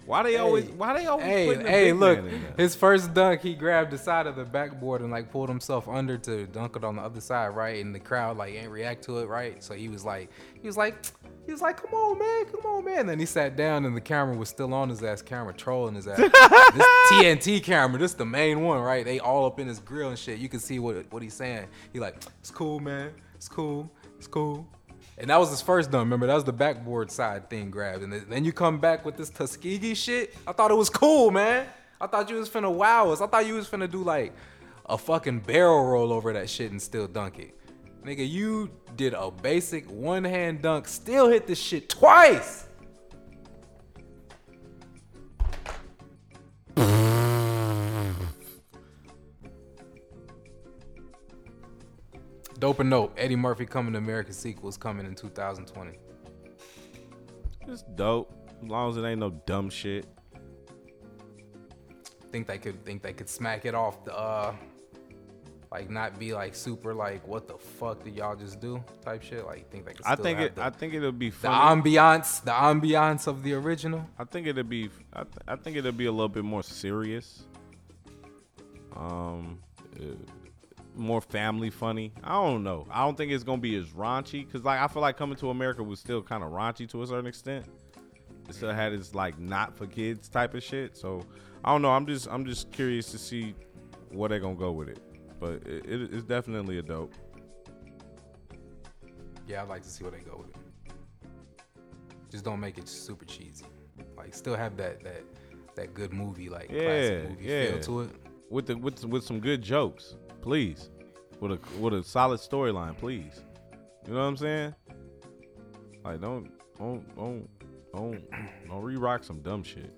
[SPEAKER 1] Why they always? Why they always?
[SPEAKER 2] Hey, hey, look.
[SPEAKER 1] man in there?
[SPEAKER 2] His first dunk, he grabbed the side of the backboard and like pulled himself under to dunk it on the other side, right? And the crowd like ain't react to it, right? So he was like, he was like, he was like, come on, man, come on, man. then he sat down and the camera was still on his ass, camera trolling his ass. this TNT camera, this the main one, right? They all up in his grill and shit. You can see what what he's saying. He like, it's cool, man. It's cool. It's cool. And that was his first dunk. Remember, that was the backboard side thing grabbed. And then- you come back with this Tuskegee shit. I thought it was cool, man. I thought you was finna wow us. I thought you was finna do like a fucking barrel roll over that shit and still dunk it. Nigga, you did a basic one hand dunk, still hit this shit twice. Dope and note. Eddie Murphy coming to America sequel is coming in 2020.
[SPEAKER 1] It's dope. As long as it ain't no dumb shit.
[SPEAKER 2] Think they could think they could smack it off the uh like not be like super like what the fuck did y'all just do type shit. Like think they could
[SPEAKER 1] I think it.
[SPEAKER 2] the,
[SPEAKER 1] I think it'll be
[SPEAKER 2] the ambiance, the ambiance of the original.
[SPEAKER 1] I think it'll be. I, th- I think it'll be a little bit more serious. Um, more family funny. I don't know. I don't think it's gonna be as raunchy because like I feel like Coming to America was still kind of raunchy to a certain extent. It still had its like not for kids type of shit. So I don't know. I'm just I'm just curious to see where they're gonna go with it. But it, it, it's definitely a dope.
[SPEAKER 2] Yeah, I'd like to see where they go with it. Just don't make it super cheesy. Like, still have that that that good movie like
[SPEAKER 1] Yeah,
[SPEAKER 2] classic movie
[SPEAKER 1] yeah.
[SPEAKER 2] feel to it.
[SPEAKER 1] with the with with some good jokes, please. With a with a solid storyline, please. You know what I'm saying? Like don't don't don't don't don't re-rock some dumb shit.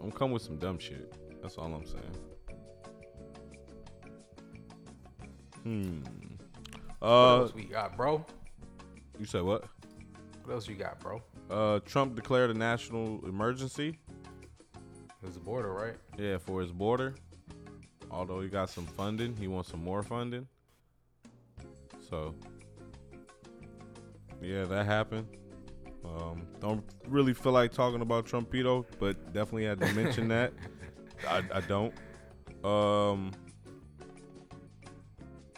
[SPEAKER 1] Don't come with some dumb shit. That's all I'm saying. Hmm.
[SPEAKER 2] What
[SPEAKER 1] Uh,
[SPEAKER 2] else we got, bro?
[SPEAKER 1] you said what?
[SPEAKER 2] What else you got, bro?
[SPEAKER 1] Uh, Trump declared a national emergency.
[SPEAKER 2] His border, right?
[SPEAKER 1] Yeah, for his border. Although he got some funding, he wants some more funding. So, yeah, that happened. Um, don't really feel like talking about Trumpito, but definitely had to mention that. I, I don't. Um,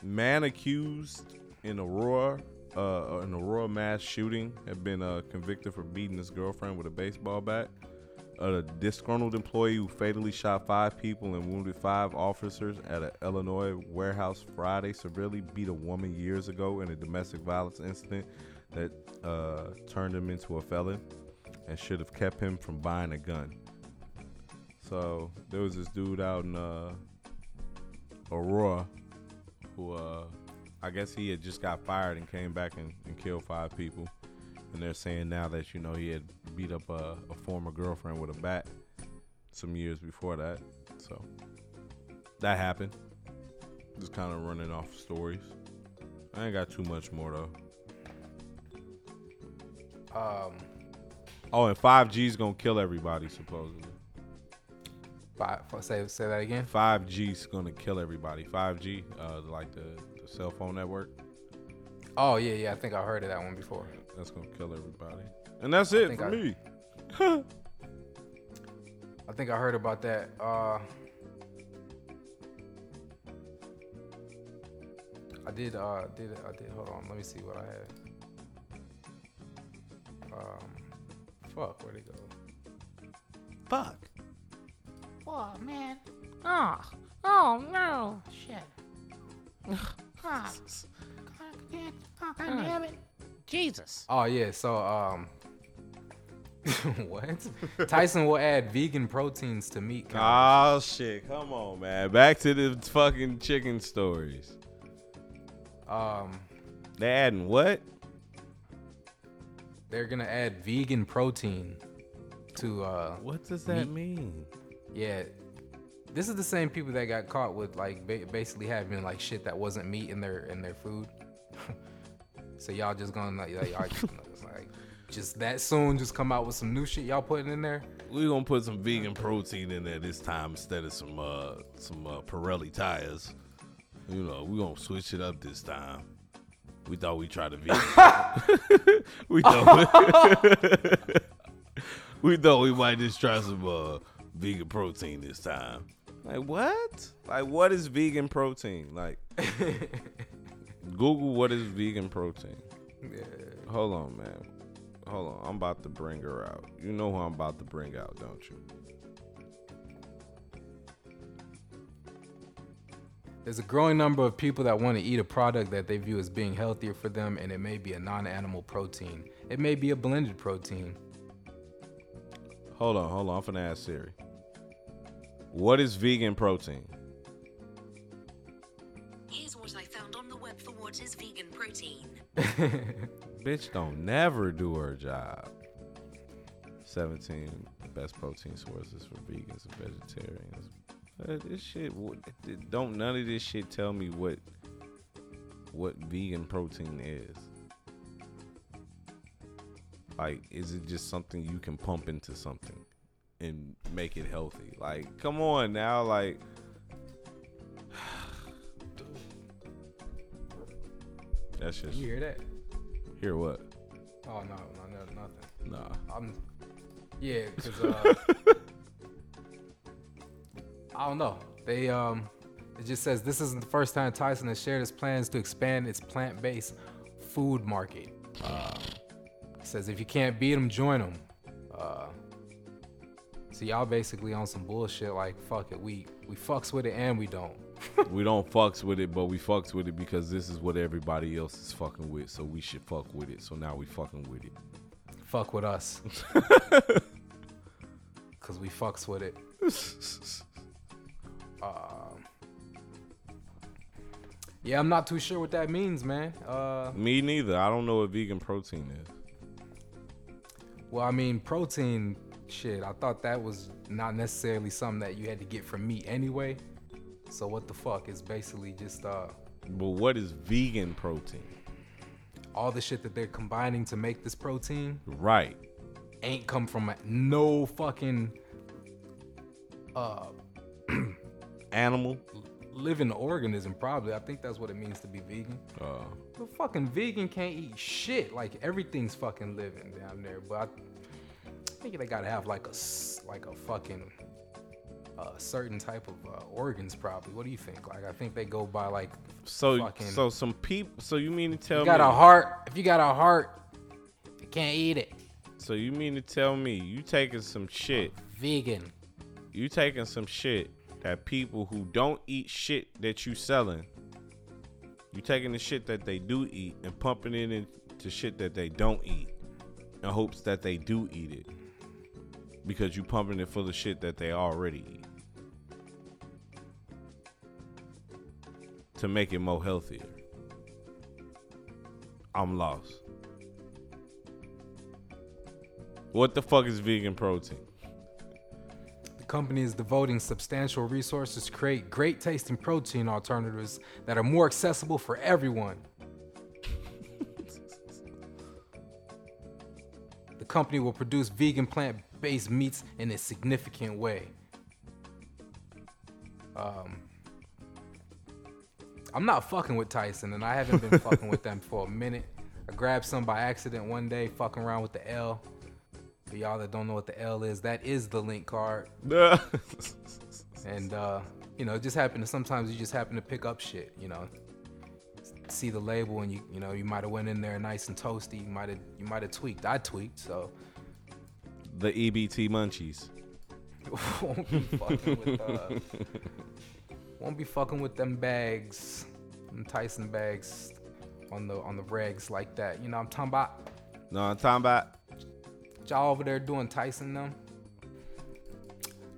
[SPEAKER 1] man accused in Aurora, uh, an Aurora mass shooting, had been uh, convicted for beating his girlfriend with a baseball bat. A disgruntled employee who fatally shot five people and wounded five officers at an Illinois warehouse Friday severely beat a woman years ago in a domestic violence incident that uh, turned him into a felon and should have kept him from buying a gun. So there was this dude out in uh, Aurora who uh, I guess he had just got fired and came back and, and killed five people. And they're saying now that you know he had beat up a, a former girlfriend with a bat some years before that. So that happened. Just kind of running off stories. I ain't got too much more though.
[SPEAKER 2] Um,
[SPEAKER 1] Oh, and 5G's gonna kill everybody supposedly.
[SPEAKER 2] five, say say that again.
[SPEAKER 1] 5G's gonna kill everybody. 5G, uh, like the, the cell phone network,
[SPEAKER 2] Oh yeah, yeah. I think I heard of that one before.
[SPEAKER 1] That's gonna kill everybody. And that's it for
[SPEAKER 2] I-
[SPEAKER 1] me.
[SPEAKER 2] I think I heard about that. Uh, I did. Uh, did I did? Hold on. Let me see what I had. Um, fuck. Where'd it go?
[SPEAKER 3] Fuck.
[SPEAKER 4] Oh man. Oh. Oh no. Shit. God. God, oh, God damn it. Jesus.
[SPEAKER 2] Oh yeah. So um, what? Tyson will add vegan proteins to meat.
[SPEAKER 1] Oh shit! Come on, man. Back to the fucking chicken stories.
[SPEAKER 2] Um,
[SPEAKER 1] They adding what?
[SPEAKER 2] they're gonna add vegan protein to uh
[SPEAKER 1] What does that
[SPEAKER 2] Meat.
[SPEAKER 1] mean?
[SPEAKER 2] Yeah, this is the same people that got caught with like ba- basically having like shit that wasn't meat in their in their food. so y'all just gonna like, like, y'all just, like just that soon just come out with some new shit y'all putting in there?
[SPEAKER 1] We gonna put some vegan protein in there this time instead of some uh some uh, Pirelli tires. You know, we gonna switch it up this time. We thought we tried to vegan. we thought we, we thought we might just try some uh, vegan protein this time. Like what? Like what is vegan protein? Like Google what is vegan protein.
[SPEAKER 2] Yeah.
[SPEAKER 1] Hold on, man. Hold on. I'm about to bring her out. You know who I'm about to bring out, don't you?
[SPEAKER 2] There's a growing number of people that want to eat a product that they view as being healthier for them, and it may be a non-animal protein. It may be a blended protein.
[SPEAKER 1] Hold on, hold on. I'm finna ask Siri. What is vegan protein? Bitch don't never do her job. 17 best protein sources for vegans and vegetarians. Uh, this shit don't none of this shit tell me what what vegan protein is. Like is it just something you can pump into something and make it healthy? Like come on now like That's just
[SPEAKER 2] You hear that?
[SPEAKER 1] hear what?
[SPEAKER 2] Oh no, no, no nothing.
[SPEAKER 1] Nah.
[SPEAKER 2] I'm, yeah, cause uh, I don't know. They um, it just says this isn't the first time Tyson has shared his plans to expand its plant-based food market. Uh, it says if you can't beat them, join them. Uh, So y'all basically on some bullshit like fuck it, we we fucks with it and we don't.
[SPEAKER 1] We don't fucks with it, but we fucks with it because this is what everybody else is fucking with. So we should fuck with it. So now we fucking with it.
[SPEAKER 2] Fuck with us. Cause we fucks with it. Um, yeah, I'm not too sure what that means, man. Uh,
[SPEAKER 1] Me neither. I don't know what vegan protein is.
[SPEAKER 2] well, I mean, protein, shit. I thought that was not necessarily something that you had to get from meat anyway. So what the fuck is basically just uh
[SPEAKER 1] But what is vegan protein?
[SPEAKER 2] all the shit that they're combining to make this protein
[SPEAKER 1] Right.
[SPEAKER 2] ain't come from no fucking uh
[SPEAKER 1] Animal.
[SPEAKER 2] living organism probably i think that's what it means to be vegan
[SPEAKER 1] Uh,
[SPEAKER 2] the fucking vegan can't eat shit like everything's fucking living down there but i, I think they gotta have like a like a fucking uh, certain type of uh, organs probably what do you think like i think they go by like
[SPEAKER 1] so
[SPEAKER 2] Fucking-
[SPEAKER 1] so some people. So you mean to tell
[SPEAKER 2] you
[SPEAKER 1] me?
[SPEAKER 2] got a heart if you got a heart you can't eat it
[SPEAKER 1] so you mean to tell me you taking some shit?
[SPEAKER 2] vegan
[SPEAKER 1] You taking some shit that people who don't eat shit that you selling. You taking the shit that they do eat and pumping it into shit that they don't eat, in hopes that they do eat it. Because you pumping it full of shit that they already eat. To make it more healthier. I'm lost. What the fuck is vegan protein?
[SPEAKER 2] The company is devoting substantial resources to create great tasting protein alternatives that are more accessible for everyone. the company will produce vegan plant based meats in a significant way. Um, I'm not fucking with Tyson, and I haven't been fucking with them for a minute. I grabbed some by accident one day, fucking around with the L. For y'all that don't know what the L is, that is the link card. And uh, you know, it just happened to sometimes you just happen to pick up shit, you know. See the label and you you know, you might have went in there nice and toasty, you might have you might have tweaked. I tweaked, so
[SPEAKER 1] the EBT munchies.
[SPEAKER 2] won't be fucking with uh, won't be fucking with them bags, them Tyson bags on the on the regs like that. You know, I'm talking about
[SPEAKER 1] No, I'm talking about
[SPEAKER 2] y'all over there doing Tyson them.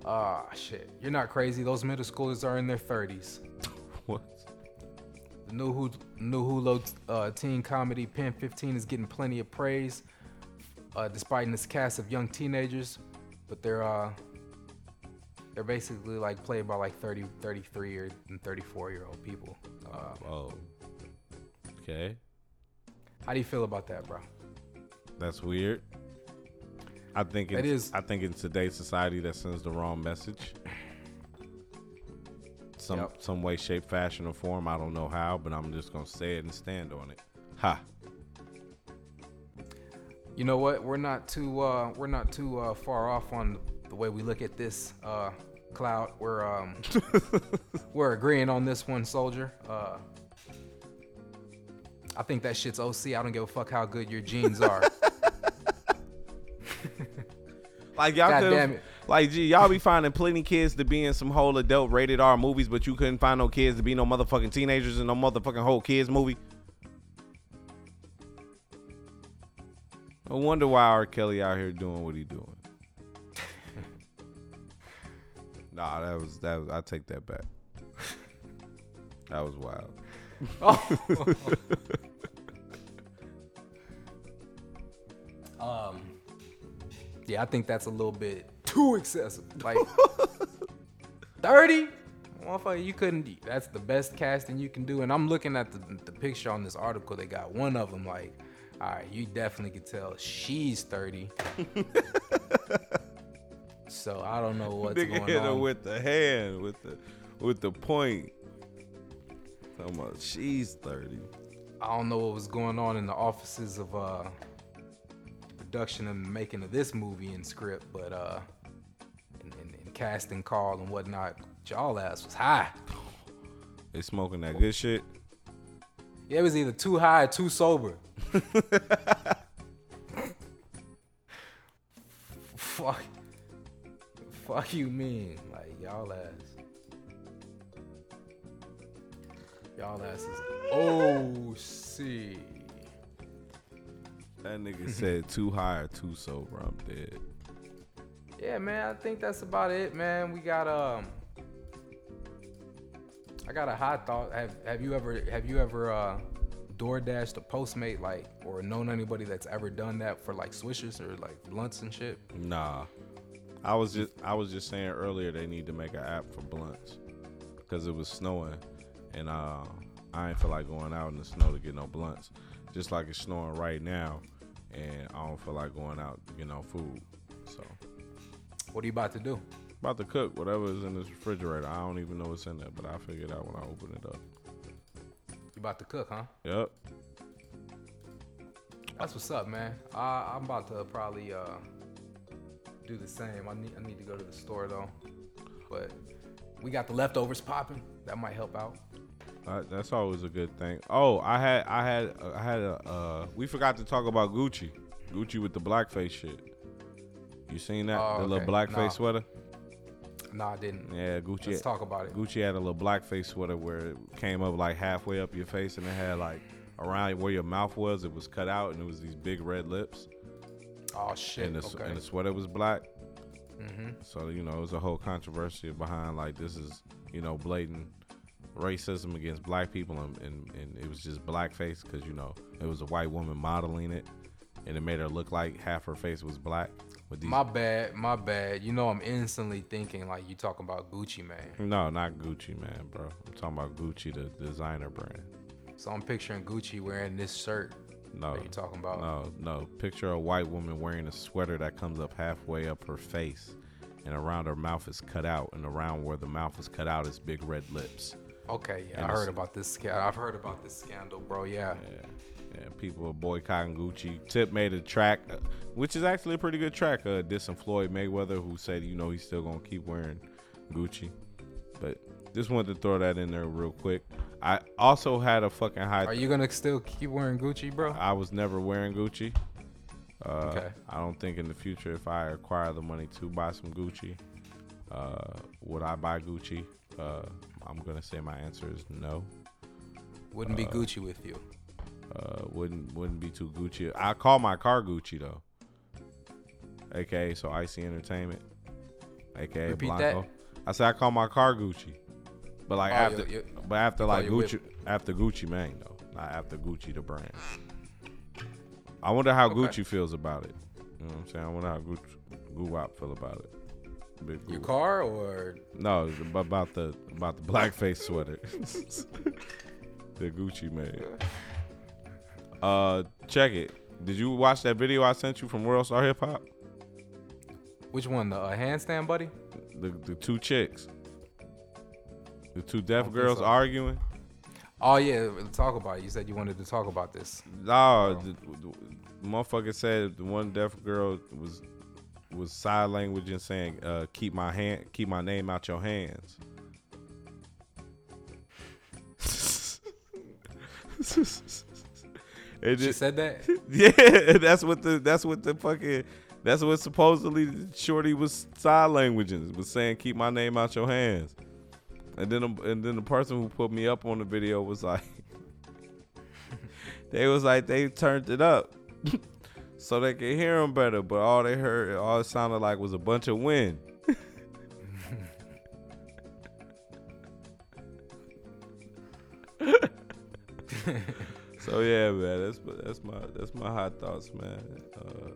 [SPEAKER 2] Ah, shit. You're not crazy. Those middle schoolers are in their 30s.
[SPEAKER 1] what?
[SPEAKER 2] The new Hulu, new Hulu uh, teen comedy Pen 15 is getting plenty of praise, uh, despite its cast of young teenagers. But they're uh, they're basically like played by like 30, 33 or and 34 year old people. Uh,
[SPEAKER 1] Oh. Okay.
[SPEAKER 2] how do you feel about that, bro?
[SPEAKER 1] That's weird. I think it's. I think in today's society that sends the wrong message. Some
[SPEAKER 2] Yep.
[SPEAKER 1] some way, shape, fashion, or form. I don't know how, but I'm just gonna say it and stand on it. Ha.
[SPEAKER 2] You know what? We're not too uh, we're not too uh, far off on the way we look at this uh, cloud. We're um, we're agreeing on this one, soldier. Uh, I think that shit's OC. I don't give a fuck how good your genes are.
[SPEAKER 1] Like y'all
[SPEAKER 2] God
[SPEAKER 1] could
[SPEAKER 2] damn it.
[SPEAKER 1] like gee, y'all be finding plenty kids to be in some whole adult rated R movies, but you couldn't find no kids to be no motherfucking teenagers in no motherfucking whole kids movie. I wonder why R. Kelly out here doing what he doing. Nah, that was that was I take that back. That was wild.
[SPEAKER 2] um, yeah, I think that's a little bit too excessive. Like thirty. Motherfucker, you couldn't. That's the best casting you can do. And I'm looking at the, the picture on this article. They got one of them. Like, all right, you definitely could tell she's 30. So I don't know what's
[SPEAKER 1] Nigga
[SPEAKER 2] going
[SPEAKER 1] hit her
[SPEAKER 2] on.
[SPEAKER 1] with the hand, with the with the point. Talking about she's thirty.
[SPEAKER 2] I don't know what was going on in the offices of uh, production and making of this movie and script, but uh, and, and, and casting call and whatnot, y'all ass was high.
[SPEAKER 1] They smoking that good shit.
[SPEAKER 2] Yeah, it was either too high or too sober. Fuck. You mean? Like y'all ass. Y'all ass is oh see.
[SPEAKER 1] That nigga said too high or too sober. I'm dead.
[SPEAKER 2] Yeah, man, I think that's about it, man. We got um I got a hot thought. Have have you ever have you ever uh DoorDashed a Postmate like or known anybody that's ever done that for like swishers or like blunts and shit?
[SPEAKER 1] Nah. I was just I was just saying earlier they need to make an app for blunts because it was snowing and uh, I ain't feel like going out in the snow to get no blunts. Just like it's snowing right now, and I don't feel like going out to get no food. So
[SPEAKER 2] What are you about to do?
[SPEAKER 1] about to cook whatever is in this refrigerator. I don't even know what's in there, but I figure it out when I open it up.
[SPEAKER 2] You about to cook, huh?
[SPEAKER 1] Yep.
[SPEAKER 2] That's what's up, man. I, I'm about to probably uh, do the same. I need I need to go to the store though, but we got the leftovers popping. That might help out.
[SPEAKER 1] Uh, that's always a good thing. Oh, I had, I had, I had a. Uh, we forgot to talk about Gucci. Gucci with the blackface shit. You seen that?
[SPEAKER 2] Oh,
[SPEAKER 1] the little blackface
[SPEAKER 2] Nah.
[SPEAKER 1] sweater.
[SPEAKER 2] Nah, I didn't.
[SPEAKER 1] Yeah, Gucci.
[SPEAKER 2] Let's talk about it.
[SPEAKER 1] Gucci had a little blackface sweater where it came up like halfway up your face, and it had like around where your mouth was, it was cut out, and it was these big red lips,
[SPEAKER 2] Oh shit.
[SPEAKER 1] and the
[SPEAKER 2] okay.
[SPEAKER 1] and the sweater was black.
[SPEAKER 2] mm-hmm.
[SPEAKER 1] So you know, it was a whole controversy behind like this is you know blatant racism against black people, and and, and it was just blackface because you know it was a white woman modeling it, and it made her look like half her face was black with these.
[SPEAKER 2] My bad. My bad. You know, I'm instantly thinking like you talking about Gucci, man.
[SPEAKER 1] no, not Gucci, man, bro. I'm talking about Gucci, the designer brand.
[SPEAKER 2] So I'm picturing Gucci wearing this shirt.
[SPEAKER 1] No,
[SPEAKER 2] That you talking about?
[SPEAKER 1] No, no. Picture a white woman wearing a sweater that comes up halfway up her face, and around her mouth is cut out, and around where the mouth is cut out is big red lips.
[SPEAKER 2] Okay, yeah,
[SPEAKER 1] And
[SPEAKER 2] I heard about this. I've heard about this scandal, bro. Yeah.
[SPEAKER 1] Yeah, yeah. People are boycotting Gucci. Tip made a track, uh, which is actually a pretty good track, uh, dissing Floyd Mayweather, who said, you know, he's still gonna keep wearing Gucci. But just wanted to throw that in there real quick. I also had a fucking high.
[SPEAKER 2] Are you gonna still keep wearing Gucci, bro?
[SPEAKER 1] I was never wearing Gucci. Uh,
[SPEAKER 2] Okay.
[SPEAKER 1] I don't think in the future, if I acquire the money to buy some Gucci, uh, would I buy Gucci? Uh, I'm gonna say my answer is no.
[SPEAKER 2] Wouldn't be Gucci with you.
[SPEAKER 1] Uh, wouldn't wouldn't be too Gucci. I call my car Gucci though. AKA so Icy Entertainment. AKA
[SPEAKER 2] Repeat
[SPEAKER 1] Blanco.
[SPEAKER 2] that.
[SPEAKER 1] I say I call my car Gucci. But like
[SPEAKER 2] Oh,
[SPEAKER 1] after, but after like
[SPEAKER 2] thought you
[SPEAKER 1] Gucci, after Gucci Mane though, not after Gucci the brand. I wonder how
[SPEAKER 2] Okay.
[SPEAKER 1] Gucci feels about it. You know what I'm saying? I wonder how Gucci, Guwap feel about it. Big
[SPEAKER 2] Your
[SPEAKER 1] Guwap.
[SPEAKER 2] car or
[SPEAKER 1] No, about the about the blackface sweater. the Gucci made. Uh, check it. Did you watch that video I sent you from World Star Hip Hop?
[SPEAKER 2] which one? The uh, handstand, buddy?
[SPEAKER 1] The the two chicks, the two deaf girls
[SPEAKER 2] so.
[SPEAKER 1] arguing.
[SPEAKER 2] Oh yeah, talk about it. You said you wanted to talk about this.
[SPEAKER 1] Nah, the, the, the motherfucker said the one deaf girl was was sign language and saying, uh, "Keep my hand, keep my name out your hands." It
[SPEAKER 2] She
[SPEAKER 1] just-
[SPEAKER 2] said that.
[SPEAKER 1] yeah, that's what the that's what the fucking that's what supposedly Shorty was sign languaging was saying. Keep my name out your hands. And then and then the person who put me up on the video was like, they was like they turned it up so they could hear him better, but all they heard, all it sounded like was a bunch of wind. so yeah, man, that's that's my that's my hot thoughts, man. Uh,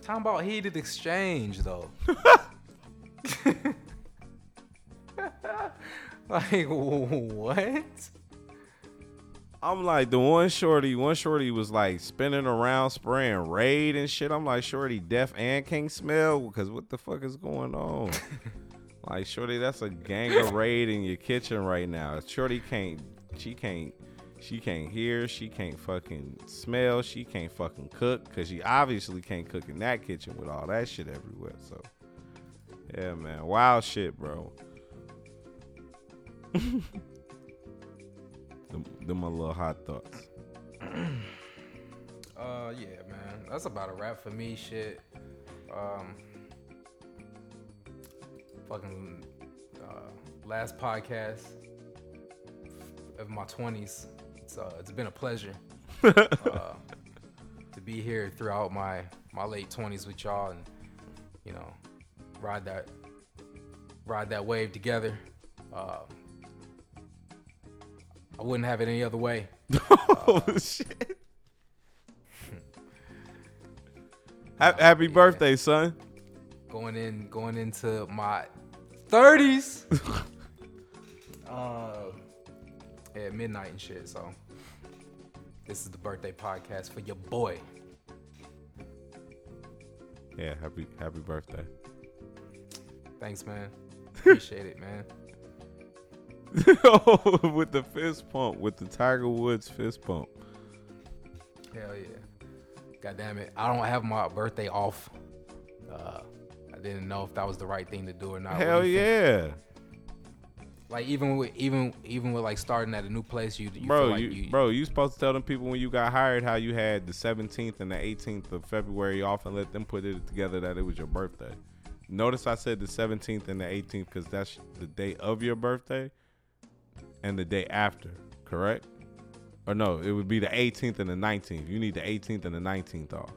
[SPEAKER 2] Talking about heated exchange though. like what?
[SPEAKER 1] I'm like the one shorty, one shorty was like spinning around spraying raid and shit. I'm like shorty deaf and can't smell because what the fuck is going on? like shorty, that's a gang of raid in your kitchen right now. Shorty can't, she can't, she can't hear, she can't fucking smell, she can't fucking cook because she obviously can't cook in that kitchen with all that shit everywhere. So yeah, man, wild shit, bro. them, them my little hot thoughts.
[SPEAKER 2] Uh yeah, man. That's about a wrap for me. Shit. Um fucking uh, last podcast of my 20s. It's uh, it's been a pleasure uh, to be here throughout my my late 20s with y'all and you know ride that ride that wave together. Uh, I wouldn't have it any other way.
[SPEAKER 1] oh shit. Ha- Happy birthday, son.
[SPEAKER 2] Going in, going into my 30s. uh, at midnight and shit. So this is the birthday podcast for your boy.
[SPEAKER 1] Yeah, happy happy birthday.
[SPEAKER 2] Thanks, man. Appreciate it, man.
[SPEAKER 1] with the fist pump, with the Tiger Woods fist pump.
[SPEAKER 2] Hell yeah. God damn it. I don't have my birthday off. Uh, I didn't know if that was the right thing to do or not.
[SPEAKER 1] Hell
[SPEAKER 2] think?
[SPEAKER 1] yeah,
[SPEAKER 2] Like even with even even with like starting at a new place, you, you
[SPEAKER 1] bro.
[SPEAKER 2] feel like
[SPEAKER 1] you,
[SPEAKER 2] you,
[SPEAKER 1] bro, you supposed to tell them people when you got hired how you had the 17th and the 18th of February off and let them put it together that it was your birthday. Notice I said the 17th and the 18th because that's the day of your birthday and the day after, correct? Or no, it would be the 18th and the 19th. You need the 18th and the 19th off.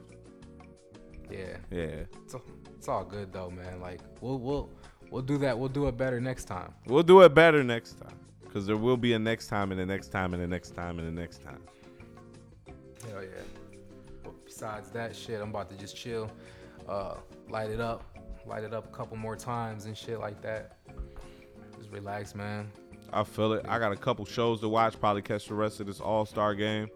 [SPEAKER 2] yeah.
[SPEAKER 1] Yeah.
[SPEAKER 2] It's, it's all good though, man. Like we'll we'll we'll do that. We'll do it better next time.
[SPEAKER 1] We'll do it better next time. Because there will be a next time and the next time and the next time and the next time.
[SPEAKER 2] Hell yeah. But besides that shit, I'm about to just chill, uh, light it up, light it up a couple more times and shit like that. Just relax, man.
[SPEAKER 1] I feel it. I got a couple shows to watch. Probably catch the rest of this All Star game.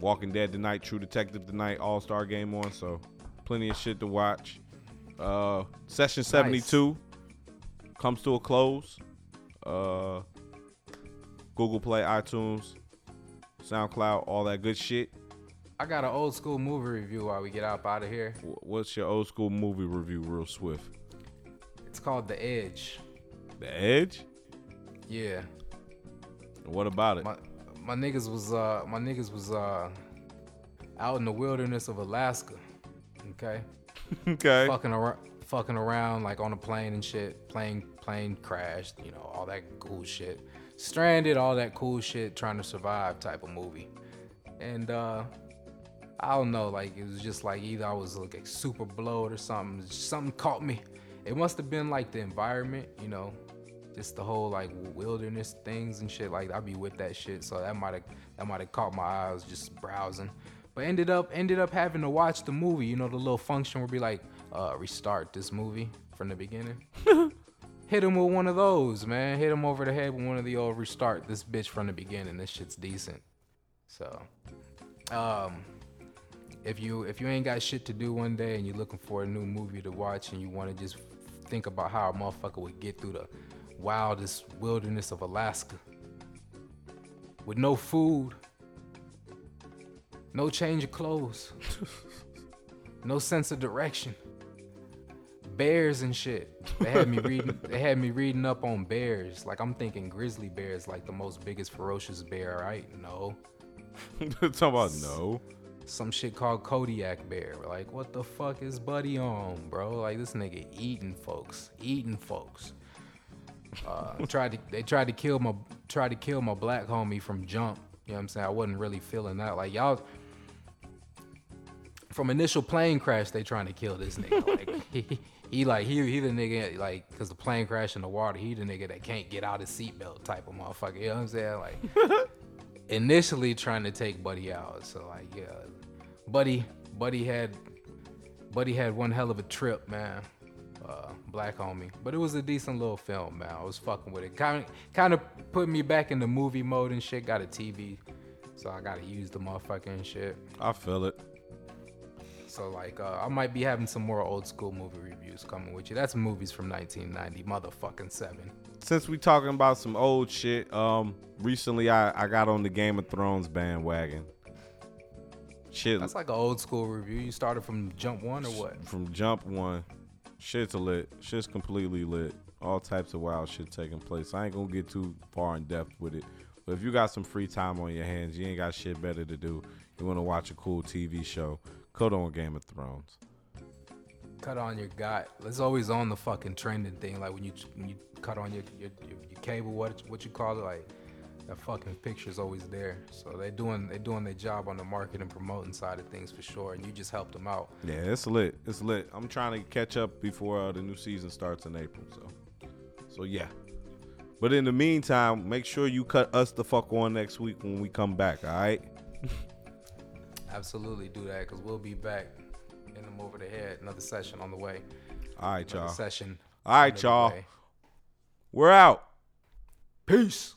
[SPEAKER 1] Walking Dead tonight, True Detective tonight, All Star game on. So plenty of shit to watch. Uh, session 72 comes to a close. Uh, Google Play, iTunes, SoundCloud, all that good shit.
[SPEAKER 2] I got an old school movie review while we get up out of here.
[SPEAKER 1] What's your old school movie review, real swift?
[SPEAKER 2] It's called The Edge.
[SPEAKER 1] The Edge.
[SPEAKER 2] Yeah.
[SPEAKER 1] What about it?
[SPEAKER 2] My my niggas was uh my niggas was uh out in the wilderness of Alaska. Okay.
[SPEAKER 1] okay.
[SPEAKER 2] fucking around, fucking around like on a plane and shit. Plane, plane crashed. You know all that cool shit. Stranded, all that cool shit. Trying to survive type of movie. And uh, I don't know. Like it was just like either I was like super blowed or something. Something caught me. It must have been like the environment. You know, just the whole like wilderness things and shit. Like I'd be with that shit. So that might have that might have caught my eye. I was just browsing. But ended up ended up having to watch the movie. You know, the little function would be like, uh, restart this movie from the beginning. Hit him with one of those, man. Hit him over the head with one of the old restart this bitch from the beginning. This shit's decent. So, um, if you if you ain't got shit to do one day and you're looking for a new movie to watch and you want to just think about how a motherfucker would get through the wildest wilderness of Alaska with no food, no change of clothes, no sense of direction, bears and shit. They had me reading. They had me reading up on bears. Like I'm thinking grizzly bears, like the most biggest ferocious bear, right? No,
[SPEAKER 1] Talking about no.
[SPEAKER 2] some shit called Kodiak bear. Like, what the fuck is Buddy on, bro? Like this nigga eating folks, eating folks. Uh, tried to they tried to kill my tried to kill my black homie from jump. You know what I'm saying? I wasn't really feeling that. Like y'all from initial plane crash, they trying to kill this nigga. Like he, he like he he the nigga like because the plane crashed in the water. He the nigga that can't get out his seatbelt type of motherfucker. You know what I'm saying? Like initially trying to take Buddy out. So like yeah, Buddy Buddy had Buddy had one hell of a trip, man. Uh, black homie, but it was a decent little film, man. I was fucking with it. Kind of kind of put me back in the movie mode and shit. Got a TV, so I gotta use the motherfucking shit.
[SPEAKER 1] I feel it.
[SPEAKER 2] So like, uh, I might be having some more old school movie reviews coming with you. That's movies from 1990, motherfucking seven.
[SPEAKER 1] Since we talking about some old shit, um, recently I, I got on the Game of Thrones bandwagon. Shit
[SPEAKER 2] That's like an old school review. You started from jump one or what?
[SPEAKER 1] from jump one, shit's lit. Shit's completely lit. All types of wild shit taking place. I ain't gonna get too far in depth with it. But if you got some free time on your hands, you ain't got shit better to do. You wanna watch a cool TV show, cut on Game of Thrones.
[SPEAKER 2] cut on your guy. It's always on the fucking trending thing. Like when you when you cut on your your, your, your cable, what what you call it, like that fucking picture's always there. So they're doing they're doing their job on the market and promoting side of things for sure. And you just helped them out.
[SPEAKER 1] Yeah, it's lit. It's lit. I'm trying to catch up before uh, the new season starts in April. So, so yeah. But in the meantime, make sure you cut us the fuck on next week when we come back. All right.
[SPEAKER 2] Absolutely do that because we'll be back. In them over the head. Another session on the way.
[SPEAKER 1] All right,
[SPEAKER 2] Another
[SPEAKER 1] y'all.
[SPEAKER 2] session.
[SPEAKER 1] All right, y'all.
[SPEAKER 2] way.
[SPEAKER 1] We're out.
[SPEAKER 2] Peace.